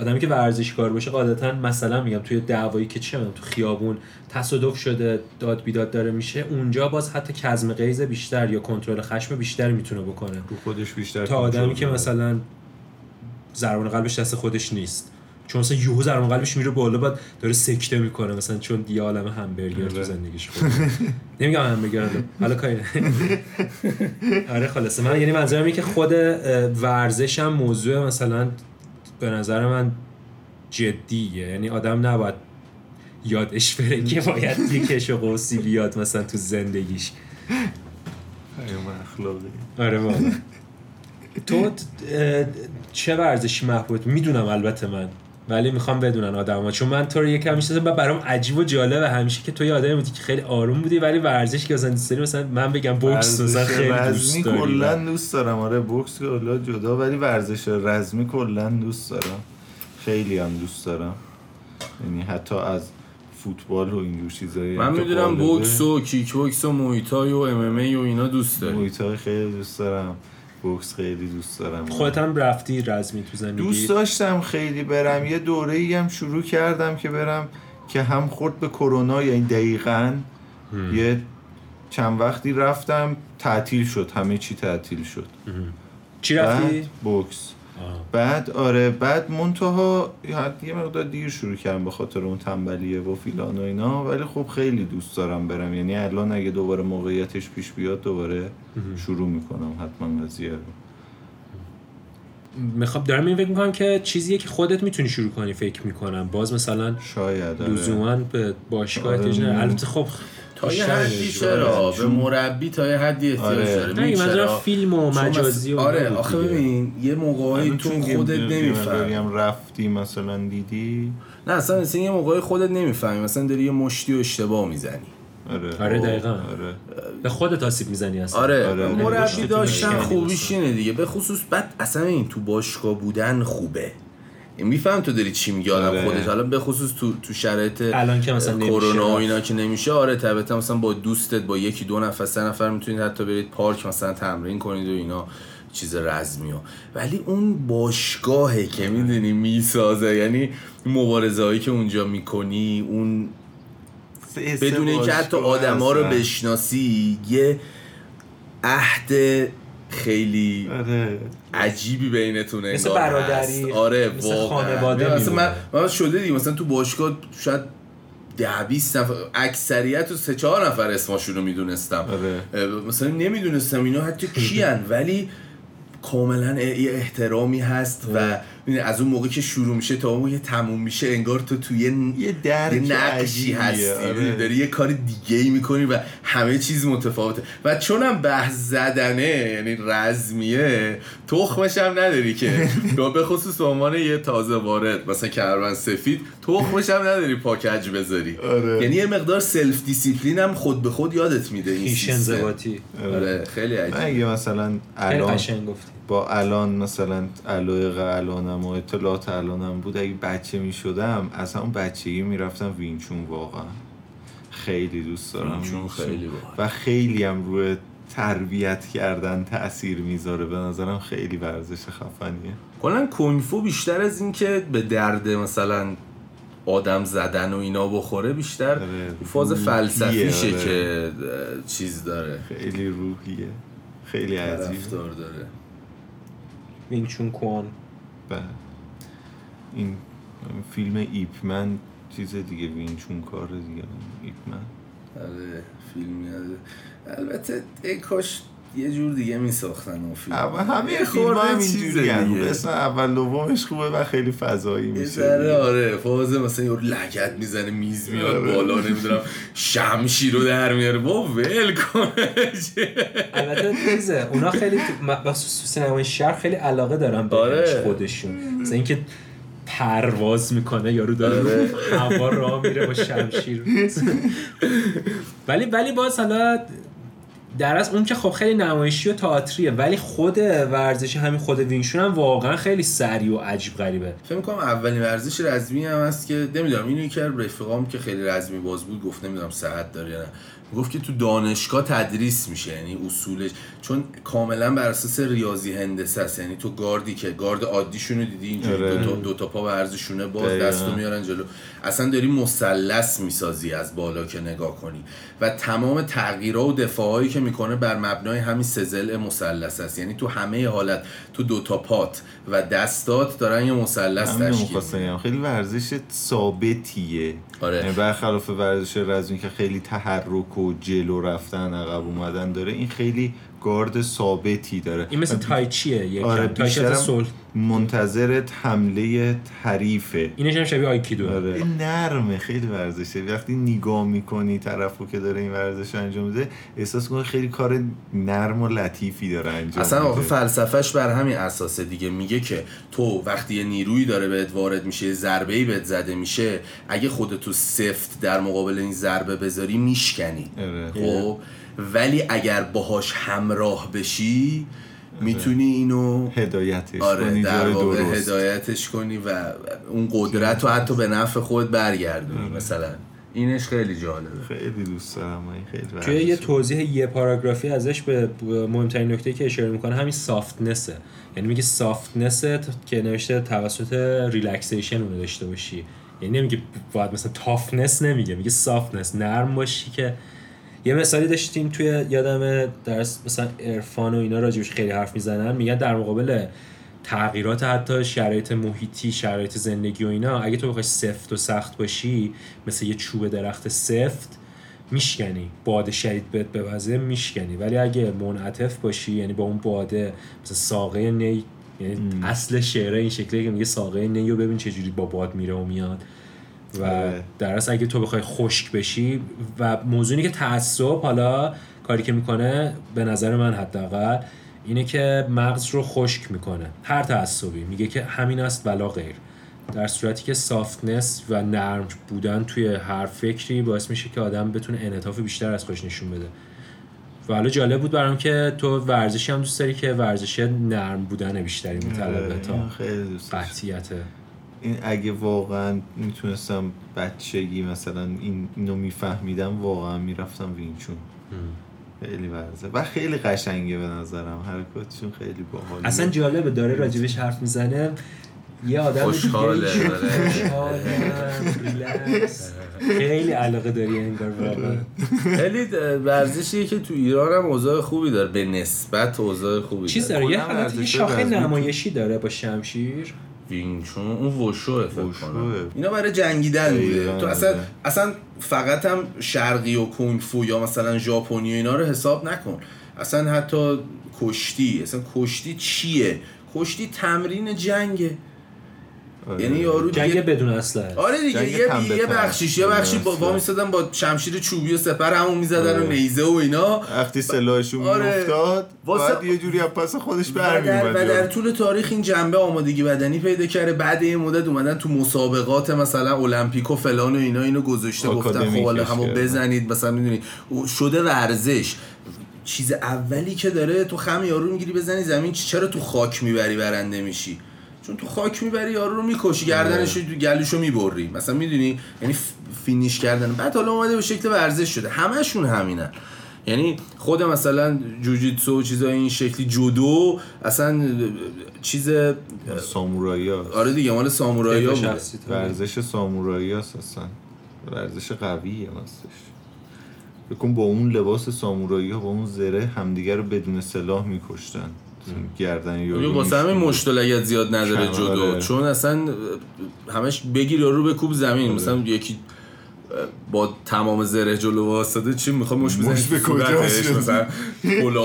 آدمی که ورزشکار باشه قاعدتا مثلا میگم توی دعوایی که چه تو خیابون تصادف شده داد بیداد داره میشه اونجا باز حتی کظم غیظ بیشتر یا کنترل خشم بیشتر می‌تونه بکنه. رو خودش بیشتر تا آدمی که. مثلا ضربان قلبش دست خودش نیست. چون مثلا یهو ضربان قلبش میره بالا بعد داره سکته می‌کنه. مثلا چون یه عالم همبرگر تو آره. زندگیش خورده نمیگم همبرگر حالا کاری آره خلاصه. من یعنی منظورم اینه که خود ورزش هم موضوع مثلا به نظر من جدیه. یعنی آدم نباید یادش بره که باید یه کش و قوسی بیاد مثلا تو زندگیش. اخلاقی آره واقعا. تو چه ورزشی محبوب؟ می‌دونم البته من. ولی می‌خوام بدونن آدما چون من تو رو یکم می‌شناسم و برام عجیب و جالبه همیشه که تو یه آدمی بودی که خیلی آروم بودی ولی ورزش که مثلا داری مثلا من بگم بوکس مثلا خیلی رزمی دوست داری. کلا دوست دارم. آره بوکس کلا جدا ولی ورزش رزمی کلا دوست دارم. خیلی هم دوست دارم. یعنی حتی از فوتبال و اینجور چیزایی من می‌دونم بوکس و کیک بوکس و مویتای و ام ام ای و اینا دوست داری. محیطای خیلی دوست دارم. بوکس خیلی دوست دارم. خودت هم رفتی رزمی تو زندگی؟ دوست داشتم خیلی برم. یه دوره ای هم شروع کردم که برم که هم خورد به کرونا یعنی دقیقا یه چند وقتی رفتم تعطیل شد. همه چی تعطیل شد. چی رفتی؟ بوکس. بعد آره بعد منتها یه مقدار دیر شروع کردم به خاطر اون تنبلیه و فیلان و اینا ولی خب خیلی دوست دارم برم. یعنی الان اگه دوباره موقعیتش پیش بیاد دوباره شروع می‌کنم حتما قضیه رو. می‌خوام دارم این فکر می‌کنم که چیزیه که خودت می‌تونی شروع کنی فکر می‌کنم. باز مثلا شاید آره. لزوما به باشگاه آره، البته خب تا یه حدی چرا؟ به مربی تا یه حدی احتیاج آره. داره. نه؟ فیلم و مجازی و آره آخه. ببین یه موقعی تو خودت نمی‌فهمی. رفتی مثلا دیدی؟ نه اصلا مثلا یه موقعی خودت نمی‌فهمی. مثلا داری یه مشتی و اشتباه می‌زنی. آره. آره، دقیقاً. آره. به خودت آسیب می‌زنی اصلا. آره, آره. مربی داشتن خوبیش اینه دیگه. به خصوص بعد اصلا این تو باشگاه بودن خوبه. میفهم تو داری چی میگی آدم آره. خودت حالا به خصوص تو تو شرایط الان که مثلا کرونا و. اینا که نمیشه آره طبیعتا مثلا با دوستت با یکی دو نفر سه نفر می‌تونید حتی برید پارک مثلا تمرین کنید و اینا چیز رزمی ها ولی اون باشگاهه که می‌دونی می‌سازه یعنی مبارزه هایی که اونجا می‌کنی اون بدون اینکه حتی آدما رو بشناسی یه عهد خیلی آره عجیبی بینتون مثل انگار برادری، هست. آره مثل واقعا. خانواده مثلا من. من شده دیگه مثلا تو باشگاه شاید ده 20 نفر اکثریت و سه چهار نفر اسمشون رو می‌دونستم آره. مثلا نمی‌دونستم اینا حتی کی‌ان ولی کاملا یه احترامی هست و می‌دونی از اون موقع که شروع میشه تا اون موقع که تموم میشه انگار تو توی یه یه نقشی هستی آره. داری یه کار دیگه ای می‌کنی و همه چیز متفاوته و چونم بحث زدنه یعنی رزمیه تخمش هم نداری که به خصوص به عنوان یه تازه وارد مثلا کمربند سفید تخمش هم نداری پا کج بذاری آره. یعنی یه مقدار self discipline هم خود به خود یادت میده این. انضباطی آره خیلی عجیب اگه مثلا خیلی الان قشنگ گفتی با الان مثلا علایق الانم و اطلاعات الانم بود اگه بچه می شدم از همون بچگی می‌رفتم وینچون واقعا. خیلی دوست دارم وینچون. خیلی باحال. و خیلی هم روی تربیت کردن تاثیر می‌ذاره. به نظرم خیلی ورزش خفنیه. کلا کنگفو بیشتر از این که به درد مثلا آدم زدن و اینا بخوره بیشتر آره، فاز فلسفیشه آره. که چیز داره. خیلی روحیه. خیلی عجیبه. طرفدار داره وینچون کوان بله. این فیلم ایپمن چیز دیگه وینچون کار دیگه ایپمن. آره فیلم یاده البته ای کاش یه جور دیگه می ساختن اون فیلم اما همه یه فیلم خورده هم چیزه اینجوری دیگه. اسم اول دومش خوبه و خیلی فضایی یه میشه ذره آره فاز مثلا یه لگت می‌زنه میز میاد آره. بالا نمی‌دونم شمشیر رو در میاره با ول کنه البته چیزه اونا خیلی تو- م- بخصوص تو سینمای شهر خیلی علاقه دارن به آره. خودشون مثلا اینکه پرواز می‌کنه یارو داره آره. هوا راه میره با شمشیر ولی ولی باز حالا در از اون که خب خیلی نمایشی و تئاتریه ولی خود ورزشی همین خود وینشون هم واقعا خیلی سریع و عجیب غریبه فکر کنم اولین ورزش رزمی هم هست که نمی‌دونم اینو یکی از رفیقام که خیلی رزمی باز بود گفت نمی‌دونم صحت داره یا نه گفت که تو دانشگاه تدریس میشه یعنی اصولش چون کاملا بر اساس ریاضی هندسه است یعنی تو گاردی که گارد عادیشون رو دیدی اینجوری آره. دو, تا, دو تا پا ورزشونه باز. دستو میارن جلو اصلا داری مثلث می‌سازی از بالا که نگاه کنی و تمام تغییرها و دفاعهایی که می‌کنه بر مبنای همین سزل مثلث است یعنی تو همه حالت تو دو تا پات و دستات دارن یه مثلث تشکیل. خیلی ورزش ثابتیه آره. یعنی برخلاف ورزش رزمی که خیلی تحرک و جلو رفتن عقب اومدن داره این خیلی گارد ثابتی داره. این مثل تایچیه یکم؟ آره تایچی بیشترم صلح. منتظر حمله حریفه اینش هم شبیه آیکیدو. آره. این نرمه خیلی ورزشه وقتی نگاه می‌کنی طرفو که داره این ورزش انجام میده احساس کنی خیلی کار نرم و لطیفی داره انجام اصلا آخه فلسفهش بر همین اساسه دیگه. میگه که تو وقتی یه نیرویی داره بهت وارد میشه ضربه ای بهت زده میشه اگه خودتو سفت در مقابل این ضربه بذاری میشکنی. آره. خب؟ ولی اگر باهاش همراه بشی می‌تونی اینو هدایتش آره کنی در واقع درست. هدایتش کنی و اون قدرت رو حتی به نفع خود برگردونی مثلا. اینش خیلی جالبه. خیلی دوست دارم خیلی توی یه. توضیح یه پاراگرافی ازش به به مهمترین نکته که اشاره می‌کنه همین سافتنسه یعنی میگه softness ه که نوشته توسط relaxation اونو داشته باشی. یعنی نمیگه باید مثلا toughness نمیگه میگه softness نرم باشی که یه مثالی داشتیم توی یادم درس مثلا عرفان و اینا راجبش خیلی حرف می‌زنن میگن در مقابل تغییرات حتی شرایط محیطی شرایط زندگی و اینا اگه تو بخوای سفت و سخت باشی مثل یه چوب درخت سفت میشکنی. باد شدید بهت بوزه میشکنی. ولی اگه منعطف باشی یعنی با اون باده مثل ساقه نی یعنی اصل شعره این شکلیه که میگه ساقه نی رو ببین چجوری با باد میره و میاد. و آره. در اصل اگه تو بخوای خشک بشی و موضوعی که تعصب حالا کاری که می‌کنه به نظر من حداقل اینه که مغز رو خشک می‌کنه هر تعصبی میگه که همین است ولا غیر در صورتی که سافتنس و نرم بودن توی هر فکری باعث میشه که آدم بتونه انعطاف بیشتر از خودش نشون بده و حالا جالب بود برام که تو ورزشی هم دوست داری که ورزش نرم بودن بیشتری میطلبه آره، تا اینو خیلی دوست. قطعیت این اگه واقعا می‌تونستم بچگی مثلا این اینو میفهمیدم واقعا می‌رفتم وینچون خیلی ورزه و خیلی قشنگه به نظرم. حرکاتشون خیلی باحاله. اصلا جالبه داره راجبش حرف می‌زنه. یه آدم خوشحاله، آره. خیلی علاقه داری انگار واقعا. خیلی ورزشیه که تو ایران هم اوضاع خوبی داره. به نسبت اوضاع خوبی چیز داره. داره یه حالت شاخه نمایشی داره با شمشیر. وینچون اون وشوه فکر. کنم. اینا برای جنگیدن بوده. تو اصلا. اصلا فقط هم شرقی و کنگ فو یا مثلا ژاپنی و اینا رو حساب نکن. اصلا حتی کشتی. اصلا کشتی چیه؟ کشتی تمرین جنگه. آره. یعنی یارو جنگ دیگه بدون اسلحه آره دیگه جنگ یه یه. بخشیش یه بخشی با. وا می‌ایستادن با شمشیر چوبی و سپر همون می‌زدن و آره. نیزه و اینا وقتی سلاحشون آره. میافتاد واسه- یه جوری از پس خودش برمیومد و در طول تاریخ این جنبه آمادگی بدنی پیدا کرده بعد این مدت اومدن تو مسابقات مثلا المپیک و فلان و اینا اینو گذاشته گفتن خب حالا همو. بزنید مثلا می‌دونی شده ورزش چیز اولی که داره تو خم یارو می‌گیری بزنی زمین چرا تو خاک می‌بری برنده میشی چون تو خاک می‌بری یارو رو می‌کشی گردنش تو گلوشو می‌بری. مثلا می‌دونی؟ یعنی فینیش کردن. بعد حالا اومده به شکل ورزش شده. همشون همینن. یعنی خود مثلا جوجیتسو و چیزای این شکلی جودو اصلا چیز سامورایی آره دیگه مال سامورایی. ورزش سامورایی هست اصلا. ورزش قویه هستش بکن با اون لباس سامورایی ها با اون زره همدیگه رو بدون سلاح میکشتن. گردن یه یارو واسه همین می‌شکنه. مشت و لگد زیاد نداره آره. چون اصلا همش بگیر یارو بکوب زمین مثلا یکی با تمام زره جلو واستاده چی می‌خواد مشت بزنی مشت به کجاش؟ مثلا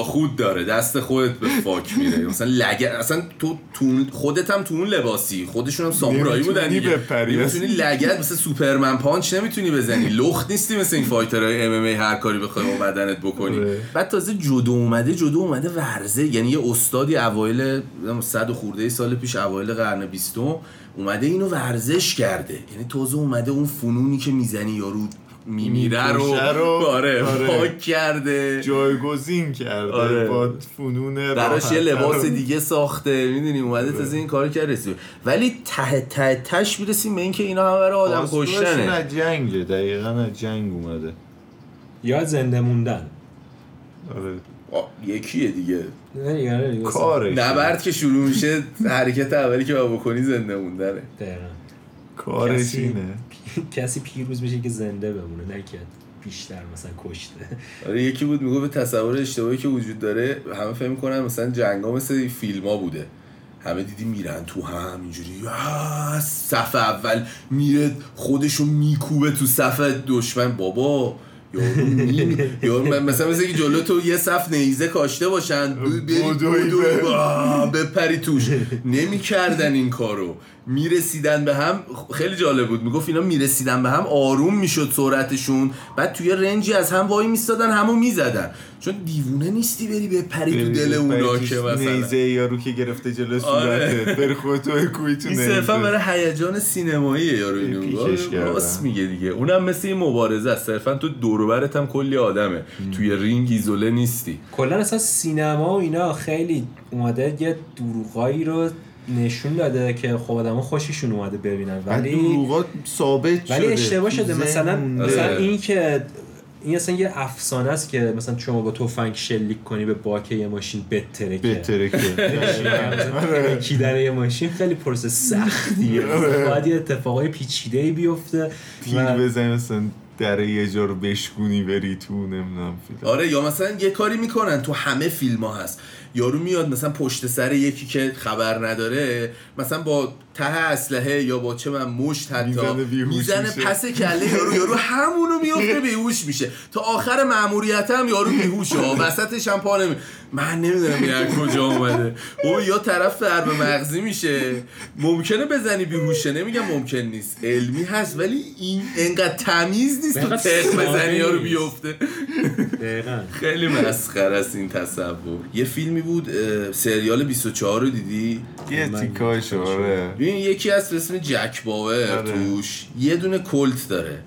خود داره دست خودت به فاک میره مثلا لگد اصلا تو تو اون- خودت هم تو اون لباسی خودشون هم سامورایی بودن دیگه بپری. نمی‌تونی لگد مثل Superman punch نمی‌تونی بزنی لخت نیستی مثل این fighter های MMA هر کاری بخوای با بدنت بکنی آره. بعد تازه جودو اومده جودو اومده ورزه یعنی یه استادی اوایل صد و خورده سال پیش اوایل قرن بیستم اومده اینو ورزش کرده. یعنی تازه اومده اون فنونی که می‌زنی یارو میمیره رو. رو. آره آره. پاک کرده. جایگزین کرده. آره. با فنون براش یه لباس و- دیگه ساخته. می‌دونی اومده تازه این کار کرده. رسید. ولی ته ته تش می‌رسیم به اینکه اینا همه برای آدم کشتنه. از جنگه. دقیقا از جنگ اومده. یا زنده موندن. آره. آه، یکیه دیگه. کارش. نبرد که شروع میشه حرکت اولی که باید بکنی زنده موندنه. دقیقاً. کارش کسی- اینه. کسی پیروز میشه که زنده بمونه نه که بیشتر مثلا کشته. آره یکی بود میگه به تصور اشتباهی که وجود داره همه فهم کنن مثلا جنگا مثل فیلم ها بوده. همه دیدی میرن تو هم اینجوری آه، صف اول میره خودشو میکوبه تو صف دشمن. بابا یارو مثلا مثل که جلو تو یه صف نیزه کاشته باشن بری بپری توش. نمی‌کردن این کارو. می‌رسیدن به هم خیلی جالب بود. می‌گفت اینا می‌رسیدن به هم آروم می‌شد سرعتشون بعد توی رنجی از هم وای میستادن همو می‌زدن. چون دیوونه نیستی بری بپری تو دل اونا که مثلا. نیزه یارو که گرفته جلو آره. صورتت. بری خودتو کوی تو این صرفا برای هیجان سینماییه یارو اینو. آره،. راست میگه دیگه. اونم مثل این مبارزه است. صرفا تو دور و برت هم کلی آدمه. توی رینگ ایزوله نیستی. کلا اصلا سینما و اینا خیلی اومده یه دروغایی رو نشون داده که خب آدم خوششون اومده ببینن. ولی ولی دروغات ثابت شده. ولی اشتباه شده. مثلا. مثلا آره. این که این اصلا یه افسانه است که مثلا شما با تفنگ شلیک کنی به باک یه ماشین بتره که بهتره که کیدن یه ماشین خیلی پروسه سختیه. باید یه اتفاقای پیچیده ای بیفته تیر بزنی مثلا در یه جا رو بشکونی بری تو نمی‌دونم فیلم. آره یا مثلا یه کاری می‌کنن تو همه فیلم ها هست. یارو میاد مثلا پشت سر یکی که خبر نداره مثلا با ته اسلحه یا با چه من مشت حتی می‌زنه. پس کله یارو یارو همونو میفته بیهوش میشه. تا آخر ماموریت هم یارو بیهوشه. وسطش هم پا نمی من نمی‌دونم این کجا اومده. او یا طرف ضربه مغزی میشه. ممکنه بزنی بیهوشه؟ نمیگم ممکن نیست. علمی هست ولی این انقدر تمیز نیست تو تق ساده بزنی یارو. بیفته. دقیقاً. خیلی مسخره است این تصور. یه فیلمی بود سریال 24 رو دیدی؟ یه یادم آره. ببین یکی از اسم جک باور آره. توش یه دونه کلت داره.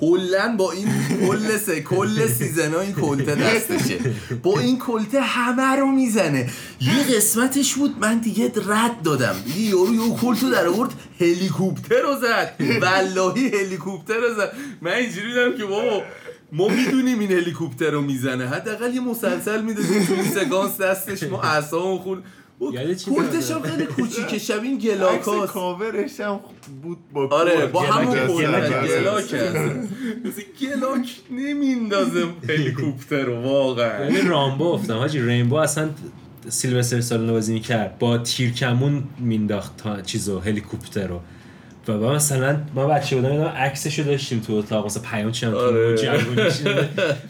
کلا با این کل سه کل سیزن این کلته دستشه. با این کلته همه رو می‌زنه. یه قسمتش بود من دیگه رد دادم. دیگه یارو یه کلتو در آورد هلیکوپتر رو زد. والله هلیکوپتر رو زد. من اینجوری دیدم که بابا ما می‌دونیم این هلیکوپتر رو می‌زنه. حداقل یه مسلسل می‌دادیم تو این سکانس دستش. ما اعصابمون چی کلتش داره؟ هم خیلی کوچیکه. شبیه این عکس گلاکاست کاورش هم بود با آره. با همون هست، کلت گلاک مثل گلاک نمیندازه هلیکوپتر رو واقعا. یعنی رامبو افتم حاجی رینبو اصلا سیلوستر سالون بازی می‌کرد. با تیرکمون مینداخت تا چیزو هلیکوپتر رو. و با مثلا ما بچه بودم یادم عکسشو داشتیم تو اتاق مثلا پیام چم آره.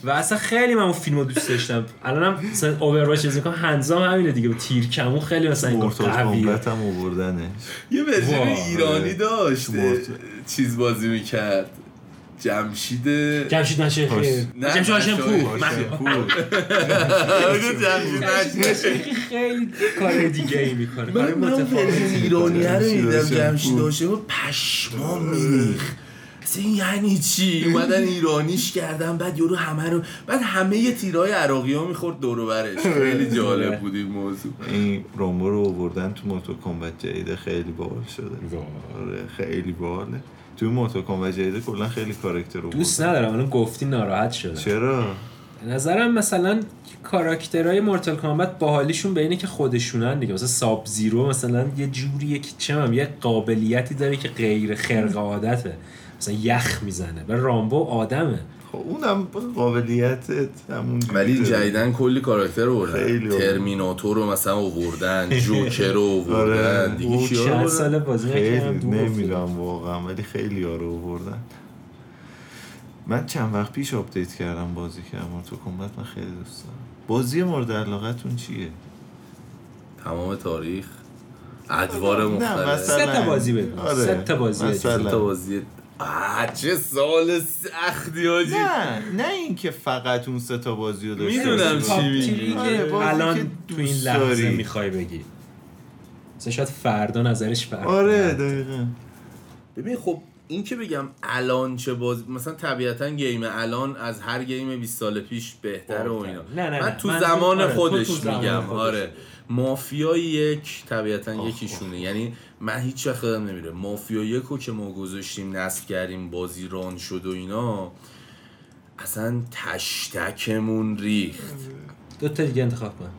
و اصلا خیلی من اون فیلم رو دوست داشتم الانم مثلا اوورواچ بازی می‌کنم هنزام همینه دیگه با تیرکمون خیلی مثلا انگار مورتال قویه کامبت هم آوردنش یه ورژن. ایرانی داشت مرد. چیز بازی می‌کرد جمشید جمشید نشه نه، جمشید هاشم پور. جمشید نشه خیلی کار دیگه ای می‌کنه. من من ایرانی رو دیدم جمشید پور. هاشم پشمام میریخ اصلا این یعنی چی؟ اومدن ایرانیش کردن بعد یورو همه رو بعد همه یه تیرای عراقی ها می‌خورد دور و برش. خیلی جالب بود این موضوع. این رومو رو آوردن تو موتو کامبت جدید خیلی باحال شده. آره خیلی باحاله. تو موتو کامبت جدید کلا خیلی کاراکتر رو دوست ندارم الان گفتی ناراحت شدم. چرا؟ نظرم مثلا کاراکترهای مورتال کامبت باحالیشون به اینه که خودشونن دیگه. مثلا ساب زیرو مثلا یه جوریه که چه می‌دونم، یه قابلیتی داره که غیر خرق عادته. مثلا یخ می‌زنه. و رامبو آدمه. خب اونم قابلیت همون ولی. جدیدن کلی کاراکتر آوردن آوردن. ترمیناتور رو مثلا آوردن جوکر رو آوردن آره. دیگه او کیا رو چند آوردن؟ سال بازی. نمی‌دونم واقعا ولی خیلی ها رو آوردن من چند وقت پیش آپدیت کردم بازی کردم تو کمبت من خیلی دوست دارم بازی مورد علاقتون چیه؟ تمام تاریخ ادوار نه، مختلف مثلا- سه تا بازی بگو آره. سه تا بازی. بگو. تا بازی آه چه سال سختی آجی نه نه اینکه فقط اون سه تا بازی رو داشته می‌دونم. چی تاپ میگی. آره، الان تو این لحظه داری. می‌خوای بگی مثلا شاید فردا نظرش فرق آره. دقیقا ببین خب این که بگم الان چه باز مثلا طبیعتا گیم الان از هر گیم 20 سال پیش بهتره و اینا نه، نه، من. تو زمان آره، خودش میگم خودش. آره مافیا یک طبیعتا یکیشونه. یعنی من هیچ وقت یادم نمیره مافیا یک رو که ما گذاشتیم نصب کردیم بازی ران شد و اینا اصلا تشتکمون ریخت. دو تا دیگه انتخاب کن.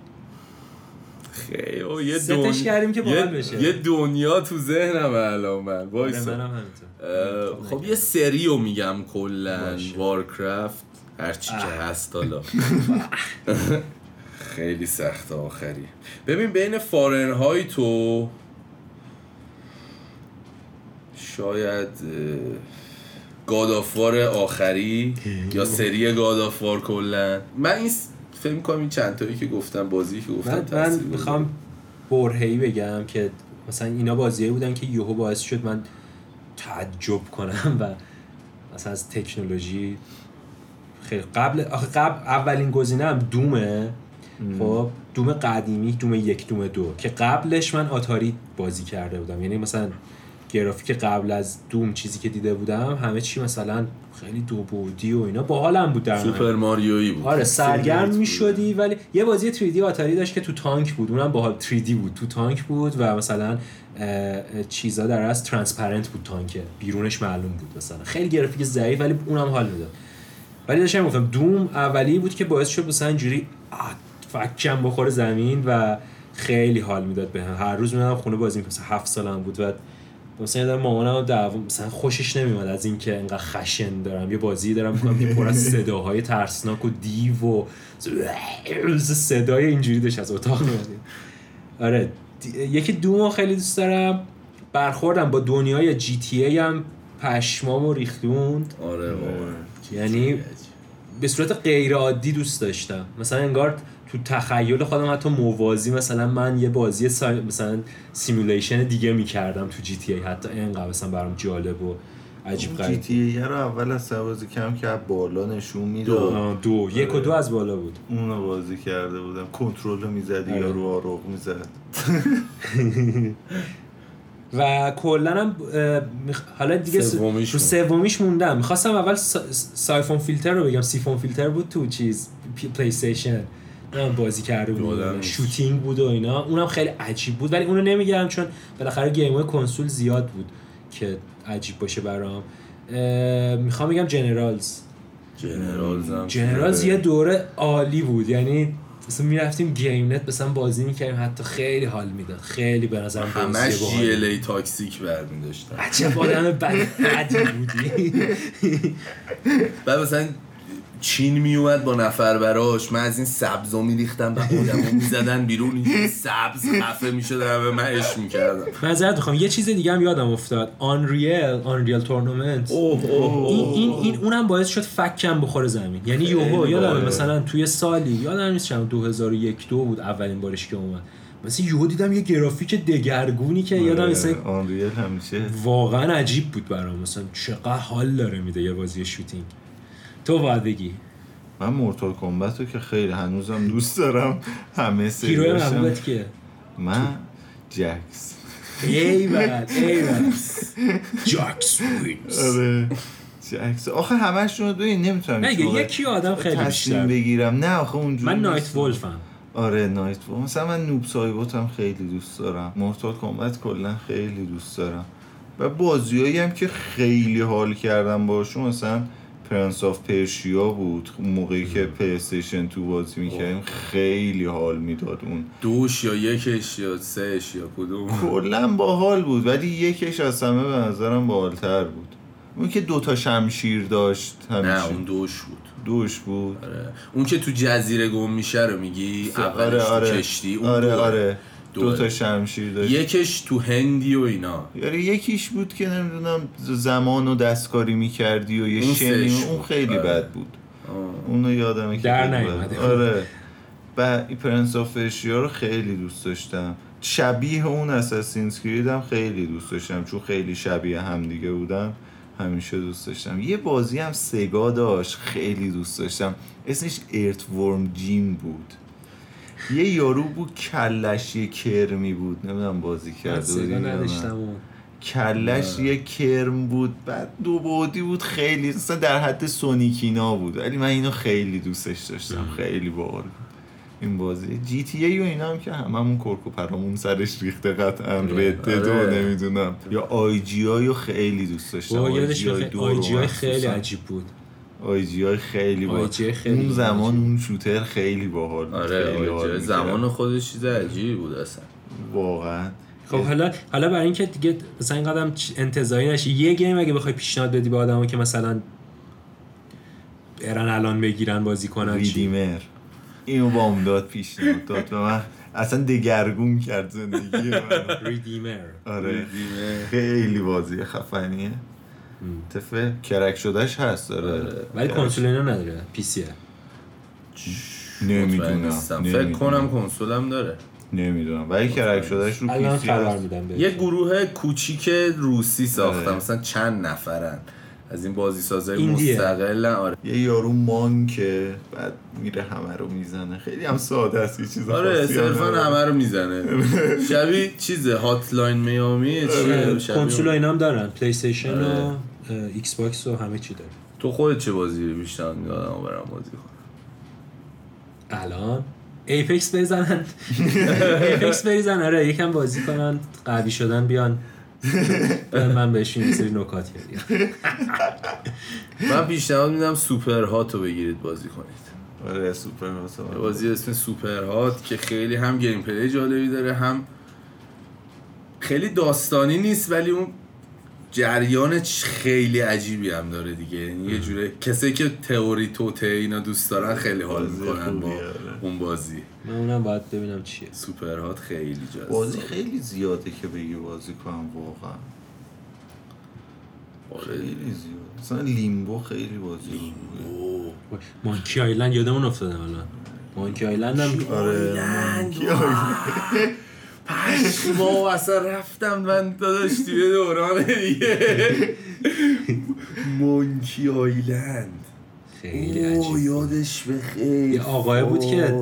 خیلی یه دن- کردیم که باحال بشه. یه دنیا تو ذهنم الان من منم همینطور. اه، خب یه سری رو میگم کلا. وارکرافت هرچی که. هست حالا. خیلی سخت آخری. ببین بین فارنهایت و شاید گادافوار آخری یا سری گادافوار کلا. من این فکر کنم این چند تایی که گفتم بازی که گفتم من, من. می‌خوام برهی بگم که مثلا اینا بازیایی بودن که یهو باعث شد من تعجب کنم و مثلا از تکنولوژی خیلی قبل آخه قبل اولین گزینه هم دومه. خب دوم قدیمی دوم یک دوم دو که قبلش من آتاری بازی کرده بودم. یعنی مثلا گرافیک قبل از Doom چیزی که دیده بودم همه چی مثلا خیلی دو بعدی و اینا. باحالم بود در. سوپر ماریویی بود. آره سرگرم. می شدی ولی یه بازی 3D آتاری داشت که تو تانک بود. اونم باحال 3D بود. تو تانک بود و مثلا چیزا در از transparent بود تانک. بیرونش معلوم بود مثلا. خیلی گرافیک ضعیف ولی اونم حال می‌داد. ولی داشتم گفتم Doom اولی بود که باعث شد مثلا اینجوری فکم بخوره زمین و خیلی حال می‌داد به هر روز می‌دادم خونه بازی. مثلا هفت سالم بود و مثلا یادم مامانم دعوا مثلا خوشش نمیومد از اینکه انقدر خشن دارم. یه بازی دارم می‌کنم که پر از صداهای ترسناک و دیو و صدای اینجوری داشت از اتاق میاد آره یکی دومو خیلی دوست دارم. برخوردم با دنیای جی تی ای هم پشمامو ریختوند. آره واقعا. یعنی به صورت غیر عادی دوست داشتم. مثلا انگار تو تخیل خودم حتی موازی مثلا من یه بازی سای... مثلا سیمولیشن دیگه می‌کردم تو جی تی ای. حتی اینقدر مثلا برام جالب و عجیب جی غریب تی ای رو اول از سه بازی کم که از بالا نشون می‌داد. آه، دو. یک و دو از بالا بود. اونو بازی کرده بودم. کنترل رو می‌زدی آره. یا رو آروغ می‌زد. و کلا هم حالا دیگه س- سومیش رو. سومیش موندم. می‌خواستم اول سا- سایفون فیلتر رو بگم. سیفون فیلتر بود تو چیز پلی استیشن بازی کرده بود. shooting بود و اینا. اونم خیلی عجیب بود. ولی اونو نمیگم چون بالاخره game های کنسول زیاد بود که عجیب باشه برام. می‌خوام بگم Generals. Generals هم Generals یه دوره عالی بود. یعنی مثلا می‌رفتیم گیم نت مثلا بازی می‌کردیم حتی خیلی حال می‌داد. خیلی به نظرم همش GLA toxic برمی داشتن عجب آدم بد بدی بودی. بعد مثلا چین میومد با نفربراش. من از این سبزا میریختم بعد آدمو می‌زدن بیرون. این سبز خفه می‌شدن و من عشق می‌کردم. معذرت می‌خوام. یه چیز دیگه هم یادم افتاد. Unreal Unreal Tournament اوه اوه این این این اونم باعث شد فکم بخوره زمین. یعنی یهو یادم. مثلا توی سالی یادم نیست چند 2001 دو بود اولین بارش که اومد. مثلا یهو دیدم یه گرافیک دگرگونی که یادم مثلا Unreal همیشه. واقعا عجیب بود برام. مثلا چقدر حال داره میده یه بازی shooting. تو باید بگی. من Mortal Kombat رو که خیلی هنوزم دوست دارم همه سریاشم محبوبت که من جکس. ایول ایول Jax wins. آره. جکس. آخه همشون رو ببین نمی‌تونم نه دیگه یکی آدم خیلی تصمیم بیشتر. بگیرم. نه آخه اونجوری من Nightwolf م. آره Nightwolf. مثلا من Noob Saibot هم خیلی دوست دارم. Mortal Kombat کلا خیلی دوست دارم. و بازیایی هم که خیلی حال کردم باشون مثلا Prince of Persia بود. اون موقعی که پلی استیشن two بازی می‌کردیم خیلی حال می‌داد اون. دوش یا یکش یا سهش یا کدوم؟ کلا باحال بود ولی یکش از همه به نظرم باحالتر بود. اون که دوتا شمشیر داشت نه همیشه. اون دوش بود. دوش بود. آره. اون که تو جزیره گم میشه رو میگی؟ اولش آره آره. تو کشتی اون آره. آره. دوه. دوتا شمشیر داشت. یکش تو هندی و اینا. یعنی یکیش بود که نمی‌دونم زمان و دستکاری می‌کردی و یه اون شنی اون. خیلی آره. بد بود. آه. اونو یادمه که در نیومده. آره. و Prince of Persia رو خیلی دوست داشتم. شبیه اون Assassin's Creed هم خیلی دوست داشتم. چون خیلی شبیه هم دیگه بودن. همیشه دوست داشتم. یه بازی هم سگا داشت. خیلی دوست داشتم. اسمش Earthworm Jim بود. یه یارو بود کلش یه کرمی بود. نمی‌دونم بازی کرده. نداشتم اون. کلش یه کرم بود بعد دو بعدی بود خیلی مثلا در حد Sonic اینا بود. ولی من اینو خیلی دوستش داشتم خیلی باحال بود. این بازی. GTA و اینا هم که هممون کرک و پرامون سرش ریخته قطعا. Red Dead آره. نمی‌دونم. یا IGI رو خیلی دوست داشتم. IGI خیلی. عجیب بود. IGI خیلی آی خیلی اون. زمان اون shooter خیلی باحال بود. آره خیلی. می‌کرد. زمان خودش چیز عجیبی بود اصلا واقعا خب حالا حالا برای اینکه دیگه مثلا این قدم انتظاری نشه یه game اگه بخوای پیشنهاد بدی به آدمو که مثلا برن الان بگیرن بازی کنن Redeemer اینو بام داد پیشنهاد داد به من اصلا دگرگون کرد زندگی من Redeemer آره خیلی بازی خفنیه تفه کرک شدهش هست داره ولی کنسول اینا نداره پی سیه مطمئن نمی‌دونم. فکر کنم کنسولم داره نمی‌دونم ولی کرک شدهش رو الان پیسی خبر هست میدم یه گروه کوچیک روسی ساختن آره. مثلا چند نفرن از این بازی سازای. مستقلن آره یه یارو مانکه بعد میره همه رو می‌زنه خیلی هم ساده است یه چیز آره صرفا. همه رو می‌زنه شبیه چیزه Hotline Miami آره. چیه کنسول. اینا هم دارن PlayStation و آره. Xbox و همه چی داره تو خودت چه بازی بیشتر می‌دادم برم بازی کنم الان؟ Apex بزنن. Apex بریزن آره یکم بازی کنن قوی شدن بیان. من بهشون یه سری نکات یادم من پیشنهاد میدم Superhot رو بگیرید بازی کنید. آره سوپر یه بازی اسم Superhot که خیلی هم gameplay جالبی داره هم خیلی داستانی نیست ولی اون جریانش خیلی عجیبی هم داره دیگه. یعنی یه جوره کسی که تئوری توطئه اینا دوست دارن خیلی حال می‌کنن با آره. اون بازی. من اونم باید ببینم چیه. Superhot خیلی جالب بازی خیلی زیاده که بگی بازی کنم واقعا. خیلی زیاد. مثلا Limbo خیلی بازی خوبیه. مانکی آیلند یادمون افتادم الان. مانکی آیلند هم آره مانکی آیلند. پشما اصلا رفتم من داداش توی دوران دیگه. مونکی آیلند. خیلی عجیب یادش بخیر یه آقای بود که.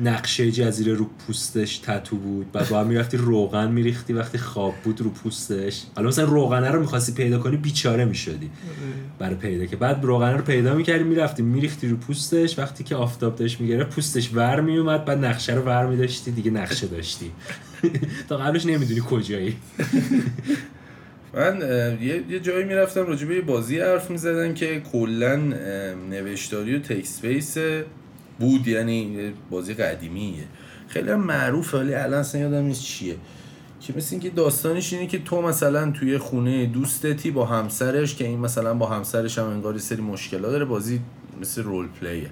نقشه جزیره رو پوستش تتو بود. بعد با هم می‌رفتی روغن میریختی وقتی خواب بود رو پوستش. حالا مثلا روغنه رو می‌خواستی پیدا کنی بیچاره می‌شدی. برای پیدا که بعد روغنه رو پیدا می‌کردی می‌رفتی میریختی رو پوستش. وقتی که آفتاب داشت میگره پوستش ور میومد بعد نقشه رو ور میداشتی دیگه نقشه داشتی. تا قبلش نمی‌دونی کجایی. من یه, جایی می‌رفتم راجع به یه بازی حرف می‌زدن که کلا نوشتاری و تکس بیس بود یعنی بازی قدیمیه. خیلی هم معروف ولی الان اصلا یادم نیست چیه. که مثل اینکه داستانش اینه که تو مثلا توی خونه دوستتی با همسرش که این مثلا با همسرش هم انگار سری مشکلات داره بازی مثل role play ه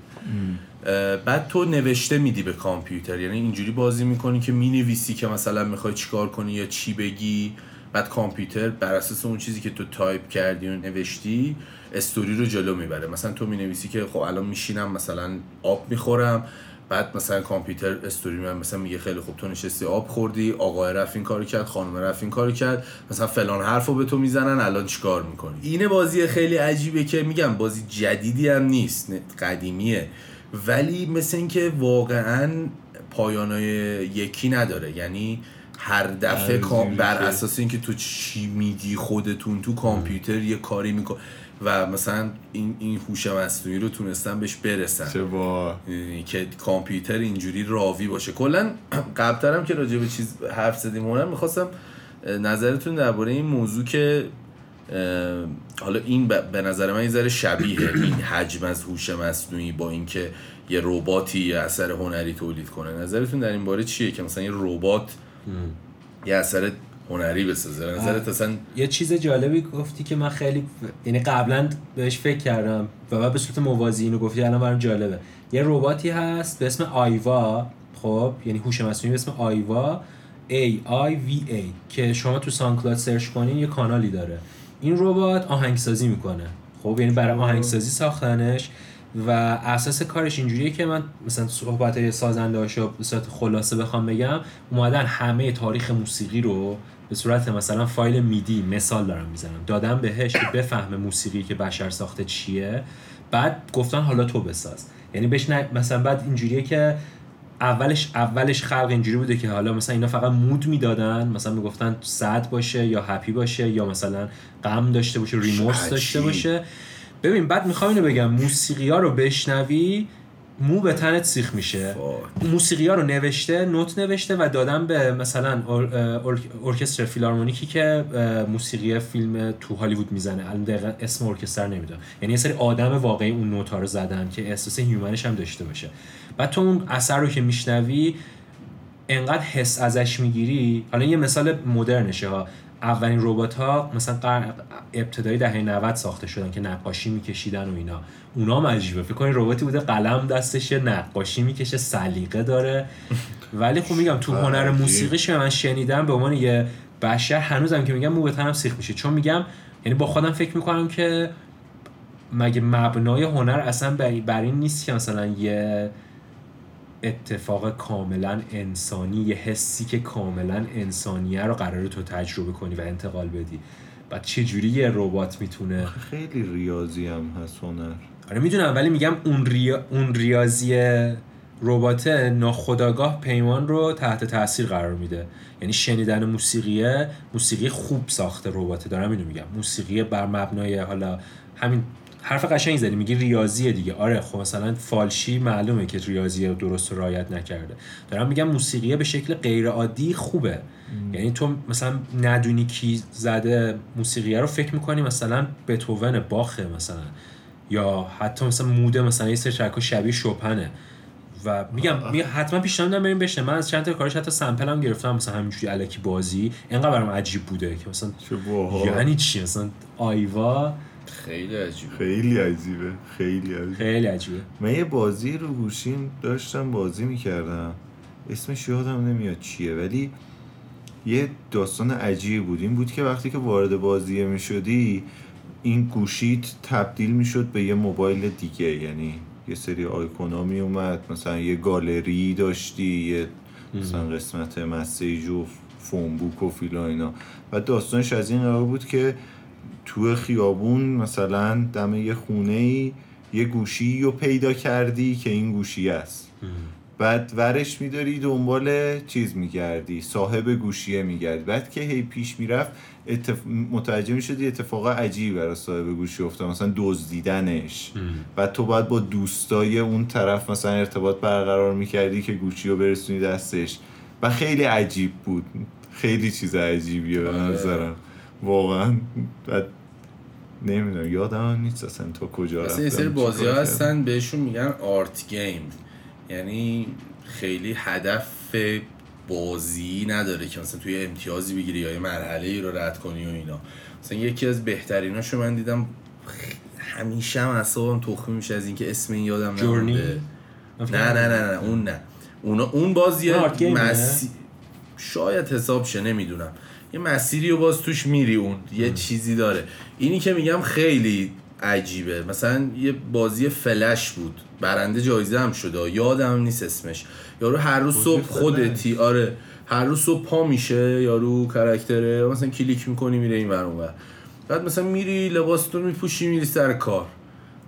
بعد تو نوشته میدی به کامپیوتر یعنی اینجوری بازی می‌کنی که می‌نویسی که مثلا می‌خوای چیکار کنی یا چی بگی بعد کامپیوتر بر اساس اون چیزی که تو تایپ کردی و نوشتی استوری رو جلو می‌بره. مثلا تو می‌نویسی که خب الان میشینم مثلا آب می‌خورم بعد مثلا کامپیوتر استوری من مثلا میگه خیلی خوب تو نشستی آب خوردی آقای رفت این کارو کرد خانم رفت این کارو کرد مثلا فلان حرفو به تو می‌زنن الان چیکار می‌کنی؟ اینه بازی خیلی عجیبه که میگم بازی جدیدی هم نیست قدیمیه. ولی مثل اینکه واقعا پایانای یکی نداره. یعنی هر دفعه بر اساس اینکه تو چی میگی خودتون تو کامپیوتر یه کاری میکن و مثلا این این هوش مصنوعی رو تونستن بهش برسن. چه با. یعنی که کامپیوتر اینجوری راوی باشه. کلا قبلترم که راجع به چیز حرف زدیم هنر می‌خواستم نظرتون درباره این موضوع که حالا این ب- به نظر من یه ذره شبیه این حجم از هوش مصنوعی با اینکه یه رباتی اثر هنری تولید کنه. نظرتون در این باره چیه که مثلا یه ربات یه اثر هنری بسازه. به نظرت اصلا یه چیز جالبی گفتی که من خیلی یعنی قبلا بهش فکر کردم و بعد به صورت موازی اینو گفتی الان برام جالبه. یه رباتی هست به اسم آیوا خب؟ یعنی هوش مصنوعی به اسم آیوا A I V A که شما تو سانکلاد سرچ کنین یه کانالی داره. این ربات آهنگسازی می‌کنه. خب؟ یعنی برای آهنگسازی ساختنش و اساس کارش اینجوریه که من مثلا صحبت سازنده هاشو به صورت خلاصه بخوام بگم اومدن همه تاریخ موسیقی رو به صورت مثلا فایل میدی مثال دارم می‌زنم. دادم بهش که بفهمه موسیقی که بشر ساخته چیه. بعد گفتن حالا تو بساز. یعنی بهش مثلا بعد اینجوریه که اولش اولش خلق اینجوری بوده که حالا مثلا اینا فقط mood می‌دادن. مثلا می‌گفتن sad باشه یا happy باشه یا مثلا غم داشته باشه remorse. داشته باشه. ببین بعد می‌خوام اینو بگم. موسیقی ها رو بشنوی مو به تنت سیخ میشه. موسیقی ها رو نوشته نوت نوشته و دادن به مثلا ار- ار- ارکستر فیلارمونیکی که موسیقی فیلم تو هالیوود می‌زنه. الان دقیقا اسم ارکستر نمی‌دونم. یعنی یه سری آدم واقعی اون نوت ها رو زدن که احساس human ش هم داشته باشه. بعد تو اون اثر رو که میشنوی انقدر حس ازش می‌گیری. حالا یه مثال مدرنشه ها. اولین ربات ها مثلا قرن ابتدای دهه 90 ساخته شدن که نقاشی میکشیدن و اینا. اونا هم عجیبه فکر کنید رباتی بوده قلم دستش نقاشی می‌کشه سلیقه داره. ولی خب میگم تو هنر عجیب. موسیقیش که من شنیدم به عنوان یه بشر هنوزم که میگم مو به تنم سیخ میشه. چون میگم یعنی با خودم فکر می‌کنم که مگه مبنای هنر اصلا بر بر این نیست که مثلا یه اتفاق کاملا انسانی یه حسی که کاملا انسانیه رو قراره تو تجربه کنی و انتقال بدی. بعد چه جوری یه ربات می‌تونه؟ خیلی ریاضی هم هست هنر. آره می‌دونم ولی میگم اون, ریا... اون ریاضی ربات ناخداگاه پیمان رو تحت تاثیر قرار میده. یعنی شنیدن موسیقیه موسیقی خوب ساخته رباته. دارم اینو میگم. موسیقی بر مبنای حالا همین حرف قشنگی زدی میگی ریاضیه دیگه. آره خب مثلا فالشی معلومه که ریاضی رو درست رو رعایت نکرده. دارم میگم موسیقیه به شکل غیر عادی خوبه یعنی تو مثلا ندونی کی زده موسیقیه رو فکر می‌کنی مثلا بتوون باخه مثلا. یا حتی مثلا موده مثلا یه سری شبیه شوپنه. و میگم میگم حتما پیشنهاد میدم بریم بشنویم من از چند تا کارش حتی سمپل هم گرفتم. مثلا همینجوری الکی بازی. اینقدر برام عجیب بوده که مثلا یعنی چی؟ مثلا آیوا خیلی عجیبه. خیلی عجیبه خیلی عجیبه. خیلی عجیبه. من یه بازی رو گوشیم داشتم بازی می‌کردم. اسمش یادم نمیاد چیه ولی یه داستان عجیبی بود. این بود که وقتی که وارد بازیه می‌شدی این گوشیت تبدیل می‌شد به یه موبایل دیگه. یعنی یه سری آیکونا می اومد مثلا یه گالری داشتی یه مثلا قسمت مسیج و فون بوک و فیلا اینا. و داستانش از این قرار بود که تو خیابون مثلا دم یه خونه ای یه گوشی رو پیدا کردی که این گوشی است. بعد ورش میداری دنبال چیز میگردی صاحب گوشیه میگردی. بعد که هی پیش می‌رفت اتف... متوجه می‌شدی اتفاق عجیبی برای صاحب گوشی افتاد مثلا دزدیدنش. بعد تو باید با دوستای اون طرف مثلا ارتباط برقرار می‌کردی که گوشی رو برسونی دستش. و خیلی عجیب بود. خیلی چیز عجیبیه به آره. نظرم. واقعا. بعد نمی‌دونم یادم نیست اصلا تا کجا مثلا یه سری بازی ها. هستن بهشون میگن آرت گیم یعنی خیلی هدف بازی نداره که مثلا توی امتیازی بگیری یا یه مرحله ای رو رد کنی و اینا مثلا یکی از بهتریناشو من دیدم همیشه هم اصابم تخمی میشه از اینکه اسم این یادم جورنی؟ نمونده نه نه نه نه اون نه اون اون بازی؟ مسی... شاید حساب شه نمی‌دونم یه مسیری رو باز توش میری اون یه چیزی داره. اینی که میگم خیلی عجیبه. مثلا یه بازی فلش بود. برنده جایزه هم شده. یادم نیست اسمش. یارو هر روز صبح؟ خودتی. آره. هر روز صبح پا میشه یارو کرکتره مثلا کلیک می‌کنی میره این ور. بعد مثلا میری لباس تو میپوشی میری سر کار.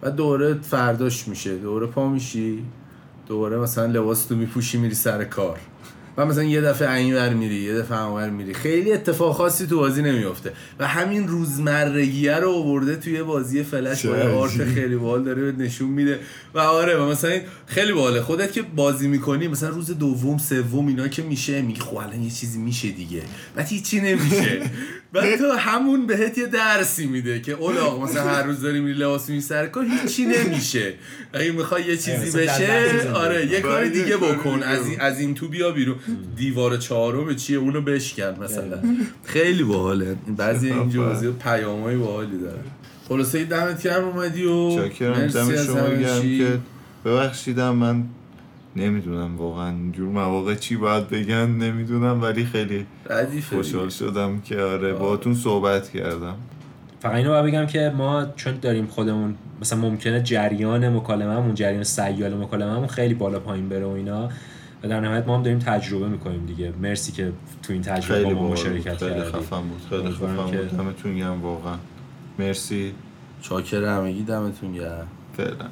بعد دوباره فرداش میشه. دوباره پا میشی. دوباره مثلا لباس تو میپوشی میری سر کار. و مثلا یه دفعه اینور میری یه دفعه اونور میری. خیلی اتفاق خاصی تو بازی نمیفته و همین روزمرگیه رو آورده توی بازی فلش با آرت خیلی بال داره نشون میده. و آره و مثلا خیلی باله خودت که بازی می‌کنی مثلا روز دوم سوم اینا که میشه میگی خب الان یه چیزی میشه دیگه. بعد هیچی نمیشه. بعد تو همون بهت یه درسی میده که اولاغ مثلا هر روز داری میری لباس میری سر کار هیچی نمیشه. اگه می‌خوای یه چیزی بشه. آره یه کار دیگه بکن. از این از این تو بیا بیرون. دیوار چهارم چیه؟ اونو بشکن مثلا. خیلی باحاله. بعضی اینجا بازی پیامای باحالی داره. خلاصه دمت گرم اومدی و چاکرم مرسی از. که ببخشیدم من نمی‌دونم واقعا اینجور مواقع چی باید بگن نمی‌دونم ولی خیلی ردیفه خوشحال دیگه. شدم که آره باهاتون صحبت کردم. فقط اینو باید بگم که ما چون داریم خودمون مثلا ممکنه جریان مکالمهمون جریان سیال مکالمهمون خیلی بالا پایین بره و اینا. و در نهایت ما هم داریم تجربه می‌کنیم دیگه. مرسی که تو این تجربه خیلی با ما بود، مشارکت خیلی خفن بود. خیلی خفن که- بود. دمتون گرم واقعا. مرسی. چاکر همگی دمتون گرم. فعلا.